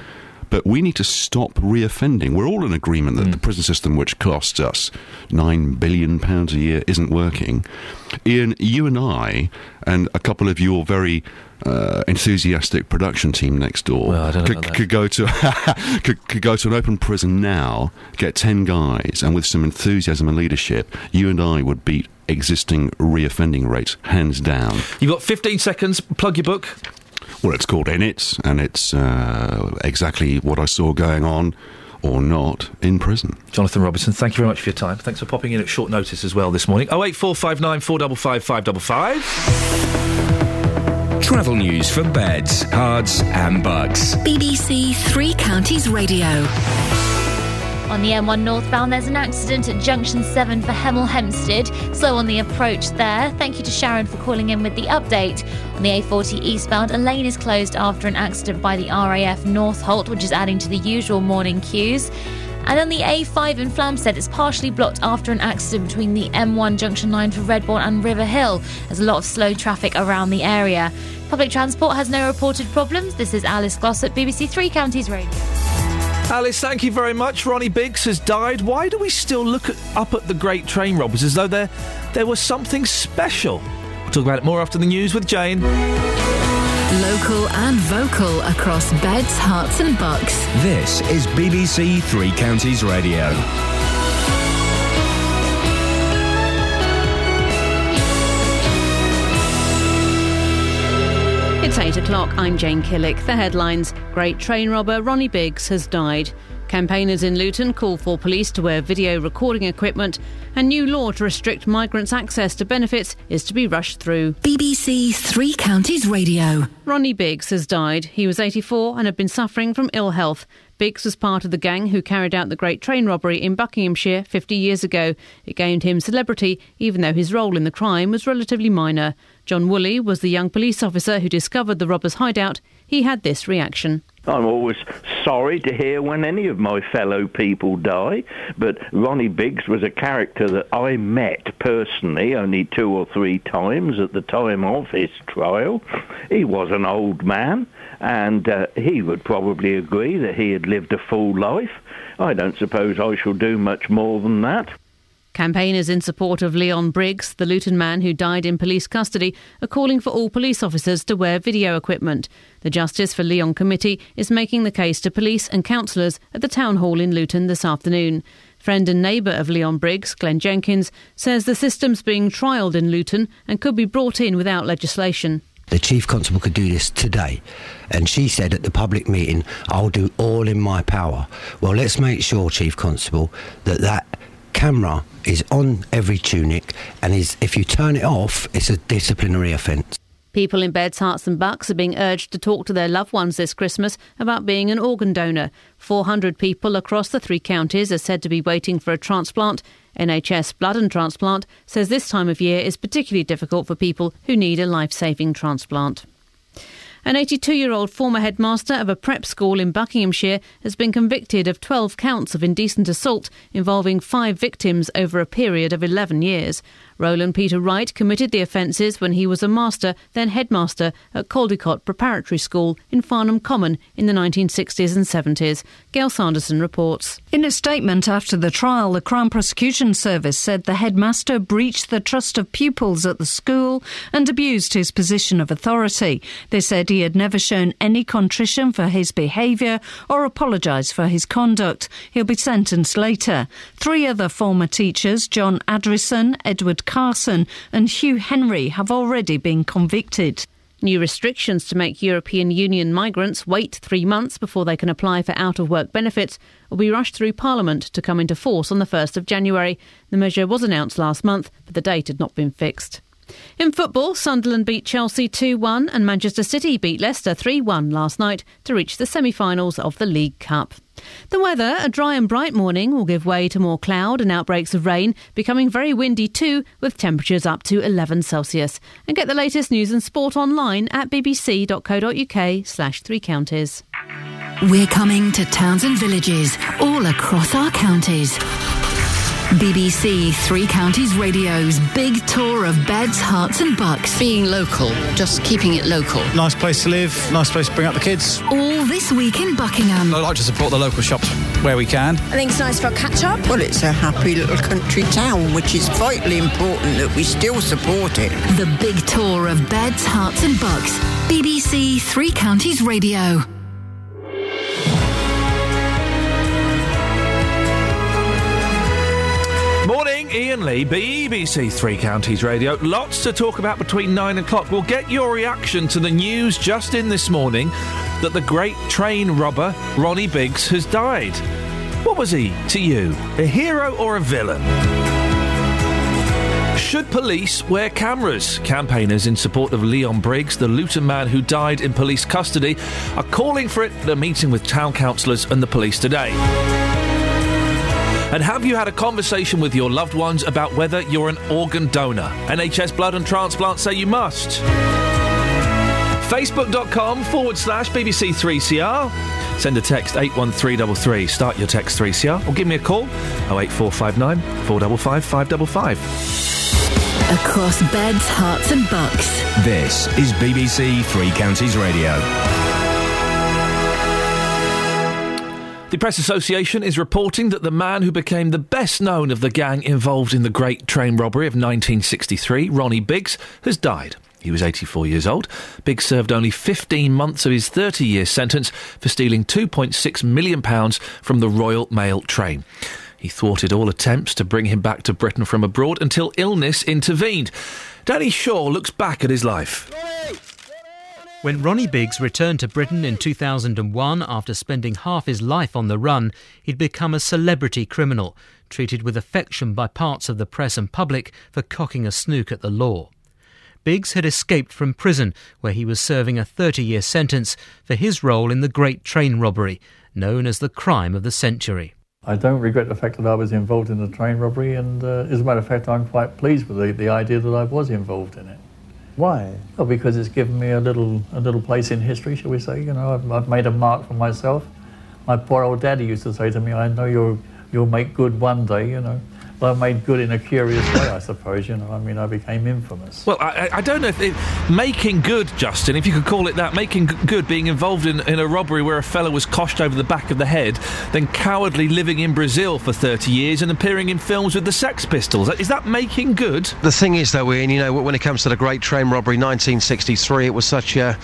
But we need to stop reoffending. We're all in agreement that the prison system, which costs us nine billion pounds a year, isn't working. Iain, you and I, and a couple of your very uh, enthusiastic production team next door, Well, I don't know could, could go to could, could go to an open prison now, get ten guys, and with some enthusiasm and leadership, you and I would beat existing reoffending rates hands down. You've got 15 seconds. Plug your book. Well, it's called In It, and it's uh, exactly what I saw going on or not in prison. Jonathan Robinson, thank you very much for your time. Thanks for popping in at short notice as well this morning. 08459 455 555. Travel news for beds, Herts, and Bucks. BBC Three Counties Radio. On the M1 northbound, there's an accident at junction 7 for Hemel Hempstead. Slow on the approach there. Thank you to Sharon for calling in with the update. On the A40 eastbound, a lane is closed after an accident by the RAF Northolt, which is adding to the usual morning queues. And on the A5 in Flamstead, it's partially blocked after an accident between the M1 junction line for Redbourn and River Hill. There's a lot of slow traffic around the area. Public transport has no reported problems. This is Alice Glossop, BBC Three Counties Radio. Alice, thank you very much. Ronnie Biggs has died. Why do we still look at, up at the great train robbers as though there, there was something special? We'll talk about it more after the news with Jane. Local and vocal across beds, Herts, and bucks. This is BBC Three Counties Radio. It's 8 o'clock. I'm Jane Killick. The headlines Great train robber Ronnie Biggs has died. Campaigners in Luton call for police to wear video recording equipment, and new law to restrict migrants' access to benefits is to be rushed through. BBC Three Counties Radio. Ronnie Biggs has died. He was 84 and had been suffering from ill health. Biggs was part of the gang who carried out the Great Train robbery in Buckinghamshire 50 years ago. It gained him celebrity, even though his role in the crime was relatively minor. John Woolley was the young police officer who discovered the robbers' hideout. He had this reaction. I'm always sorry to hear when any of my fellow people die, but Ronnie Biggs was a character that I met personally only two or three times at the time of his trial. He was an old man, and uh, he would probably agree that he had lived a full life. I don't suppose I shall do much more than that. Campaigners in support of Leon Briggs, the Luton man who died in police custody, are calling for all police officers to wear video equipment. The Justice for Leon Committee is making the case to police and councillors at the Town Hall in Luton this afternoon. Friend and neighbour of Leon Briggs, Glenn Jenkins, says the system's being trialled in Luton and could be brought in without legislation. The chief constable could do this today. And she said at the public meeting, I'll do all in my power. Well, let's make sure, chief constable, that that camera is on every tunic and is if you turn it off, it's a disciplinary offence. People in beds, Herts, and Bucks are being urged to talk to their loved ones this Christmas about being an organ donor. 400 people across the three counties are said to be waiting for a transplant. NHS Blood and Transplant says this time of year is particularly difficult for people who need a life saving transplant. An 82 year old former headmaster of a prep school in Buckinghamshire has been convicted of 12 counts of indecent assault involving five victims over a period of 11 years. Roland Peter Wright committed the offences when he was a master, then headmaster, at Caldicott Preparatory School in Farnham Common in the 1960s and 70s. Gail Sanderson reports. In a statement after the trial, the Crown Prosecution Service said the headmaster breached the trust of pupils at the school and abused his position of authority. They said he had never shown any contrition for his behaviour or apologised for his conduct. He'll be sentenced later. Three other former teachers, John Adrison, Edward Carson and Hugh Henry have already been convicted. New restrictions to make European Union migrants wait three months before they can apply for out of work benefits will be rushed through Parliament to come into force on the 1st of January. The measure was announced last month, but the date had not been fixed. In football, Sunderland beat Chelsea 2 1 and Manchester City beat Leicester 3 1 last night to reach the semi finals of the League Cup. The weather, a dry and bright morning, will give way to more cloud and outbreaks of rain, becoming very windy too, with temperatures up to 11 Celsius. And get the latest news and sport online at bbc.co.uk slash three counties. We're coming to towns and villages all across our counties. BBC Three Counties Radio's big tour of beds, Herts, and Bucks. Being local, just keeping it local. Nice place to live, nice place to bring up the kids. All this week in Buckingham. I like to support the local shops where we can. I think it's nice for a catch up. Well, it's a happy little country town, which is vitally important that we still support it. The big tour of beds, Herts, and Bucks. BBC Three Counties Radio. Iain Lee, BBC Three Counties Radio. Lots to talk about between nine o'clock. We'll get your reaction to the news just in this morning that the great train robber Ronnie Biggs has died. What was he to you? A hero or a villain? Should police wear cameras? Campaigners in support of Leon Briggs, the Luton man who died in police custody, are calling for it at a meeting with town councillors and the police today. And have you had a conversation with your loved ones about whether you're an organ donor? NHS Blood and Transplant say you must. Facebook.com forward slash BBC3CR. Send a text 81333. Start your text 3CR or give me a call 08459 455 555. Across beds, Herts, and Bucks. This is BBC Three Counties Radio. The Press Association is reporting that the man who became the best known of the gang involved in the Great Train Robbery of 1963, Ronnie Biggs, has died. He was 84 years old. Biggs served only 15 months of his 30 year sentence for stealing £2.6 million from the Royal Mail train. He thwarted all attempts to bring him back to Britain from abroad until illness intervened. Danny Shaw looks back at his life. When Ronnie Biggs returned to Britain in 2001 after spending half his life on the run, he'd become a celebrity criminal, treated with affection by parts of the press and public for cocking a snook at the law. Biggs had escaped from prison, where he was serving a 30 year sentence for his role in the Great Train Robbery, known as the crime of the century. I don't regret the fact that I was involved in the train robbery, and uh, as a matter of fact, I'm quite pleased with the, the idea that I was involved in it. Why? Well, because it's given me a little a little place in history, shall we say? You know, I've, I've made a mark for myself. My poor old daddy used to say to me, "I know you'll you'll make good one day," you know, I made good in a curious way, I suppose. You know, I mean, I became infamous. Well, I, I- I don't know if it, making good, Justin, if you could call it that, making good, being involved in, in a robbery where a fellow was coshed over the back of the head, then cowardly living in Brazil for 30 years and appearing in films with the Sex Pistols. Is that making good? The thing is, though, Iain, you know, when it comes to the Great Train Robbery 1963, it was such a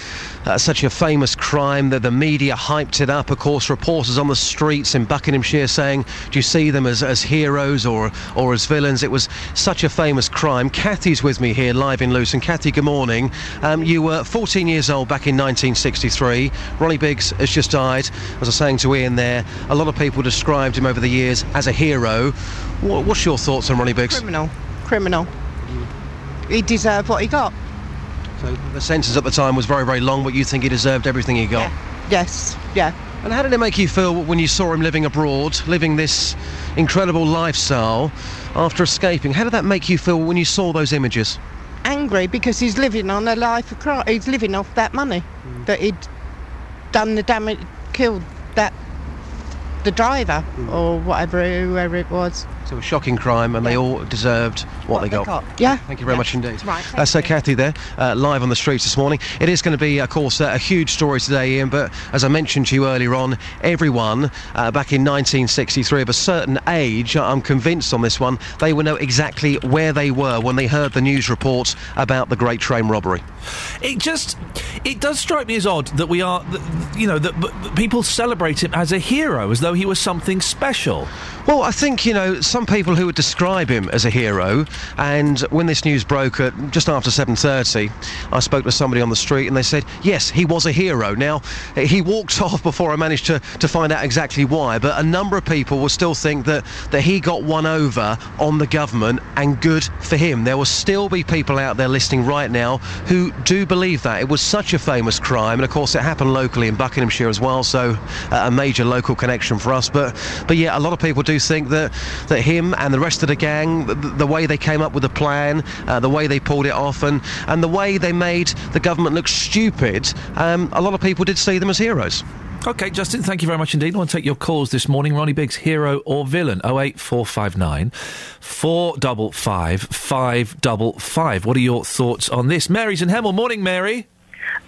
uh, such a famous crime that the media hyped it up. Of course, reporters on the streets in Buckinghamshire saying, "Do you see them as, as heroes or or as villains?" It was such a famous crime. Kathy's with me here live in Luton. Kathy, good morning. Um, you were 14 years old back in 1963. Ronnie Biggs has just died. As I was saying to Iain there, a lot of people described him over the years as a hero. What, what's your thoughts on Ronnie Biggs? Criminal. Criminal. He deserved what he got. So the sentence at the time was very, very long, but you think he deserved everything he got? Yes, yeah. And how did it make you feel when you saw him living abroad, living this incredible lifestyle after escaping? How did that make you feel when you saw those images? Angry because he's living on a life of crime. He's living off that money mm. that he'd done the damage, killed that the driver mm. or whatever, whoever it was. So a shocking crime, and they all deserved what, they got. Yeah. Thank you very much indeed. Right. Uh, so Kathy there, uh, live on the streets this morning. It is going to be, of course, uh, a huge story today, Iain. But as I mentioned to you earlier on, everyone uh, back in 1963 of a certain age, I'm convinced on this one, they will know exactly where they were when they heard the news reports about the Great Train robbery. It just, it does strike me as odd that we are, th- th- you know, that b- b- people celebrate him as a hero, as though he was something special. Well, I think, you know, some people who would describe him as a hero, and when this news broke at just after 7.30, I spoke to somebody on the street and they said, yes, he was a hero. Now, he walked off before I managed to, to find out exactly why, but a number of people will still think that, that he got one over on the government, and good for him. There will still be people out there listening right now who do believe that. It was such a famous crime, and of course it happened locally in Buckinghamshire as well, so uh, a major local connection for us. But, but yeah, a lot of people do think that, that him and the rest of the gang, the, the way they came up with the plan, uh, the way they pulled it off, and, and the way they made the government look stupid, um, a lot of people did see them as heroes. Okay, Justin, thank you very much indeed. I want to take your calls this morning. Ronnie Biggs, hero or villain? 08459 455 555. What are your thoughts on this? Mary's in Hemel. Morning, Mary.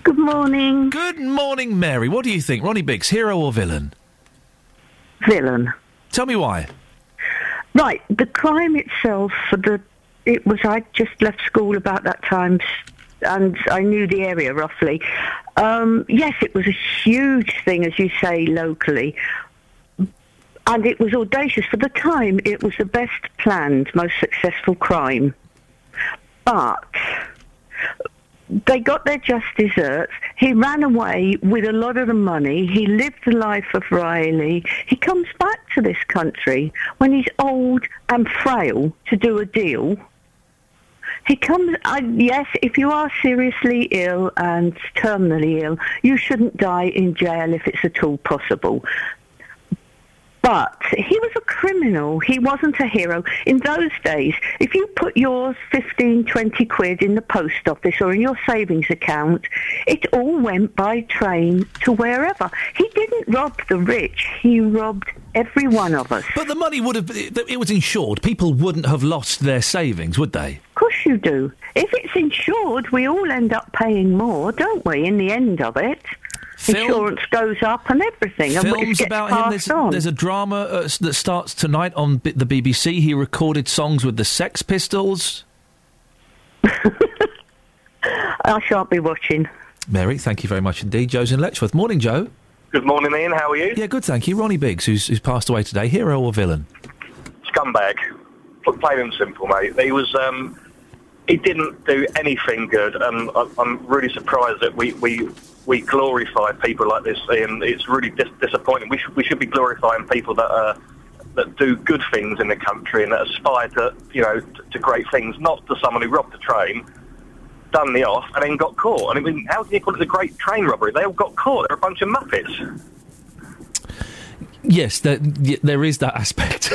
Good morning. Good morning, Mary. What do you think? Ronnie Biggs, hero or villain? Villain. Tell me why. Right, the crime itself, for the it was I just left school about that time, and I knew the area roughly. Um, yes, it was a huge thing, as you say, locally, and it was audacious for the time. It was the best planned, most successful crime, but they got their just desserts. He ran away with a lot of the money. He lived the life of Riley. He comes back to this country when he's old and frail to do a deal. He comes, uh, yes, if you are seriously ill and terminally ill, you shouldn't die in jail if it's at all possible. But he was a criminal. He wasn't a hero. In those days, if you put your 15, 20 quid in the post office or in your savings account, it all went by train to wherever. He didn't rob the rich. He robbed every one of us. But the money would have, it it was insured. People wouldn't have lost their savings, would they? Of course you do. If it's insured, we all end up paying more, don't we, in the end of it? Insurance goes up and everything, and it Films gets about him. passed There's, on. there's a drama uh, that starts tonight on B- the BBC. He recorded songs with the Sex Pistols. I shan't be watching. Mary, thank you very much indeed. Joe's in Letchworth. Morning, Joe. Good morning, Iain. How are you? Yeah, good, thank you. Ronnie Biggs, who's, who's passed away today. Hero or villain? Scumbag. Plain and simple, mate. He was. Um, he didn't do anything good, and I, I'm really surprised that we we we glorify people like this, and It's really dis- disappointing. We should we should be glorifying people that are that do good things in the country and that aspire to you know to, to great things, not to someone who robbed a train. Done the off and then got caught. And I mean, how do you call it a great train robbery? They all got caught. They're a bunch of muppets. Yes, there, there is that aspect.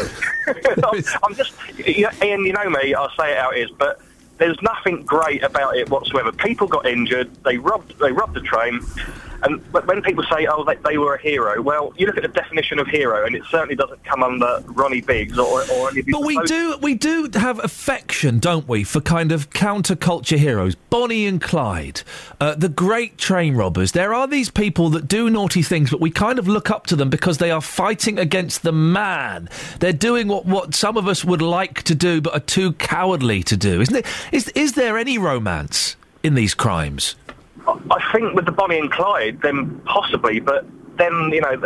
I'm, I'm just, you know, Iain, you know me, I'll say it how it is, but there's nothing great about it whatsoever. People got injured, they robbed, they robbed the train, And but when people say, "Oh, they, they were a hero," well, you look at the definition of hero, and it certainly doesn't come under Ronnie Biggs or, or any of his But we do we do have affection, don't we, for kind of counterculture heroes, Bonnie and Clyde, uh, the great train robbers. There are these people that do naughty things, but we kind of look up to them because they are fighting against the man. They're doing what, what some of us would like to do, but are too cowardly to do. Isn't it? Is is there any romance in these crimes? I think with the Bonnie and Clyde, then possibly, but then you know,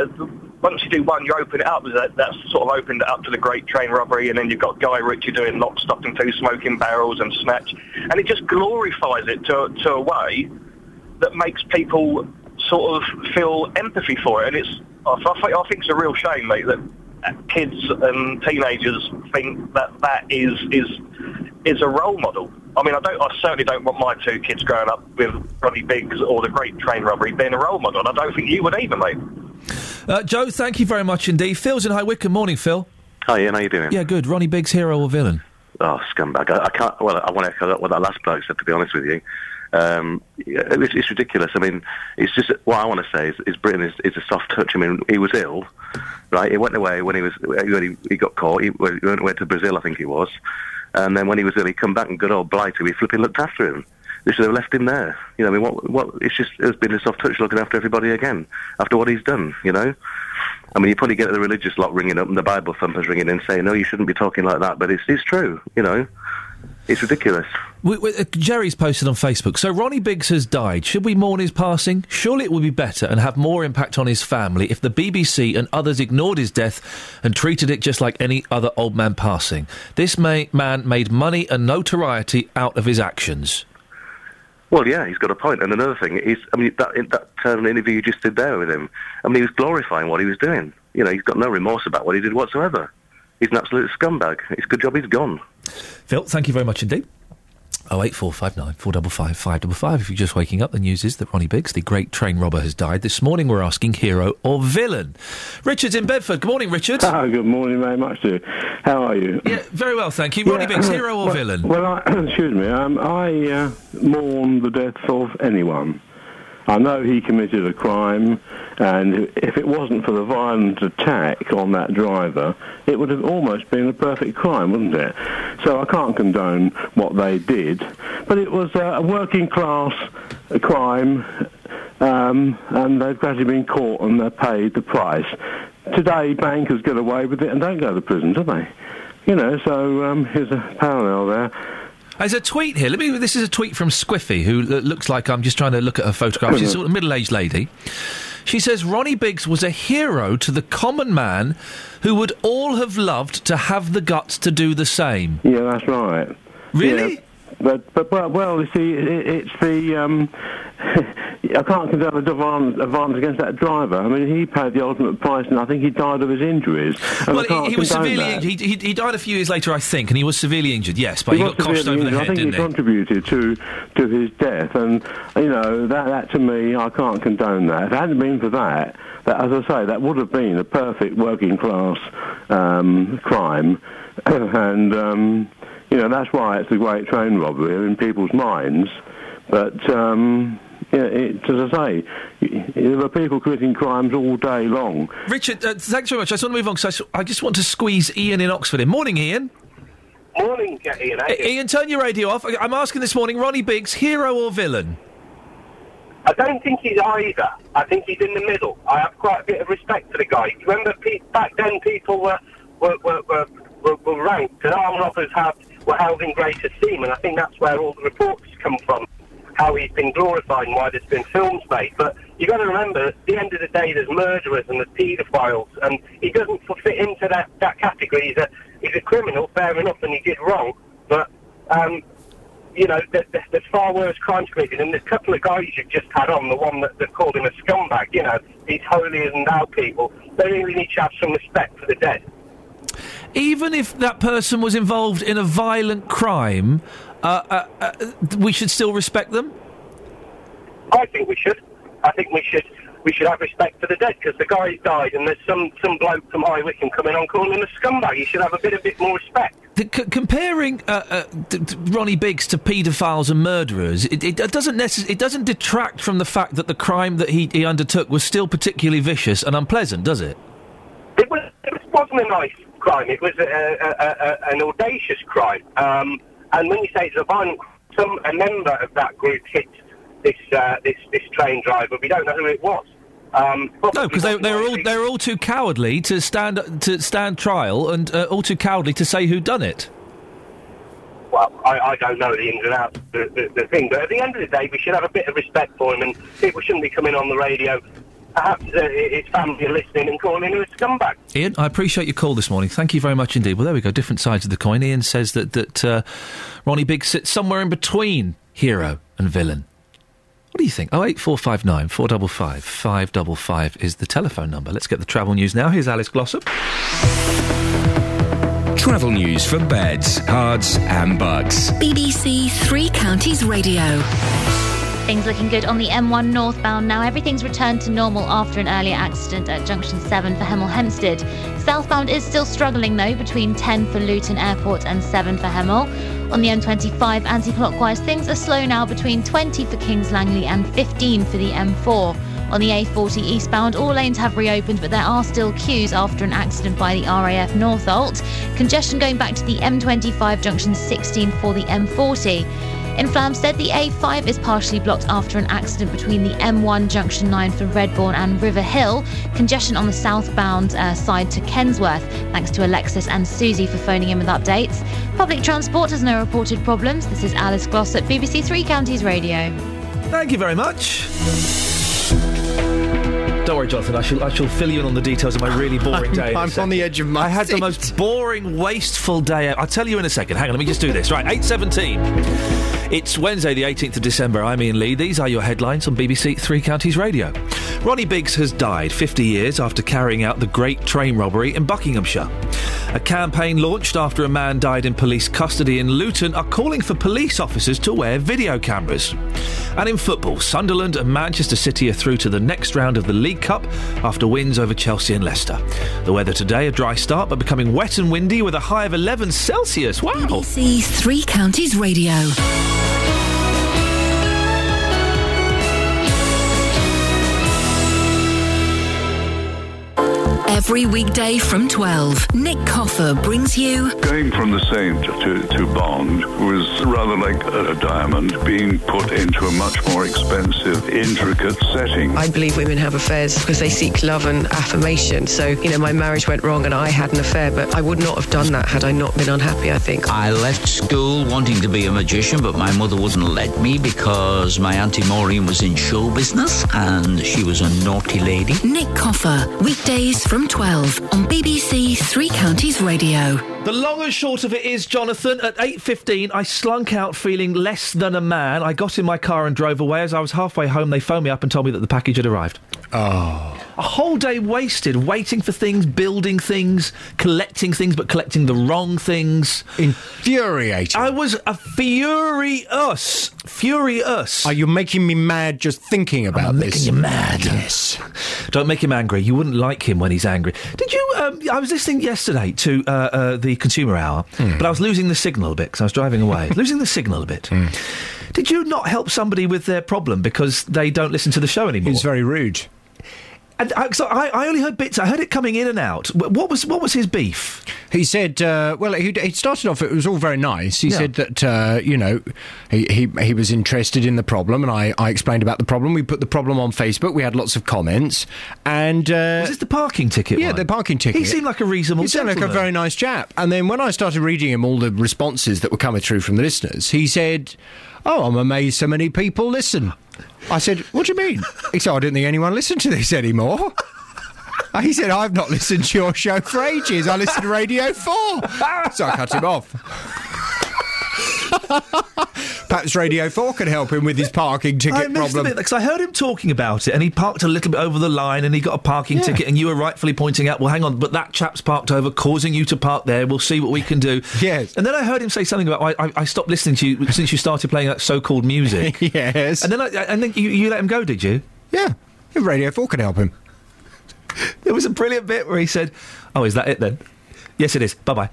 once you do one, you open it up. That, that's sort of opened it up to the Great Train Robbery, and then you've got Guy Ritchie doing Lock, Stock and Two Smoking Barrels and Snatch, and it just glorifies it to to a way that makes people sort of feel empathy for it, and it's I, I think it's a real shame, mate, that kids and teenagers think that that is is is a role model. I mean, I don't. I certainly don't want my two kids growing up with Ronnie Biggs or the Great Train Robbery being a role model. And I don't think you would either, mate. Uh, Joe, thank you very much indeed. Phil's in High Wycombe. Morning, Phil. Hi, Iain. How you doing? Yeah, good. Ronnie Biggs, hero or villain? Oh, scumbag. I, I can't. Well, I want to echo what that last bloke said. To be honest with you, um, it's, it's ridiculous. I mean, it's just what I want to say is, is Britain is, is a soft touch. I mean, he was ill, right? He went away when he was when he, he got caught. He went, he went to Brazil, I think it was, and then when he was ill, he come back and good old Blighty, we flipping looked after him. They should have left him there. You know, I mean, what? What? It's just it's been a soft touch looking after everybody again after what he's done. You know. I mean, you probably get the religious lot ringing up and the Bible thumpers ringing in saying, no, you shouldn't be talking like that. But it's, it's true, you know. It's ridiculous. We, we, uh, Jerry's posted on Facebook. So Ronnie Biggs has died. Should we mourn his passing? Surely it would be better and have more impact on his family if the BBC and others ignored his death and treated it just like any other old man passing. This ma- man made money and notoriety out of his actions. Well, yeah, he's got a point. And another thing is, I mean, that that um, interview you just did there with him, I mean, he was glorifying what he was doing. You know, he's got no remorse about what he did whatsoever. He's an absolute scumbag. It's a good job he's gone. Phil, thank you very much indeed. Oh eight four five nine four double five five double five. If you're just waking up, the news is that Ronnie Biggs, the great train robber, has died. This morning we're asking hero or villain. Richard's in Bedford. Good morning, Richard. Ah, good morning very much, sir. How are you? Yeah, very well, thank you. Ronnie Biggs, hero or well, villain? Well, I, excuse me. Um, I uh, mourn the death of anyone. I know he committed a crime, and if it wasn't for the violent attack on that driver, it would have almost been a perfect crime, wouldn't it? So I can't condone what they did, but it was a working class crime, um, and they've gradually been caught and they're paid the price. Today, bankers get away with it and don't go to prison, do they? You know, so um, here's a parallel there. There's a tweet here. Let me. This is a tweet from Squiffy, who lo- looks like I'm just trying to look at her photograph. She's a sort of middle-aged lady. She says Ronnie Biggs was a hero to the common man, who would all have loved to have the guts to do the same. Yeah, that's right. Really? Yeah, but but well, well, you see, it, it's the um, I can't condemn the advance, advance against that driver. I mean, he paid the ultimate price, and I think he died of his injuries. Well, he, he was severely injured. He, he, he died a few years later, I think, and he was severely injured. Yes, but he, was got coshed over the head, I think didn't he he? contributed to to his death, and you know that that to me, I can't condone that. If it hadn't been for that, that as I say, that would have been a perfect working class um, crime, and um, you know that's why it's a great train robbery in people's minds. But um, yeah, it, as I say, there are people committing crimes all day long. Richard, uh, thanks very much. I just want to move on because I, s- I just want to squeeze Ian in Oxford in. Morning, Ian. Morning, Ian. I- Ian, turn your radio off. I- I'm asking this morning, Ronnie Biggs, hero or villain? I don't think he's either. I think he's in the middle. I have quite a bit of respect for the guy. Remember, pe- back then people were were, were, were, were, were ranked, and armed robbers had, were held in great esteem, and I think that's where all the reports come from, how he's been glorified and why there's been films made. But you've got to remember, at the end of the day, there's murderers and there's paedophiles, and he doesn't fit into that, that category. He's a, he's a criminal, fair enough, and he did wrong, but... Um, you know, there, there- there's far worse crimes committed. And there's a couple of guys you've just had on, the one that, that called him a scumbag, you know, these holier than thou people, they really need to have some respect for the dead. Even if that person was involved in a violent crime, uh, uh, uh, we should still respect them? I think we should. I think we should we should have respect for the dead because the guy's died and there's some, some bloke from High Wycombe coming on calling him a scumbag. You should have a bit, a bit more respect. The, c- comparing uh, uh, d- d- Ronnie Biggs to paedophiles and murderers, it, it doesn't necess- it doesn't detract from the fact that the crime that he, he undertook was still particularly vicious and unpleasant, does it? It, was, it was, wasn't a nice crime. It was a, a, a, an audacious crime. Um, and when you say it's a violent, some a member of that group hit this uh, this this train driver. We don't know who it was. Um, No, because they, they were all they were all too cowardly to stand to stand trial and uh, all too cowardly to say who done it. well, I, I don't know the ins and outs of the, the, the thing, but at the end of the day, we should have a bit of respect for him, and people shouldn't be coming on the radio. Perhaps uh, his family are listening and calling him a scumbag. Ian, I appreciate your call this morning. Thank you very much indeed. Well, there we go. Different sides of the coin. Ian says that that uh, Ronnie Biggs sits somewhere in between hero and villain. What do you think? Oh eight four five nine four double five five double five is the telephone number. Let's get the travel news now. Here's Alice Glossop. Travel news for beds, cards, and Bucks. BBC Three Counties Radio. Things looking good on the M1 northbound now. Everything's returned to normal after an earlier accident at junction 7 for Hemel Hempstead. Southbound is still struggling though between 10 for Luton Airport and 7 for Hemel. On the M25 anti clockwise, things are slow now between 20 for Kings Langley and 15 for the M4. On the A40 eastbound, all lanes have reopened, but there are still queues after an accident by the RAF Northolt. Congestion going back to the M25 junction 16 for the M40. In Flamstead, the A5 is partially blocked after an accident between the M1 junction 9 for Redbourn and River Hill. Congestion on the southbound uh, side to Kensworth. Thanks to Alexis and Susie for phoning in with updates. Public transport has no reported problems. This is Alice Glossop BBC Three Counties Radio. Thank you very much. Don't worry, Jonathan. I shall, I shall fill you in on the details of my really boring day. in a I'm on the edge of my I had the most boring, wasteful day. I'll tell you in a second. Hang on, let me just do this. Right, eight seventeen. It's Wednesday, the 18th of December. I'm Iain Lee. These are your headlines on BBC Three Counties Radio. Ronnie Biggs has died 50 years after carrying out the Great Train Robbery in Buckinghamshire. A campaign launched after a man died in police custody in Luton are calling for police officers to wear video cameras. And in football, Sunderland and Manchester City are through to the next round of the League Cup after wins over Chelsea and Leicester. The weather today, a dry start, but becoming wet and windy with a high of 11 Celsius. Wow. BBC Three Counties Radio. Every weekday from 12, Nick Coffer brings you Going from the Saint to, to Bond was rather like a, a diamond being put into a much more expensive, intricate setting. I believe women have affairs because they seek love and affirmation. So, you know, my marriage went wrong and I had an affair, but I would not have done that had I not been unhappy, I think. I left school wanting to be a magician, but my mother wouldn't let me because my Auntie Maureen was in show business and she was a naughty lady. Nick Coffer, weekdays from 12 on BBC Three Counties Radio. The long and short of it is, Jonathan, at 8.15, I slunk out feeling less than a man. I got in my car and drove away. As I was halfway home, they phoned me up and told me that the package had arrived. Oh. A whole day wasted waiting for things, building things, collecting things, but collecting the wrong things. Infuriating. I was a furious. Furious. Are you making me mad just thinking about I'm this? making you mad. Yes. Don't make him angry. You wouldn't like him when he's angry. Did you? Um, I was listening yesterday to uh, uh, the Consumer Hour, Hmm. but I was losing the signal a bit because I was driving away. losing the signal a bit. Hmm. Did you not help somebody with their problem because they don't listen to the show anymore? It was very rude. And I, so I, I only heard bits. I heard it coming in and out. What was what was his beef? He said, uh, well, he, he started off, it was all very nice. He Yeah. said that, uh, you know, he, he, he was interested in the problem, and I, I explained about the problem. We put the problem on Facebook. We had lots of comments. And. Uh, Was this the parking ticket? Yeah, one? the parking ticket. He seemed like a reasonable He seemed like a very nice chap. And then when I started reading him all the responses that were coming through from the listeners, he said, Oh, I'm amazed so many people listen. I said, What do you mean? He said, I didn't think anyone listened to this anymore. He said, I've not listened to your show for ages. I listen to Radio 4. So I cut him off. Perhaps Radio 4 can help him with his parking ticket I missed problem. because I heard him talking about it, and he parked a little bit over the line, and he got a parking Yeah. ticket, and you were rightfully pointing out, well, hang on, but that chap's parked over, causing you to park there. We'll see what we can do. Yes. And then I heard him say something about I, I, I stopped listening to you since you started playing that so-called music. yes. And then I, and then you, you let him go, did you? Yeah. If Radio 4 could help him. There was a brilliant bit where he said, "Oh, is that it then?" Yes, it is. Bye bye.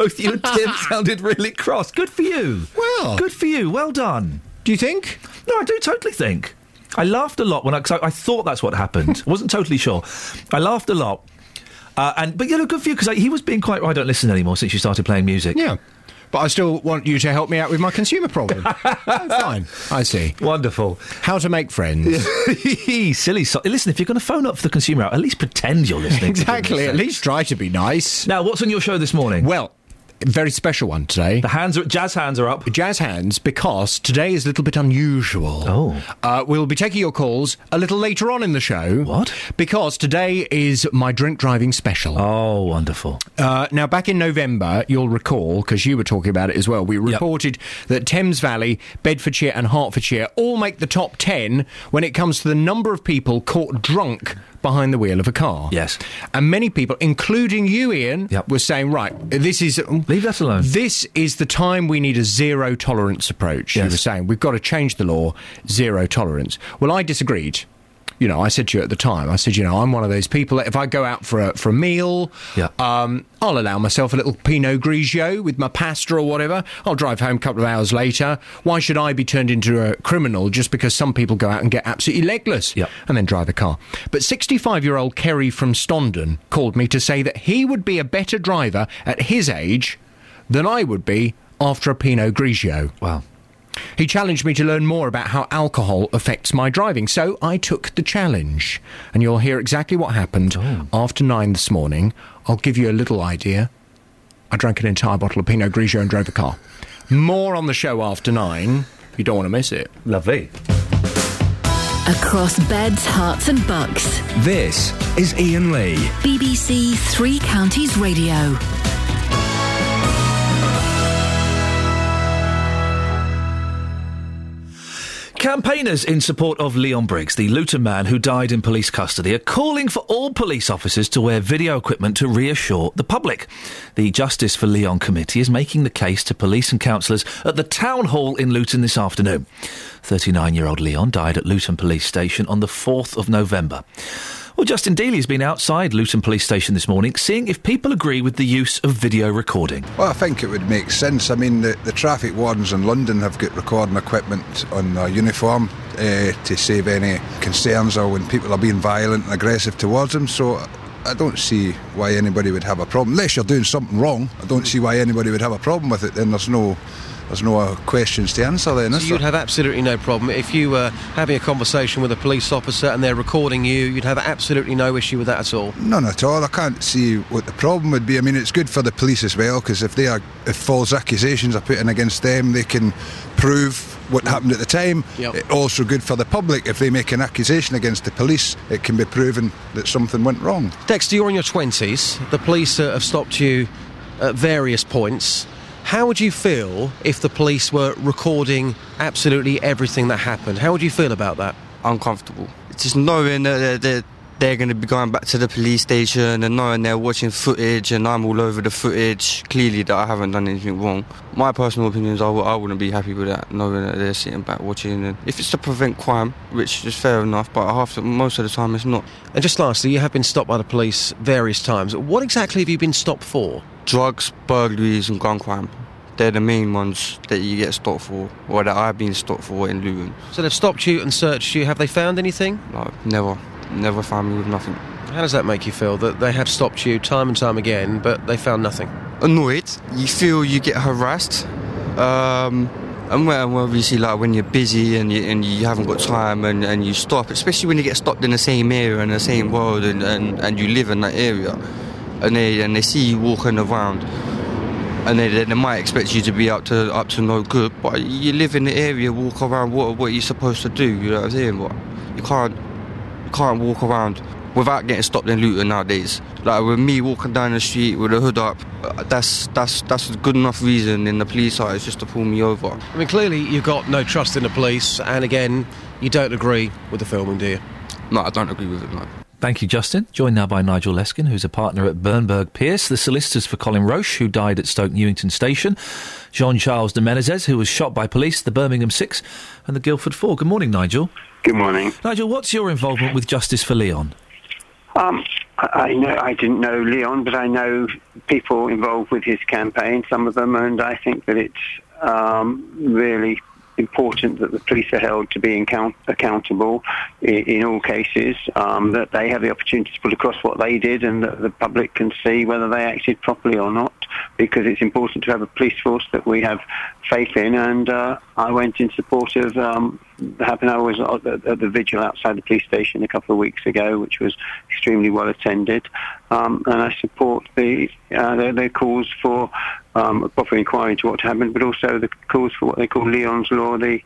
Both you and Tim sounded really cross. Good for you. Well, good for you. Well done. Do you think? No, I do totally think. I laughed a lot when I, cause I, I thought that's what happened. I wasn't totally sure. I laughed a lot. Uh, and but you know, good for you because he was being quite. I don't listen anymore since you started playing music. Yeah. But I still want you to help me out with my consumer problem. oh, fine. I see. Wonderful. How to make friends. Silly. So- Listen, if you're going to phone up for the consumer out, at least pretend you're listening. exactly. At least try to be nice. Now, what's on your show this morning? Well, very special one today. The hands are jazz hands are up. Jazz hands because today is a little bit unusual. Oh. Uh, we'll be taking your calls a little later on in the show. What? Because today is my drink driving special. Oh, wonderful. Uh, now, back in November, you'll recall, because you were talking about it as well, we reported that Thames Valley, Bedfordshire, and Hertfordshire all make the top 10 when it comes to the number of people caught drunk behind the wheel of a car. Yes. And many people, including you, Iain, were saying, right, this is. Leave that alone. This is the time we need a zero tolerance approach. You were saying, we've got to change the law, zero tolerance. Well, I disagreed. You know, I said to you at the time, I said, you know, I'm one of those people that if I go out for a, for a meal, yeah. um, I'll allow myself a little Pinot Grigio with my pasta or whatever. I'll drive home a couple of hours later. Why should I be turned into a criminal just because some people go out and get absolutely legless and then drive a car? But 65 year old Kerry from Stondon called me to say that he would be a better driver at his age than I would be after a Pinot Grigio. Wow. He challenged me to learn more about how alcohol affects my driving, so I took the challenge. And you'll hear exactly what happened oh. after nine this morning. I'll give you a little idea. I drank an entire bottle of Pinot Grigio and drove a car. More on the show after nine. You don't want to miss it. Lovely. Across beds, Herts, and Bucks. This is Iain Lee. BBC Three Counties Radio. Campaigners in support of Leon Briggs, the Luton man who died in police custody, are calling for all police officers to wear video equipment to reassure the public. The Justice for Leon Committee is making the case to police and councillors at the Town Hall in Luton this afternoon. 39 year old Leon died at Luton Police Station on the 4th of November. Well, Justin Dealey has been outside Luton Police Station this morning, seeing if people agree with the use of video recording. Well, I think it would make sense. I mean, the, the traffic wardens in London have got recording equipment on their uniform uh, to save any concerns or when people are being violent and aggressive towards them. So I don't see why anybody would have a problem. Unless you're doing something wrong, I don't see why anybody would have a problem with it. Then there's no. There's no uh, questions to answer then, So you'd there? have absolutely no problem if you were having a conversation with a police officer and they're recording you. You'd have absolutely no issue with that at all. None at all. I can't see what the problem would be. I mean, it's good for the police as well because if they are if false accusations are put in against them, they can prove what happened at the time. Yep. It also good for the public if they make an accusation against the police. It can be proven that something went wrong. Dexter, you're in your 20s. The police uh, have stopped you at various points. How would you feel if the police were recording absolutely everything that happened? How would you feel about that? Uncomfortable. Just knowing that they're, they're, they're going to be going back to the police station and knowing they're watching footage and I'm all over the footage, clearly that I haven't done anything wrong. My personal opinion is I, w- I wouldn't be happy with that, knowing that they're sitting back watching. And if it's to prevent crime, which is fair enough, but half the, most of the time it's not. And just lastly, you have been stopped by the police various times. What exactly have you been stopped for? Drugs, burglaries, and gun crime. They're the main ones that you get stopped for, or that I've been stopped for in Luton. So they've stopped you and searched you. Have they found anything? No, never. Never found me with nothing. How does that make you feel that they have stopped you time and time again, but they found nothing? Annoyed. You feel you get harassed. Um, and when, obviously, like when you're busy and you, and you haven't got time and, and you stop, especially when you get stopped in the same area and the same road and, and, and you live in that area, and they and they see you walking around, and they, they might expect you to be up to up to no good, but you live in the area, walk around. What what are you supposed to do? You know what I'm saying? What you can't you can't walk around without getting stopped and Luton nowadays. Like with me walking down the street with a hood up, that's that's that's a good enough reason in the police eyes just to pull me over. I mean, clearly you've got no trust in the police, and again, you don't agree with the filming, do you? No, I don't agree with it. No. Thank you, Justin. Joined now by Nigel Leskin, who's a partner at Birnberg Peirce, the solicitors for Colin Roach, who died at Stoke Newington Station, Jean Charles de Menezes, who was shot by police, the Birmingham Six, and the Guildford Four. Good morning, Nigel. Good morning. Nigel, what's your involvement with Justice for Leon? Um, I, I know I didn't know Leon, but I know people involved with his campaign, some of them, and I think that it's um, really important that the police are held to be account- accountable in, in all cases, um, that they have the opportunity to put across what they did and that the public can see whether they acted properly or not, because it's important to have a police force that we have faith in. And uh, I went in support of um, happened. I was at the, the vigil outside the police station a couple of weeks ago, which was extremely well attended, um, and I support the uh, their, their calls for um, a proper inquiry into what happened, but also the calls for what they call Leon's law, the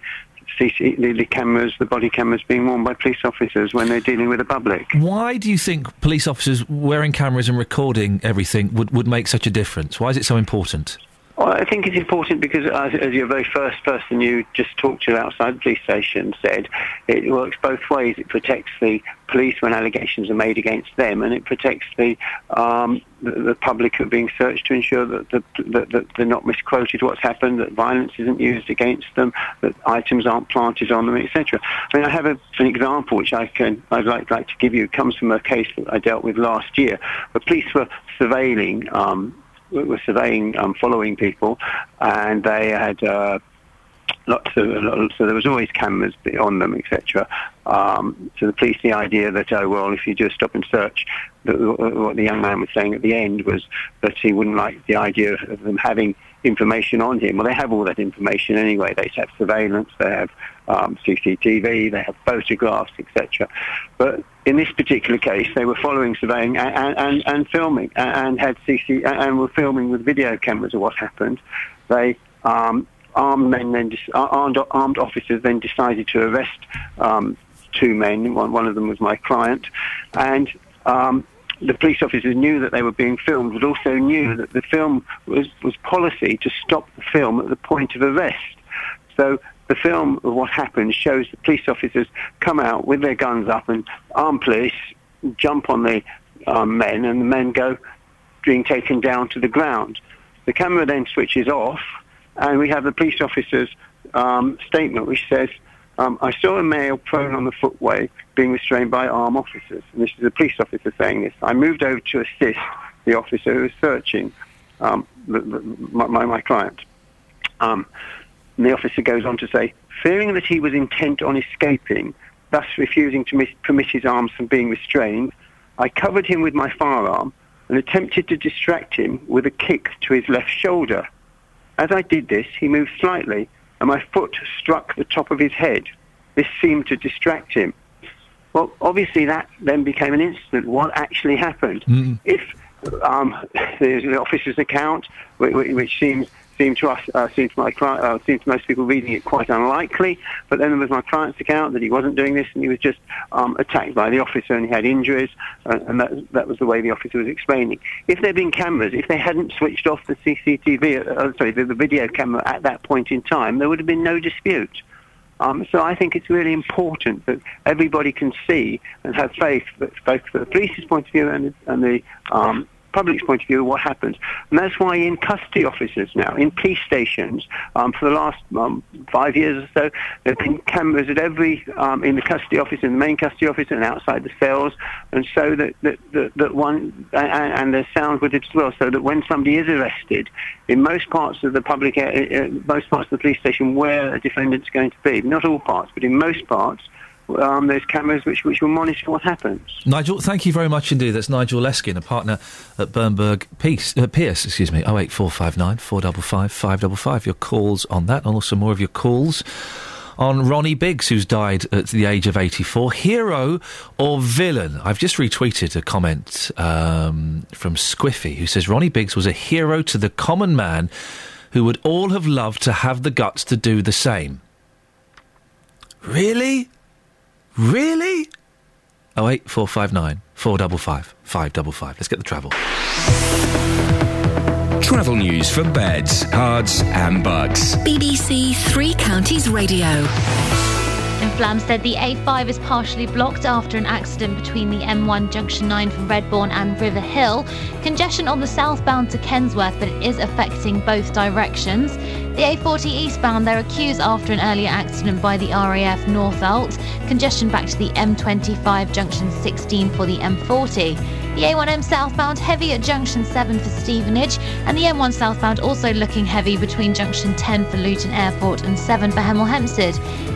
CC, the, the cameras, the body cameras being worn by police officers when they're dealing with the public. Why do you think police officers wearing cameras and recording everything would, would make such a difference? Why is it so important? Well, I think it's important because, as, as your very first person you just talked to outside the police station said, it works both ways. It protects the police when allegations are made against them, and it protects the um, the, the public are being searched to ensure that, the, that, that they're not misquoted what's happened, that violence isn't used against them, that items aren't planted on them, etc. I mean, I have a, an example which I can I'd like, like to give you. It comes from a case that I dealt with last year. The police were surveilling. Um, were surveying, um, following people, and they had uh, lots of, so there was always cameras on them, etc. Um, so the police, the idea that oh well, if you just stop and search, the, what the young man was saying at the end was that he wouldn't like the idea of them having information on him. Well, they have all that information anyway. They have surveillance, they have um, CCTV, they have photographs, etc. But in this particular case, they were following surveying and, and, and filming and had CC and were filming with video cameras of what happened. They um, armed men then armed, armed officers then decided to arrest um, two men. One, one of them was my client, and um, the police officers knew that they were being filmed, but also knew that the film was, was policy to stop the film at the point of arrest. So the film of what happened shows the police officers come out with their guns up and armed police jump on the um, men, and the men go being taken down to the ground. The camera then switches off, and we have the police officer's um, statement, which says, um, I saw a male prone on the footway being restrained by armed officers. And this is a police officer saying this. I moved over to assist the officer who was searching um, the, the, my, my, client. Um, the officer goes on to say, fearing that he was intent on escaping, thus refusing to mis- permit his arms from being restrained, I covered him with my firearm and attempted to distract him with a kick to his left shoulder. As I did this, he moved slightly, and my foot struck the top of his head. This seemed to distract him. Well, obviously, that then became an incident. What actually happened? Mm. If um, there's the officer's account, which, which seems seemed to us, uh, seemed to my uh, seemed to most people reading it quite unlikely. But then there was my client's account that he wasn't doing this and he was just um, attacked by the officer and he had injuries, uh, and that that was the way the officer was explaining. If there'd been cameras, if they hadn't switched off the CCTV, uh, sorry, the, the video camera at that point in time, there would have been no dispute. Um, so I think it's really important that everybody can see and have faith, that both the police's point of view and, and the um, public's point of view, what happens. And that's why in custody offices now, in police stations, um, for the last um, five years or so, there have been cameras at every, um, in the custody office, in the main custody office and outside the cells, and so that, that, that, that one, and, and there's sound with it as well, so that when somebody is arrested, in most parts of the public, uh, uh, most parts of the police station where a defendant's going to be, not all parts, but in most parts, um, there's cameras which, which will monitor what happens. Nigel, thank you very much indeed. That's Nigel Leskin, a partner at Birnberg Peace, uh, Peirce, excuse me, 08459 455 555. Your calls on that, and also more of your calls on Ronnie Biggs, who's died at the age of 84. Hero or villain? I've just retweeted a comment um, from Squiffy, who says Ronnie Biggs was a hero to the common man who would all have loved to have the guts to do the same. Really? Really? Oh eight four five nine four double five five double five. Let's get the travel. Travel news for beds, cards, and Bucks. BBC Three Counties Radio. In said the A5 is partially blocked after an accident between the M1 Junction 9 from Redbourn and River Hill. Congestion on the southbound to Kensworth, but it is affecting both directions. The A40 eastbound, there are queues after an earlier accident by the RAF Northolt. Congestion back to the M25 Junction 16 for the M40. The A1M southbound heavy at Junction 7 for Stevenage, and the M1 southbound also looking heavy between Junction 10 for Luton Airport and 7 for Hemel Hempstead.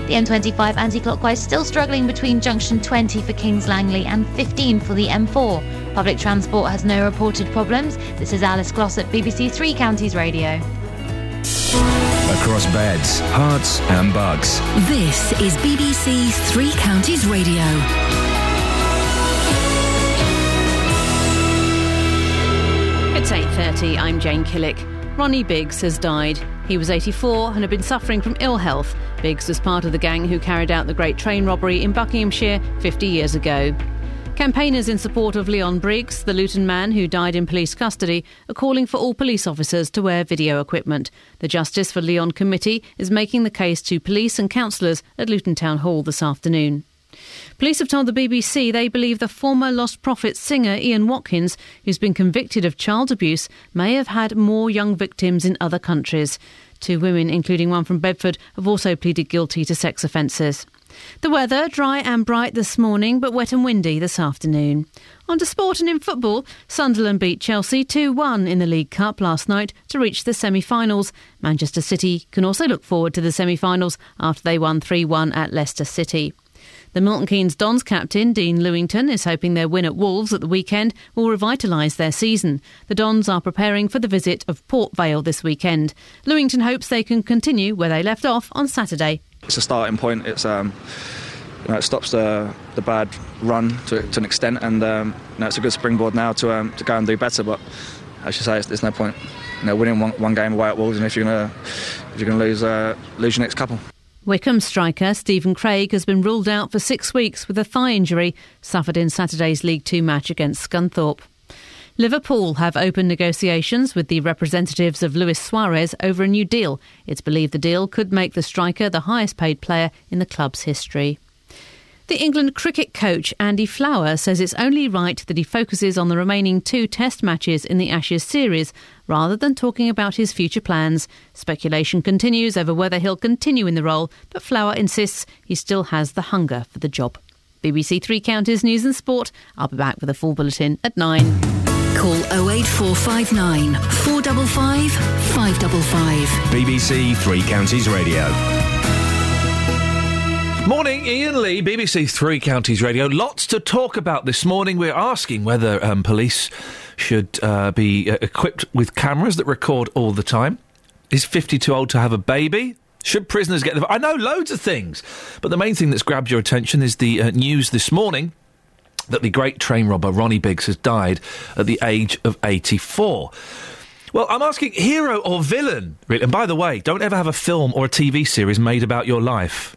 The M25 anti clockwise still struggling between Junction 20 for Kings Langley and 15 for the M4. Public transport has no reported problems. This is Alice Glossop BBC Three Counties Radio. Across beds, Herts, and Bucks. This is BBC Three Counties Radio. It's 8:30. I'm Jane Killick. Ronnie Biggs has died. He was 84 and had been suffering from ill health. Biggs was part of the gang who carried out the great train robbery in Buckinghamshire 50 years ago. Campaigners in support of Leon Briggs, the Luton man who died in police custody, are calling for all police officers to wear video equipment. The Justice for Leon Committee is making the case to police and councillors at Luton Town Hall this afternoon. Police have told the BBC they believe the former Lostprophets singer Ian Watkins, who's been convicted of child abuse, may have had more young victims in other countries. Two women, including one from Bedford, have also pleaded guilty to sex offences. The weather dry and bright this morning, but wet and windy this afternoon. On to sport and in football, Sunderland beat Chelsea 2 1 in the League Cup last night to reach the semi finals. Manchester City can also look forward to the semi finals after they won 3 1 at Leicester City. The Milton Keynes Dons captain, Dean Lewington, is hoping their win at Wolves at the weekend will revitalise their season. The Dons are preparing for the visit of Port Vale this weekend. Lewington hopes they can continue where they left off on Saturday. It's a starting point. It's um, you know, it stops the the bad run to, to an extent, and um, you know, it's a good springboard now to um, to go and do better. But as you say, there's no point, you know, winning one, one game away at Wolves, and if you're gonna if you're gonna lose uh, lose your next couple. Wycombe striker Stephen Craig has been ruled out for six weeks with a thigh injury suffered in Saturday's League Two match against Scunthorpe. Liverpool have opened negotiations with the representatives of Luis Suarez over a new deal. It's believed the deal could make the striker the highest paid player in the club's history. The England cricket coach Andy Flower says it's only right that he focuses on the remaining two test matches in the Ashes series rather than talking about his future plans. Speculation continues over whether he'll continue in the role, but Flower insists he still has the hunger for the job. BBC Three Counties News and Sport. I'll be back with a full bulletin at 9. Call 08459 455 555. BBC Three Counties Radio. Morning, Iain Lee, BBC Three Counties Radio. Lots to talk about this morning. We're asking whether um, police should uh, be uh, equipped with cameras that record all the time. Is 50 too old to have a baby? Should prisoners get the. I know loads of things, but the main thing that's grabbed your attention is the uh, news this morning that the great train robber Ronnie Biggs has died at the age of 84. Well, I'm asking hero or villain? Really? And by the way, don't ever have a film or a TV series made about your life.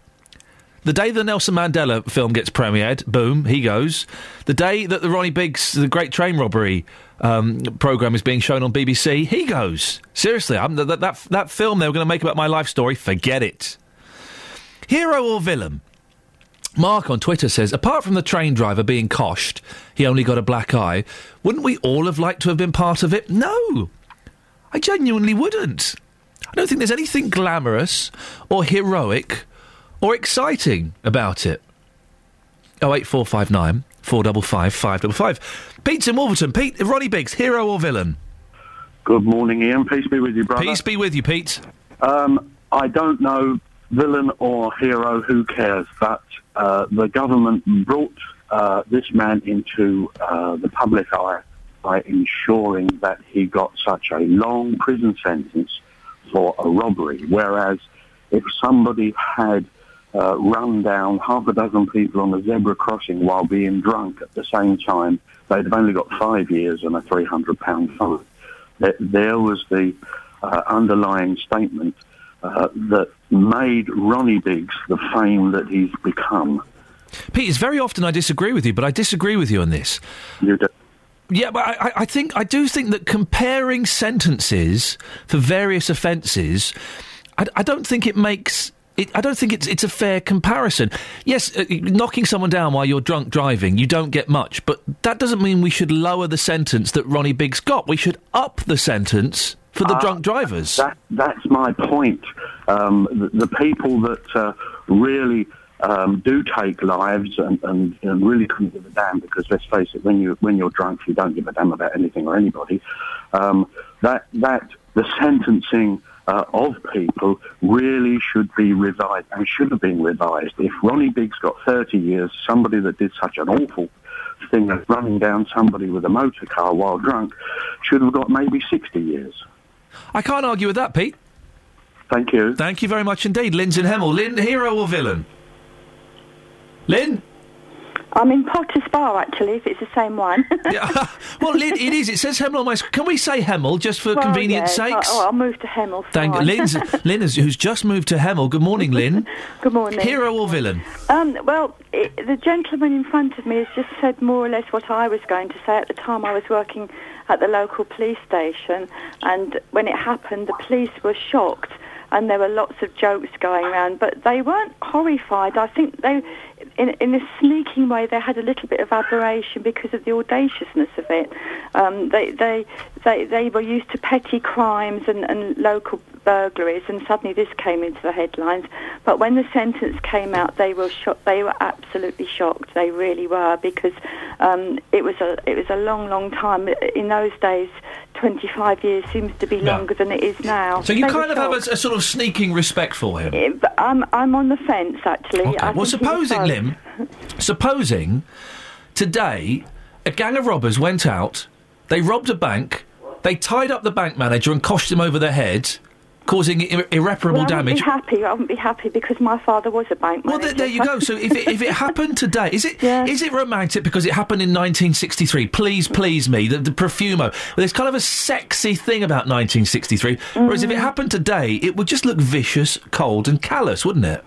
The day the Nelson Mandela film gets premiered, boom, he goes. The day that the Ronnie Biggs, the Great Train Robbery um, program is being shown on BBC, he goes. Seriously, I'm, that, that, that film they were going to make about my life story, forget it. Hero or villain? Mark on Twitter says, apart from the train driver being coshed, he only got a black eye, wouldn't we all have liked to have been part of it? No. I genuinely wouldn't. I don't think there's anything glamorous or heroic or exciting about it. 08459 455 555. Pete's in Wolverton. Pete, Ronnie Biggs, hero or villain? Good morning, Iain. Peace be with you, brother. Peace be with you, Pete. Um, I don't know villain or hero, who cares? But uh, the government brought uh, this man into uh, the public eye by ensuring that he got such a long prison sentence for a robbery. Whereas if somebody had uh, run down half a dozen people on a zebra crossing while being drunk at the same time, they'd have only got five years and a £300 fine. There, there was the uh, underlying statement uh, that made Ronnie Biggs the fame that he's become. Pete, it's very often I disagree with you, but I disagree with you on this. You do. Yeah, but I, I think I do think that comparing sentences for various offences, I, I don't think it makes It, I don't think it's it's a fair comparison. Yes, uh, knocking someone down while you're drunk driving, you don't get much, but that doesn't mean we should lower the sentence that Ronnie Biggs got. We should up the sentence for the Ah, drunk drivers. That, that's my point. Um, the, the people that uh, really um, do take lives and, and, and really couldn't give a damn, because let's face it, when you when you're drunk, you don't give a damn about anything or anybody. Um, that that the sentencing. Uh, of people really should be revised and should have been revised. If Ronnie Biggs got 30 years, somebody that did such an awful thing as running down somebody with a motor car while drunk should have got maybe 60 years. I can't argue with that, Pete. Thank you. Thank you very much indeed. Lynn's in Hemel. Lynn, hero or villain? Lynn? I'm in Potter's Bar, actually, if it's the same one. Well, Lynn, it is. It says Hemel on my. Can we say Hemel just for Well, convenience yes, sakes? Oh, I'll move to Hemel. Thank. Lynn's, Lynn, is, who's just moved to Hemel. Good morning, Lynn. Good morning. Hero or villain? Um, well, it, the gentleman in front of me has just said more or less what I was going to say at the time I was working at the local police station, and when it happened, the police were shocked, and there were lots of jokes going around, but they weren't horrified. I think they, in, in a sneaking way, they had a little bit of aberration because of the audaciousness of it. Um, they, they, they, they were used to petty crimes and, and local burglaries, and suddenly this came into the headlines. But when the sentence came out, they were shocked. They were absolutely shocked. They really were because um, it was a it was a long, long time. In those days, 25 years seems to be Yeah. longer than it is now. So you kind of have a, a sort of sneaking respect for him. I'm I'm on the fence actually. Okay. Well, think he was supposing. Lim, supposing today a gang of robbers went out, they robbed a bank, they tied up the bank manager and coshed him over the head, causing ir- irreparable well, I wouldn't be happy. I wouldn't be happy because my father was a bank Well, manager. there, there you go. So if it, if it happened today, is it is it romantic because it happened in 1963? Please, please me, the, the Profumo. Well, there's kind of a sexy thing about 1963. Whereas if it Mm. happened today, it would just look vicious, cold, and callous, wouldn't it?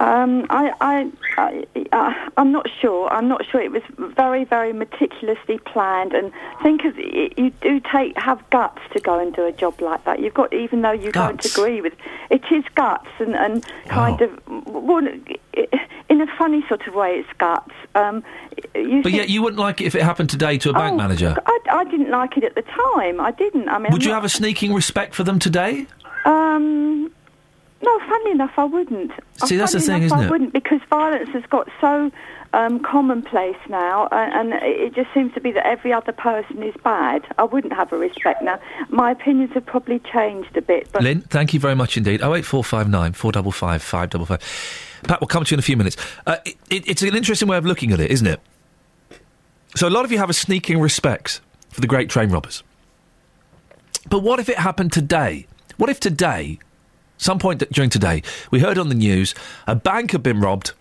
Um, I, I, I, uh, I'm not sure. I'm not sure. It was very, very meticulously planned. And think of it, you do take have guts to go and do a job like that. You've got, even though you don't agree with, it is guts and and kind of, well, in a funny sort of way, it's guts. Um, you But yet you wouldn't like it if it happened today to a bank Oh, manager. I, I didn't like it at the time. I didn't. I mean, Would I'm you not- have a sneaking respect for them today? Um, no, funnily enough, I wouldn't. See, that's the thing, enough, isn't it? I wouldn't because violence has got so um, commonplace now, uh, and it just seems to be that every other person is bad. I wouldn't have a respect now. My opinions have probably changed a bit, but Lynn, thank you very much indeed. Oh eight four five nine four double five five double five. Pat, we'll come to you in a few minutes. Uh, it, it, it's an interesting way of looking at it, isn't it? So a lot of you have a sneaking respect for the great train robbers. But what if it happened today? What if today, some point during today, we heard on the news a bank had been robbed,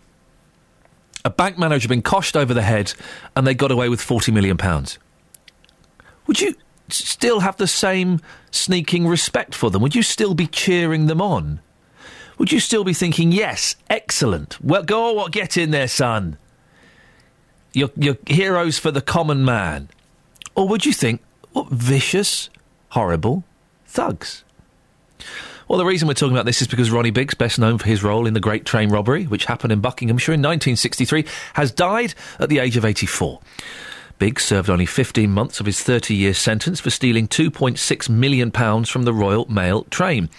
a bank manager had been coshed over the head, and they got away with forty million pounds? Would you still have the same sneaking respect for them? Would you still be cheering them on? Would you still be thinking, yes, excellent, well, go on, get in there, son? You're, you're heroes for the common man. Or would you think, what vicious, horrible thugs? Well, the reason we're talking about this is because Ronnie Biggs, best known for his role in the Great Train Robbery, which happened in Buckinghamshire in 1963, has died at the age of 84. Biggs served only 15 months of his 30 year sentence for stealing £2.6 million from the Royal Mail train.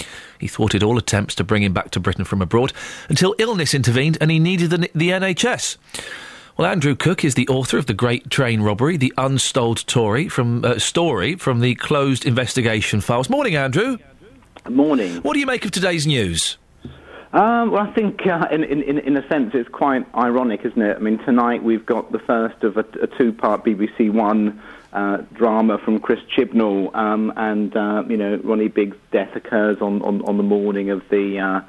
He thwarted all attempts to bring him back to Britain from abroad until illness intervened and he needed the, the NHS. Well, Andrew Cook is the author of The Great Train Robbery, the untold Tory from, uh, story from the closed investigation files. Morning, Andrew. Morning. What do you make of today's news? Um, well, I think uh, in, in, in a sense it's quite ironic, isn't it? I mean, tonight we've got the first of a, a two-part BBC One uh, drama from Chris Chibnall, um, and uh, you know Ronnie Biggs' death occurs on, on, on the morning of the uh,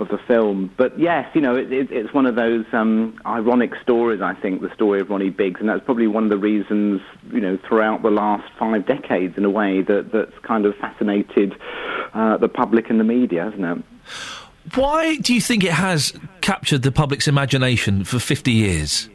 of the film. But yes, you know it, it, it's one of those um, ironic stories. I think the story of Ronnie Biggs, and that's probably one of the reasons you know throughout the last five decades, in a way, that that's kind of fascinated uh, the public and the media, hasn't it? Why do you think it has captured the public's imagination for 50 years?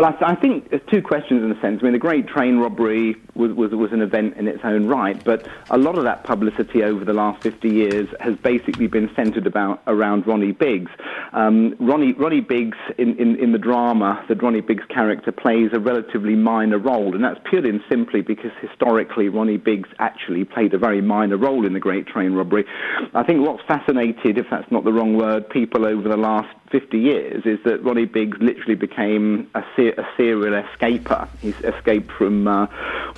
Well, I, I think there's two questions in a sense. I mean, the Great Train Robbery was, was, was an event in its own right, but a lot of that publicity over the last 50 years has basically been centred about around Ronnie Biggs. Um, Ronnie, Ronnie Biggs, in, in, in the drama, the Ronnie Biggs character plays a relatively minor role, and that's purely and simply because historically Ronnie Biggs actually played a very minor role in the Great Train Robbery. I think what's fascinated, if that's not the wrong word, people over the last 50 years is that Ronnie Biggs literally became a, se- a serial escaper. He escaped from uh,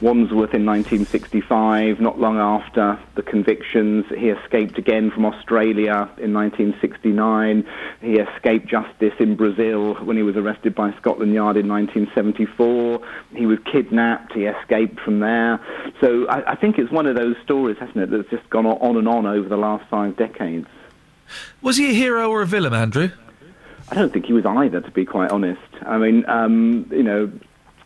Wandsworth in 1965. Not long after the convictions, he escaped again from Australia in 1969. He escaped justice in Brazil when he was arrested by Scotland Yard in 1974. He was kidnapped. He escaped from there. So I, I think it's one of those stories, hasn't it, that's just gone on and on over the last five decades. Was he a hero or a villain, Andrew? I don't think he was either, to be quite honest. I mean, um, you know,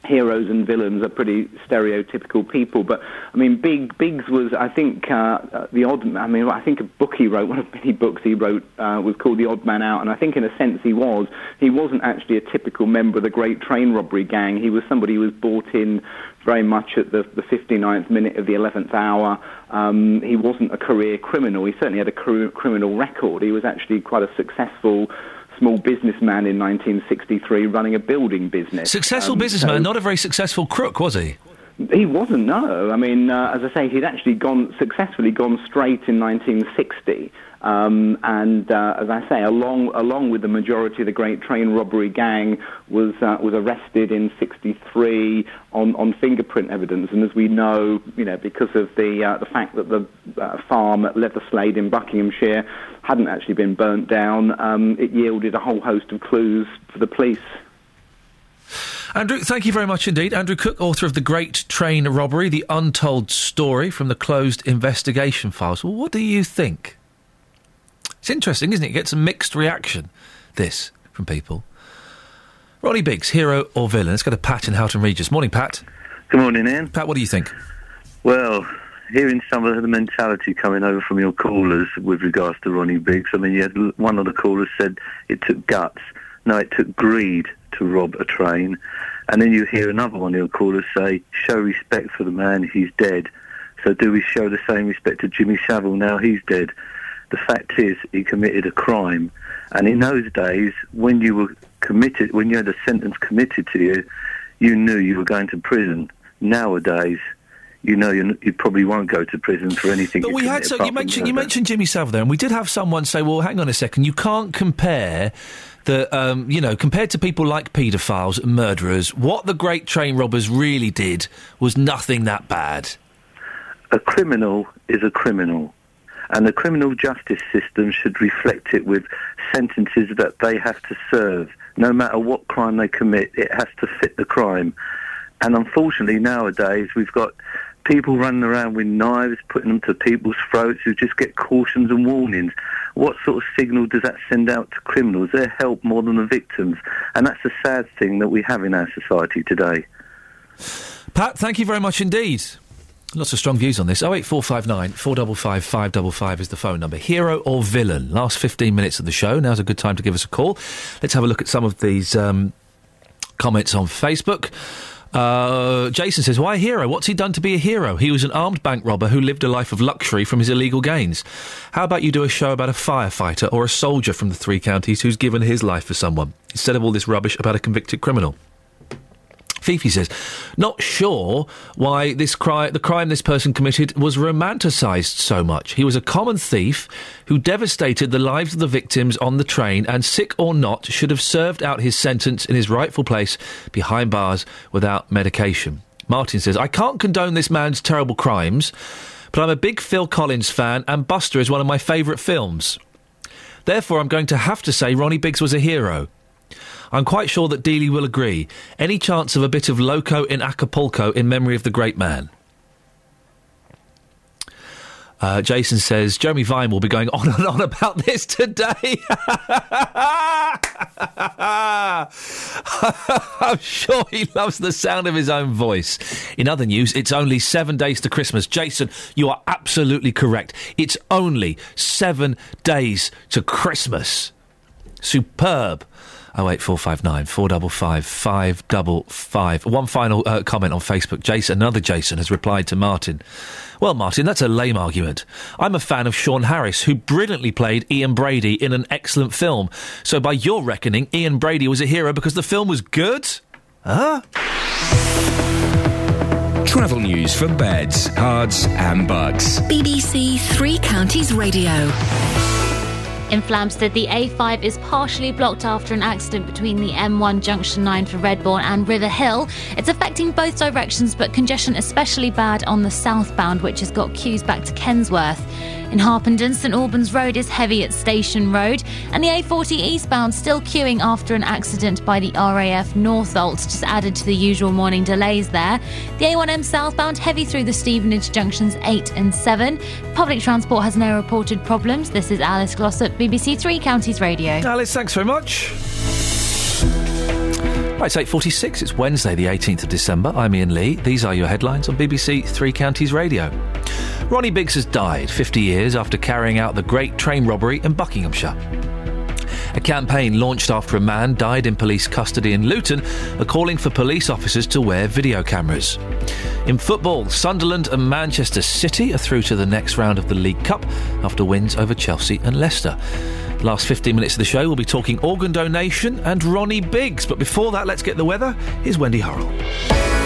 heroes and villains are pretty stereotypical people. But I mean, Big Biggs was, I think, uh, uh, the odd. I mean, I think a book he wrote, one of many books he wrote, uh, was called The Odd Man Out, and I think in a sense he was. He wasn't actually a typical member of the Great Train Robbery gang. He was somebody who was bought in very much at the, the 59th minute of the 11th hour. Um, he wasn't a career criminal. He certainly had a career, criminal record. He was actually quite a successful small businessman in 1963 running a building business. Successful Um, businessman, so- not a very successful crook, was he? he wasn't, no. I mean, uh, as I say, he'd actually gone successfully gone straight in 1960, um, and uh, as I say, along along with the majority of the Great Train Robbery gang, was uh, was arrested in '63 on, on fingerprint evidence. And as we know, you know, because of the uh, the fact that the uh, farm at Leatherslade in Buckinghamshire hadn't actually been burnt down, um, it yielded a whole host of clues for the police. Andrew, thank you very much indeed. Andrew Cook, author of The Great Train Robbery, The Untold Story from the Closed Investigation Files. Well, what do you think? It's interesting, isn't it? It gets a mixed reaction, this, from people. Ronnie Biggs, hero or villain? Let's go to Pat in Houghton Regis. Morning, Pat. Good morning, Iain. Pat, what do you think? Well, hearing some of the mentality coming over from your callers with regards to Ronnie Biggs, I mean, you had one of the callers said it took guts. No, it took greed to rob a train. And then you hear another one of your callers say, show respect for the man, he's dead. So do we show the same respect to Jimmy Savile now he's dead? The fact is, he committed a crime. And in those days, when you were committed, when you had a sentence committed to you, you knew you were going to prison. Nowadays, you know you, you probably won't go to prison for anything. But you we had so you mentioned you mentioned Jimmy Savile there, and we did have someone say, "Well, hang on a second, you can't compare the um, you know compared to people like paedophiles, murderers. What the Great Train Robbers really did was nothing that bad." a criminal is a criminal, and the criminal justice system should reflect it with sentences that they have to serve. No matter what crime they commit, it has to fit the crime. And unfortunately, nowadays we've got people running around with knives, putting them to people's throats who just get cautions and warnings. What sort of signal does that send out to criminals? They're helped more than the victims, and that's a sad thing that we have in our society today. Pat, thank you very much indeed. Lots of strong views on this. 08459 455 555 is the phone number. Hero or villain? Last 15 minutes of the show. Now's a good time to give us a call. Let's have a look at some of these um, comments on Facebook. Uh, Jason says, Why a hero? What's he done to be a hero? He was an armed bank robber who lived a life of luxury from his illegal gains. How about you do a show about a firefighter or a soldier from the three counties who's given his life for someone, instead of all this rubbish about a convicted criminal? Fifi says, not sure why this cri- the crime this person committed was romanticised so much. He was a common thief who devastated the lives of the victims on the train and, sick or not, should have served out his sentence in his rightful place behind bars without medication. Martin says, I can't condone this man's terrible crimes, but I'm a big Phil Collins fan and Buster is one of my favourite films. Therefore, I'm going to have to say Ronnie Biggs was a hero. I'm quite sure that Dealey will agree. Any chance of a bit of loco in Acapulco in memory of the great man? Uh, Jason says Jeremy Vine will be going on and on about this today. I'm sure he loves the sound of his own voice. In other news, it's only seven days to Christmas. Jason, you are absolutely correct. It's only seven days to Christmas. Superb. 08459 455 555. One final uh, comment on Facebook. Jason, another Jason, has replied to Martin. Well, Martin, that's a lame argument. I'm a fan of Sean Harris, who brilliantly played Ian Brady in an excellent film. So, by your reckoning, Ian Brady was a hero because the film was good? Huh? Travel news for beds, cards, and bugs. BBC Three Counties Radio. In Flamstead, the A5 is partially blocked after an accident between the M1 Junction 9 for Redbourn and River Hill. It's affecting both directions, but congestion especially bad on the southbound, which has got queues back to Kensworth. In Harpenden, St Albans Road is heavy at Station Road, and the A40 eastbound still queuing after an accident by the RAF Northolt, just added to the usual morning delays there. The A1M southbound heavy through the Stevenage junctions 8 and 7. Public transport has no reported problems. This is Alice Glossop, BBC Three Counties Radio. Alice, thanks very much. Right, it's 8.46. It's Wednesday, the 18th of December. I'm Iain Lee. These are your headlines on BBC Three Counties Radio. Ronnie Biggs has died 50 years after carrying out the Great Train Robbery in Buckinghamshire. A campaign launched after a man died in police custody in Luton are calling for police officers to wear video cameras. In football, Sunderland and Manchester City are through to the next round of the League Cup after wins over Chelsea and Leicester. Last 15 minutes of the show, we'll be talking organ donation and Ronnie Biggs. But before that, let's get the weather. Here's Wendy Hurrell.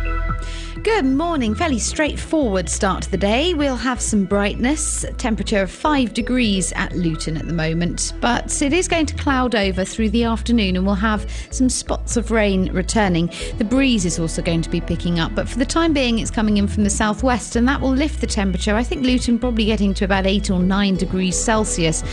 Good morning. Fairly straightforward start to the day. We'll have some brightness, temperature of 5 degrees at Luton at the moment, but it is going to cloud over through the afternoon and we'll have some spots of rain returning. The breeze is also going to be picking up, but for the time being, it's coming in from the southwest and that will lift the temperature. I think Luton probably getting to about 8 or 9 degrees Celsius.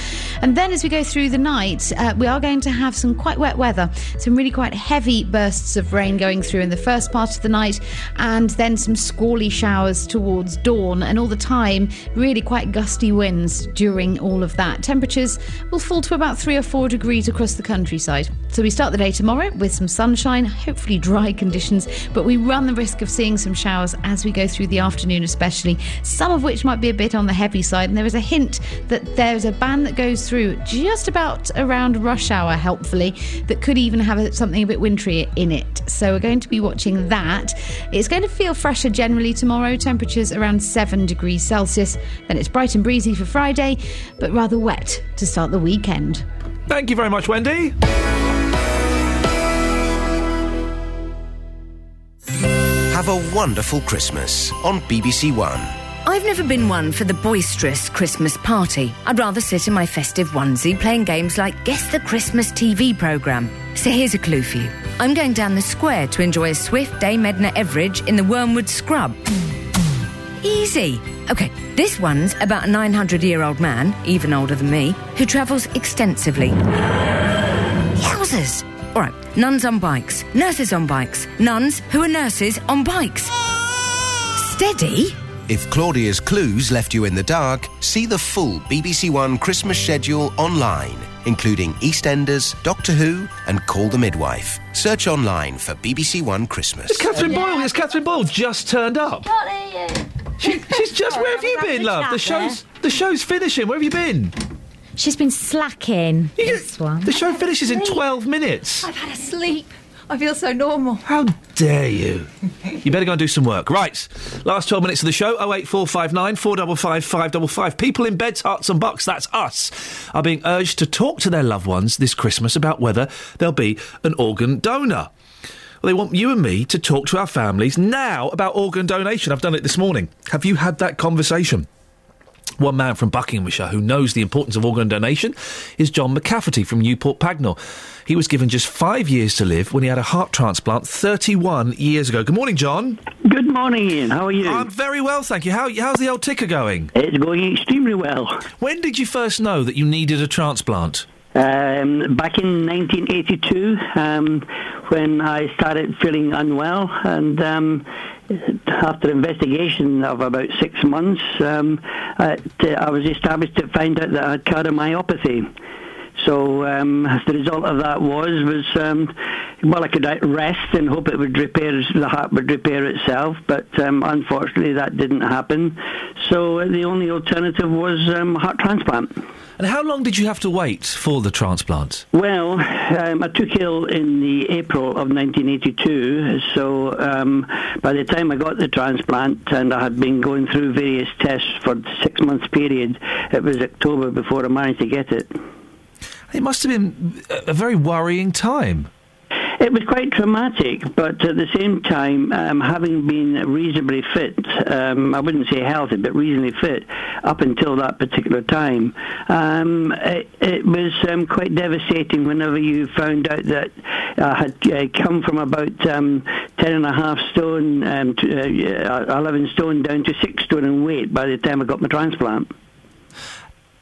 And then as we go through the night, uh, we are going to have some quite wet weather, some really quite heavy bursts of rain going through in the first part of the night and then some squally showers towards dawn, and all the time, really quite gusty winds during all of that. Temperatures will fall to about three or four degrees across the countryside. So we start the day tomorrow with some sunshine, hopefully dry conditions, but we run the risk of seeing some showers as we go through the afternoon, especially, some of which might be a bit on the heavy side. And there is a hint that there's a band that goes through just about around rush hour, helpfully, that could even have something a bit wintry in it. So we're going to be watching that. It's going to feel fresher generally tomorrow, temperatures around 7 degrees Celsius. Then it's bright and breezy for Friday, but rather wet to start the weekend. Thank you very much, Wendy. Have a wonderful Christmas on BBC One. I've never been one for the boisterous Christmas party. I'd rather sit in my festive onesie playing games like Guess the Christmas TV programme. So here's a clue for you. I'm going down the square to enjoy a swift day Edna Everage in the Wormwood Scrub. Easy. Okay, this one's about a 900 year old man, even older than me, who travels extensively. Yowzers! All right, nuns on bikes, nurses on bikes, nuns who are nurses on bikes. Steady? If Claudia's clues left you in the dark, see the full BBC One Christmas schedule online, including EastEnders, Doctor Who, and Call the Midwife. Search online for BBC One Christmas. It's Catherine Boyle. It's Catherine Boyle just turned up. She, she's just. Where have you been, love? The show's the show's finishing. Where have you been? She's been slacking. this one. The show finishes in twelve minutes. I've had a sleep. I feel so normal. How dare you? You better go and do some work. Right. Last 12 minutes of the show 08459 455 555. People in beds, Herts, and bucks, that's us, are being urged to talk to their loved ones this Christmas about whether they'll be an organ donor. Well, they want you and me to talk to our families now about organ donation. I've done it this morning. Have you had that conversation? One man from Buckinghamshire who knows the importance of organ donation is John McCafferty from Newport Pagnell. He was given just five years to live when he had a heart transplant 31 years ago. Good morning, John. Good morning, Iain. How are you? I'm very well, thank you. How, how's the old ticker going? It's going extremely well. When did you first know that you needed a transplant? Um, back in 1982, um, when I started feeling unwell, and um, after investigation of about six months, um, I, I was established to find out that I had cardiomyopathy. So um, the result of that was was um, well, I could rest and hope it would repair the heart would repair itself, but um, unfortunately that didn't happen. So uh, the only alternative was um, heart transplant. And how long did you have to wait for the transplant? Well, um, I took ill in the April of 1982, so um, by the time I got the transplant and I had been going through various tests for six months period, it was October before I managed to get it. It must have been a very worrying time. It was quite traumatic, but at the same time, um, having been reasonably fit, um, I wouldn't say healthy, but reasonably fit up until that particular time, um, it, it, was um, quite devastating whenever you found out that I had uh, come from about um, 10 and a half stone, um, to, uh, 11 stone down to 6 stone in weight by the time I got my transplant.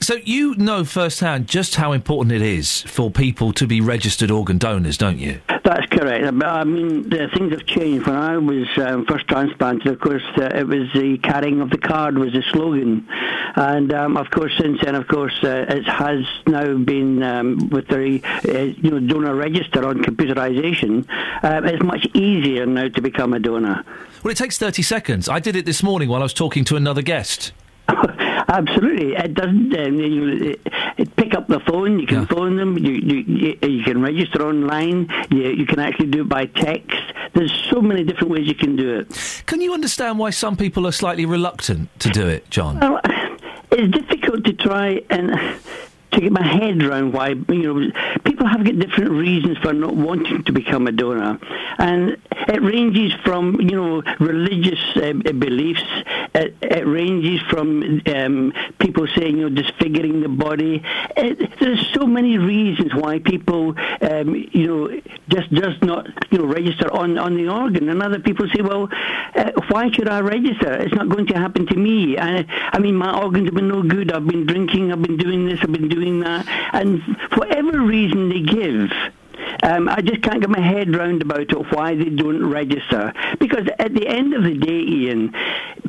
So you know firsthand just how important it is for people to be registered organ donors, don't you? That's correct. I mean, the things have changed. When I was um, first transplanted, of course, uh, it was the carrying of the card was the slogan, and um, of course, since then, of course, uh, it has now been um, with the uh, you know donor register on computerisation. Uh, it's much easier now to become a donor. Well, it takes thirty seconds. I did it this morning while I was talking to another guest. Absolutely, it doesn't. Um, you, it, pick up the phone. You can yeah. phone them. You, you you can register online. You, you can actually do it by text. There's so many different ways you can do it. Can you understand why some people are slightly reluctant to do it, John? Well, it's difficult to try and to get my head around why you know people have got different reasons for not wanting to become a donor, and it ranges from you know religious uh, beliefs. It, it, ranges from um, people saying you know disfiguring the body. It, there's so many reasons why people um, you know just does not you know register on on the organ, and other people say, well, uh, why should I register? It's not going to happen to me. I, I mean, my organs have been no good. I've been drinking. I've been doing this. I've been doing doing that. And whatever reason they give, um, I just can't get my head round about it why they don't register. Because at the end of the day, Iain,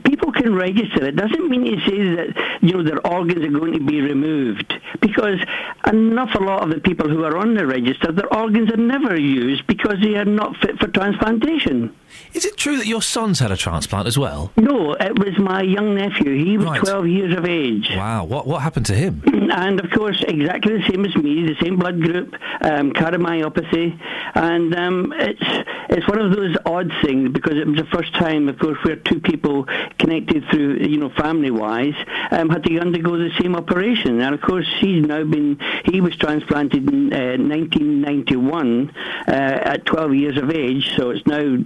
people can register. It doesn't mean it says that you know their organs are going to be removed. Because an awful lot of the people who are on the register, their organs are never used because they are not fit for transplantation. Is it true that your son's had a transplant as well? No, it was my young nephew. He was right. 12 years of age. Wow. What what happened to him? And of course, exactly the same as me, the same blood group, um, cardiomyopathy, and um, it's it's one of those odd things because it was the first time, of course, where two people connected through, you know, family-wise, um, had to undergo the same operation. And of course, he's now been he was transplanted in uh, 1991 uh, at 12 years of age, so it's now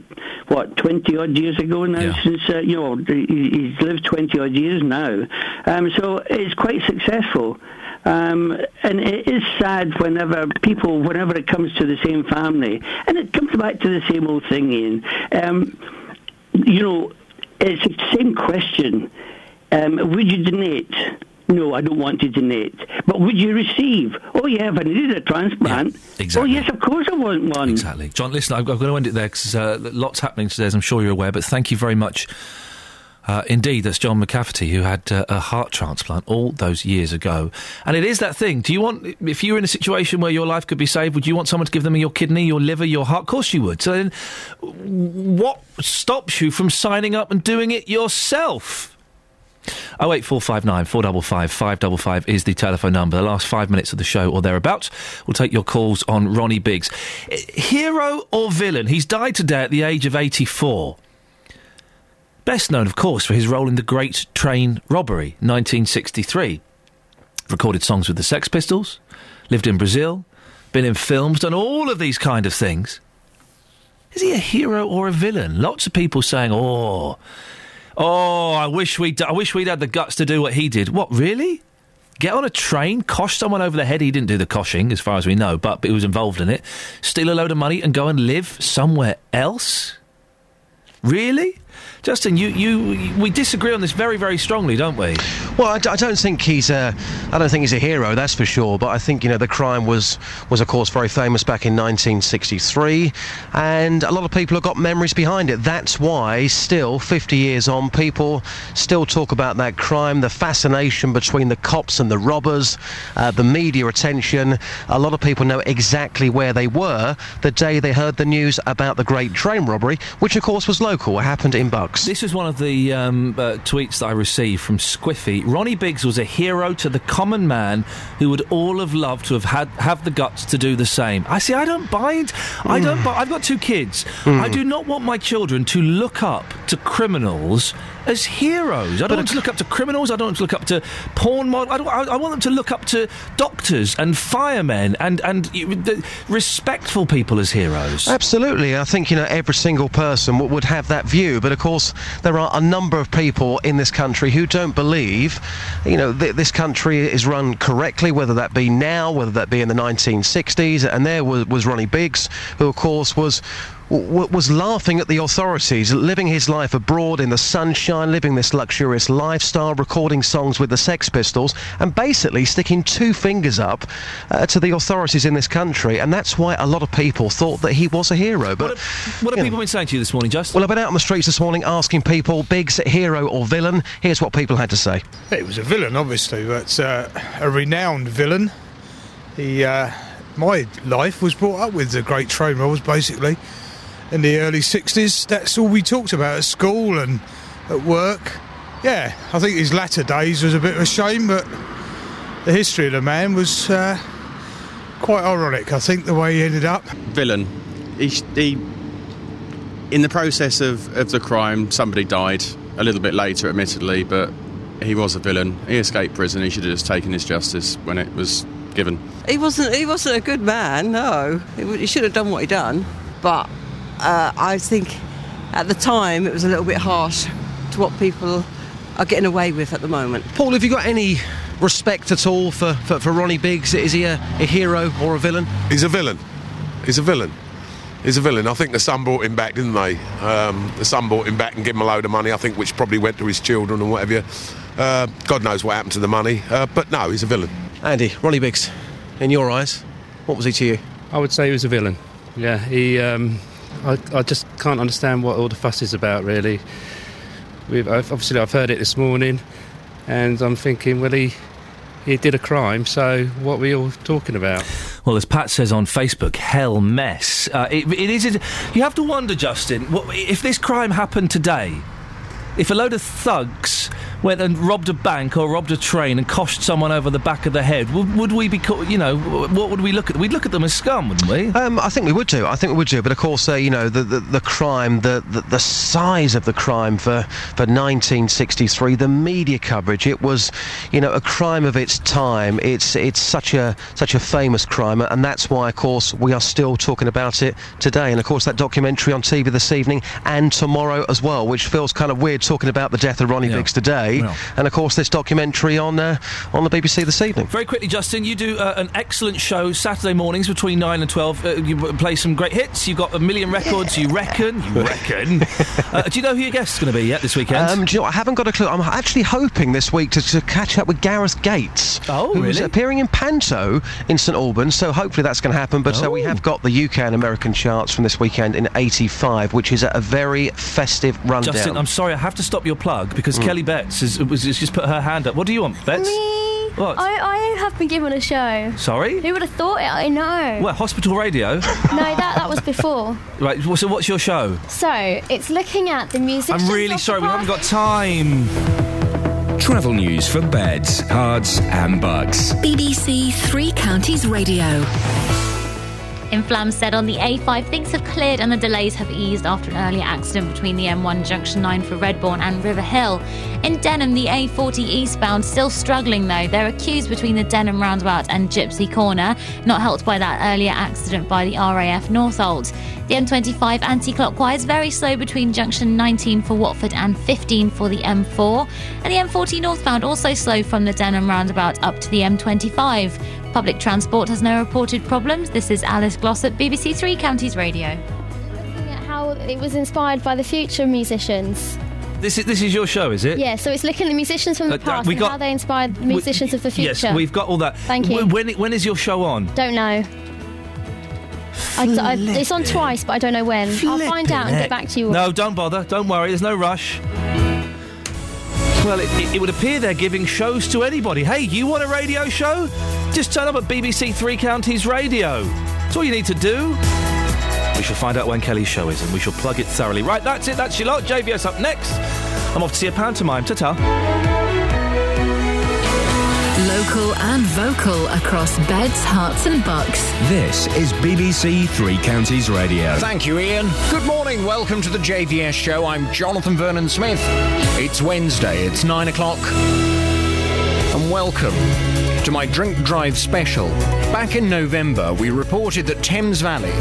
what 20 odd years ago now yeah. since uh, you know he's lived 20 odd years now um, so it's quite successful um, and it is sad whenever people, whenever it comes to the same family, and it comes back to the same old thing, Iain. Um, you know, it's the same question. Um, would you donate? No, I don't want to donate. But would you receive? Oh, yeah, if I needed a transplant. Yeah, exactly. Oh, yes, of course I want one. Exactly. John, listen, I've, I've got to end it there because uh, lots happening today, as I'm sure you're aware, but thank you very much. Uh, indeed, that's John McCafferty who had uh, a heart transplant all those years ago. And it is that thing. Do you want, if you were in a situation where your life could be saved, would you want someone to give them your kidney, your liver, your heart? Of course you would. So then, what stops you from signing up and doing it yourself? 08459 455 555 is the telephone number. The last five minutes of the show or thereabouts. We'll take your calls on Ronnie Biggs. Eh, hero or villain? He's died today at the age of 84. Best known, of course, for his role in the Great Train Robbery, 1963. Recorded songs with the Sex Pistols, lived in Brazil, been in films, done all of these kind of things. Is he a hero or a villain? Lots of people saying, "Oh, Oh, I wish we I wish we'd had the guts to do what he did. What really? Get on a train, cosh someone over the head. He didn't do the coshing, as far as we know, but he was involved in it. Steal a load of money and go and live somewhere else. Really? Justin, you, you we disagree on this very very strongly, don't we? Well, I, d- I don't think he's a, I don't think he's a hero, that's for sure. But I think you know the crime was was of course very famous back in 1963, and a lot of people have got memories behind it. That's why, still 50 years on, people still talk about that crime, the fascination between the cops and the robbers, uh, the media attention. A lot of people know exactly where they were the day they heard the news about the Great Train robbery, which of course was local. It happened in Bucks. This was one of the um, uh, tweets that I received from Squiffy. Ronnie Biggs was a hero to the common man who would all have loved to have had have the guts to do the same. I see. I don't buy it. I don't. Buy, I've got two kids. I do not want my children to look up to criminals as heroes. I don't want to look up to criminals. I don't want to look up to porn models. I, don't- I, I want them to look up to doctors and firemen and and respectful people as heroes. Absolutely. I think, you know, every single person w- would have that view. But of course, there are a number of people in this country who don't believe, you know, th- this country is run correctly, whether that be now, whether that be in the 1960s. And there was, was Ronnie Biggs, who, of course, was. W- Was laughing at the authorities, living his life abroad in the sunshine, living this luxurious lifestyle, recording songs with the Sex Pistols, and basically sticking two fingers up uh, to the authorities in this country. And that's why a lot of people thought that he was a hero. But What have people been saying to you this morning, Justin? well, I've been out on the streets this morning asking people, Biggs, hero or villain. Here's what people had to say. It was a villain, obviously, but uh, a renowned villain. He, uh, my life was brought up with the Great Train Robbers, basically, in the early '60s. That's all we talked about at school and at work. Yeah, I think his latter days was a bit of a shame, but the history of the man was uh, quite ironic. I think the way he ended up. villain. He, he, in the process of, of the crime, somebody died a little bit later, admittedly, but he was a villain. He escaped prison. He should have just taken his justice when it was given. He wasn't. He wasn't a good man. No, he, he should have done what he done. But uh, I think at the time it was a little bit harsh to what people are getting away with at the moment. Paul, have you got any respect at all for, for, for Ronnie Biggs? Is he a, a hero or a villain? He's a villain. He's a villain. He's a villain. I think the son brought him back, didn't they? Um, the son brought him back and gave him a load of money, I think, which probably went to his children and whatever. Uh, God knows what happened to the money. Uh, but no, he's a villain. Andy, Ronnie Biggs, in your eyes, what was he to you? I would say he was a villain. Yeah, he. Um, I, I just can't understand what all the fuss is about, really. We've, obviously, I've heard it this morning, and I'm thinking, well, he he did a crime, so what were we all talking about? Well, as Pat says on Facebook, hell mess. Uh, it, it is. You have to wonder, Justin, what, if this crime happened today. If a load of thugs went and robbed a bank or robbed a train and coshed someone over the back of the head, would, would we be, co- you know, what would we look at? We'd look at them as scum, wouldn't we? Um, I think we would do. I think we would do. But of course, uh, you know, the, the, the crime, the, the the size of the crime for for 1963, the media coverage, it was, you know, a crime of its time. It's it's such a such a famous crime, and that's why, of course, we are still talking about it today. And of course, that documentary on TV this evening and tomorrow as well, which feels kind of weird talking about the death of Ronnie Biggs today. Yeah. And of course, this documentary on uh, on the BBC this evening. Very quickly, Justin, you do uh, an excellent show Saturday mornings between 9 and 12. Uh, you play some great hits. You've got a million records, you reckon. You reckon. uh, do you know who your guest is going to be yet this weekend? Um, do you know, I haven't got a clue. I'm actually hoping this week to, to catch up with Gareth Gates. Oh, who's really? appearing in Panto in St Albans. So hopefully that's going to happen. But uh, we have got the UK and American charts from this weekend in '85, which is a very festive rundown. Justin, I'm sorry, I have to stop your plug because Mm. Kelly Betts has, was, has just put her hand up. What do you want, Betts? What? I, I have been given a show. Sorry? Who would have thought it? I know. Well, hospital radio. No, that, that was before. right. So, what's your show? So, it's looking at the musicians. I'm really sorry, we haven't got time. Travel news for beds, cards, and bugs. BBC Three Counties Radio. In said on the A5, things have cleared and the delays have eased after an earlier accident between the M1 Junction 9 for Redbourn and River Hill. In Denham, the A40 eastbound still struggling though. There are queues between the Denham roundabout and Gypsy Corner, not helped by that earlier accident by the RAF Northolt. The M25 anti-clockwise very slow between junction 19 for Watford and 15 for the M4, and the M40 northbound also slow from the Denham roundabout up to the M25. Public transport has no reported problems. This is Alice Glossop, BBC Three Counties Radio. Looking at how how it was inspired by the future musicians. This is this is your show, is it? Yeah, so it's looking at the musicians from the Uh, past we and got- how they inspired the musicians of the future. Yes, we've got all that. Thank you. When when is your show on? Don't know. I, I, it's on twice, but I don't know when. I'll find out and get back to you. No, don't bother. Don't worry. There's no rush. Well, it, it, would appear they're giving shows to anybody. Hey, you want a radio show? Just turn up at BBC Three Counties Radio. That's all you need to do. We shall find out when Kelly's show is, and we shall plug it thoroughly. Right, that's it. That's your lot. JVS up next. I'm off to see a pantomime. Ta-ta. Local and vocal across beds, Herts, and bucks. This is BBC Three Counties Radio. Thank you, Iain. Good morning. Welcome to the JVS show. I'm Jonathan Vernon Smith. It's Wednesday. It's nine o'clock. And welcome to my drink drive special. Back in November, we reported that Thames Valley